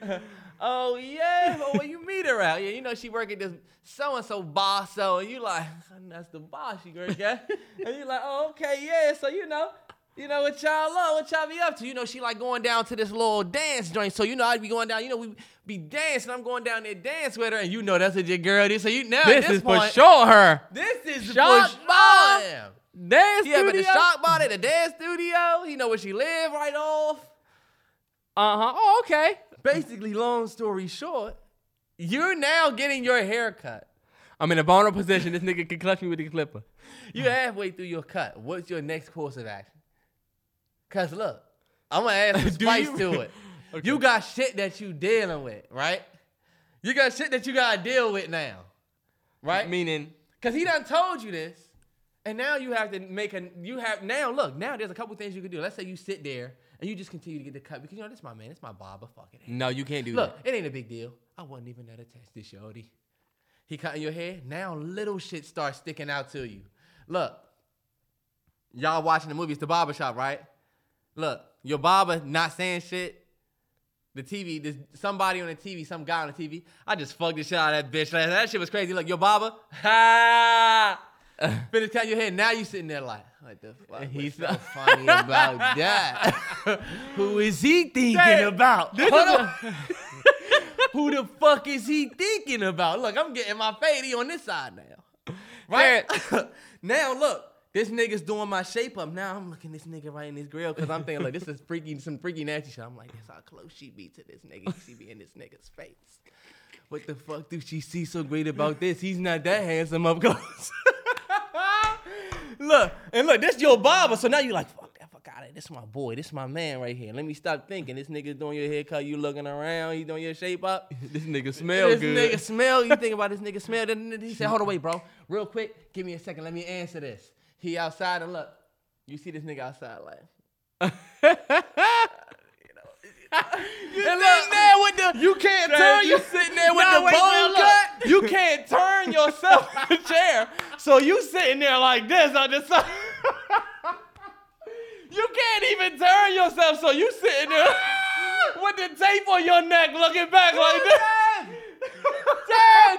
oh yeah. Well, where you meet her out? Yeah, you know she work at this so and so boss. So and you like, that's the boss she work at. and you like, oh okay, yeah. So you know. You know what y'all love, what y'all be up to. You know, she like going down to this little dance joint. So, you know, I'd be going down, you know, we be dancing. I'm going down there dance with her, and you know that's a your girl is. So you now at This this is point, for sure her. This is Shock for sure. Dance Yeah, but the studio? shock bought it, the dance studio. He know where she live right off. Uh huh. Oh, okay. Basically, long story short, you're now getting your hair cut. I'm in a vulnerable position. This nigga can clutch me with the clipper. You halfway through your cut. What's your next course of action? Cause look, I'm gonna add some spice you- to it. Okay. You got shit that you dealing with, right? You got shit that you gotta deal with now, right? Meaning, Cause he done told you this, and now you have to make a. You have now. Look, now there's a couple things you can do. Let's say you sit there and you just continue to get the cut because you know this my man, this my barber. Fuck it. no, you can't do that. Look, that. it ain't a big deal. I wasn't even that attached to Shorty. He cutting your hair. Now little shit starts sticking out to you. Look, y'all watching the movie. It's the barber shop, right? Look, your barber not saying shit. The TV, there's somebody on the TV, some guy on the TV. I just fucked the shit out of that bitch. Like, that shit was crazy. Look, your barber, ha! Finish cutting your hair. Now you sitting there like, what the fuck? He's so funny about that. Who is he thinking Dad, about? this Hold is on. Who the fuck is he thinking about? Look, I'm getting my fadey on this side now. Right? now look, this nigga's doing my shape up. Now I'm looking this nigga right in his grill because I'm thinking like this is freaky, some freaky nasty shit. I'm like, that's how close she be to this nigga. She be in this nigga's face. What the fuck do she see so great about this? He's not that handsome up close. look, and look, this your barber. So now you like, fuck that fuck out of here. This my boy. This my man right here. Let me stop thinking. This nigga's doing your haircut. You looking around. He doing your shape up. this nigga smell this good. nigga smell. You think about this nigga smell. Then he said, hold on, wait, bro. Real quick, give me a second. Let me answer this. He outside and look. You see this nigga outside like. You sitting look, there with the- You can't turn. you sitting there with Nah, the wait, man, cut. You can't turn yourself in the chair. So you sitting there like this on the side. you can't even turn yourself. So you sitting there with the tape on your neck, looking back like oh this. Dad,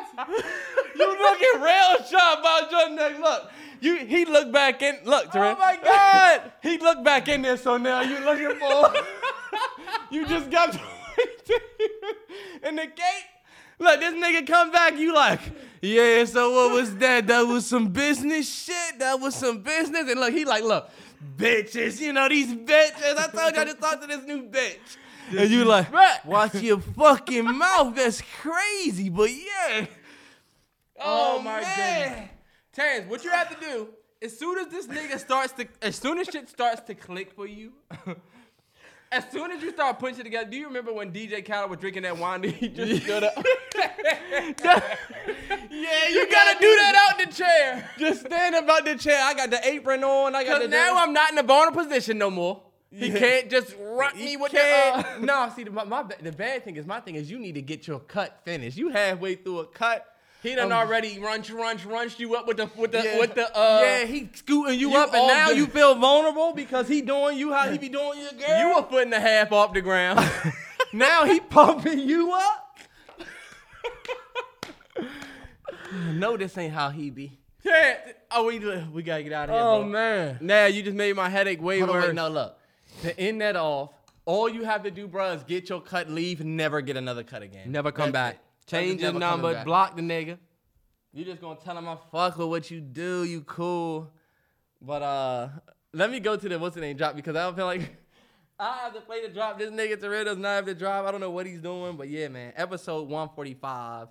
you looking real sharp about your neck. Look, you he looked back in. Look, Terrell. Oh my God. he looked back in there. So now you looking for. you just got in the gate. Look, this nigga come back. You like, yeah. So what was that? That was some business shit. That was some business. And look, he like, look, bitches. You know these bitches. I told you I just talked to this new bitch. And you like, watch your fucking mouth. That's crazy. But yeah. Oh, oh my goodness. Terrence, what you have to do, as soon as this nigga starts to, as soon as shit starts to click for you, as soon as you start putting shit together, do you remember when DJ Khaled was drinking that wine that he just stood up? Yeah, you gotta do that out the chair. Just stand about the chair. I got the apron on. I got Because the now I'm not in a vulnerable position no more. He can't just rock He me with the. can't. Uh, no, see, the, my, my, the bad thing is, my thing is, you need to get your cut finished. You halfway through a cut. he done Um, already runch, runch, runched you up with the with the yeah, with the. Uh, yeah, he scooting you, you up, and now good. you feel vulnerable because he doing you how he be doing your girl. You a foot and a half off the ground. now he pumping you up. no, this ain't how he be. yeah. Oh, we we gotta get out of here. Oh bro. man. Nah, you just made my headache way Hold on, worse. wait, no, look. To end that off, all you have to do, bro, is get your cut, leave, never get another cut again. Never come That's back. it. Change your number. Block the nigga. You just gonna tell him I fuck with what you do, you cool. But uh let me go to the what's the name drop because I don't feel like I have to play the drop. This nigga Terrell does not have to drop. I don't know what he's doing, but yeah, man. Episode 145.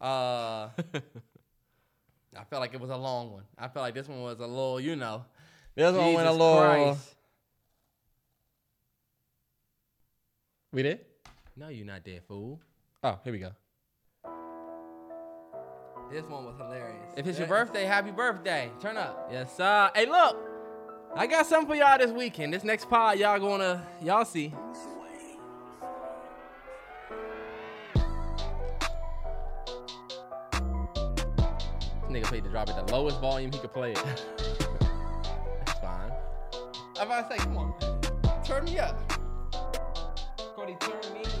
Uh I felt like it was a long one. I felt like this one was a little, you know, This one went a little. Christ. We did? No, you're not dead, fool. Oh, here we go. This one was hilarious. If it's your birthday, happy birthday. Turn up. Yes, sir. Hey, look. I got something for y'all this weekend. This next pod, y'all gonna, y'all see. This nigga paid to drop it the lowest volume he could play it. That's fine. I'm about to say, come on. Turn me up already turned me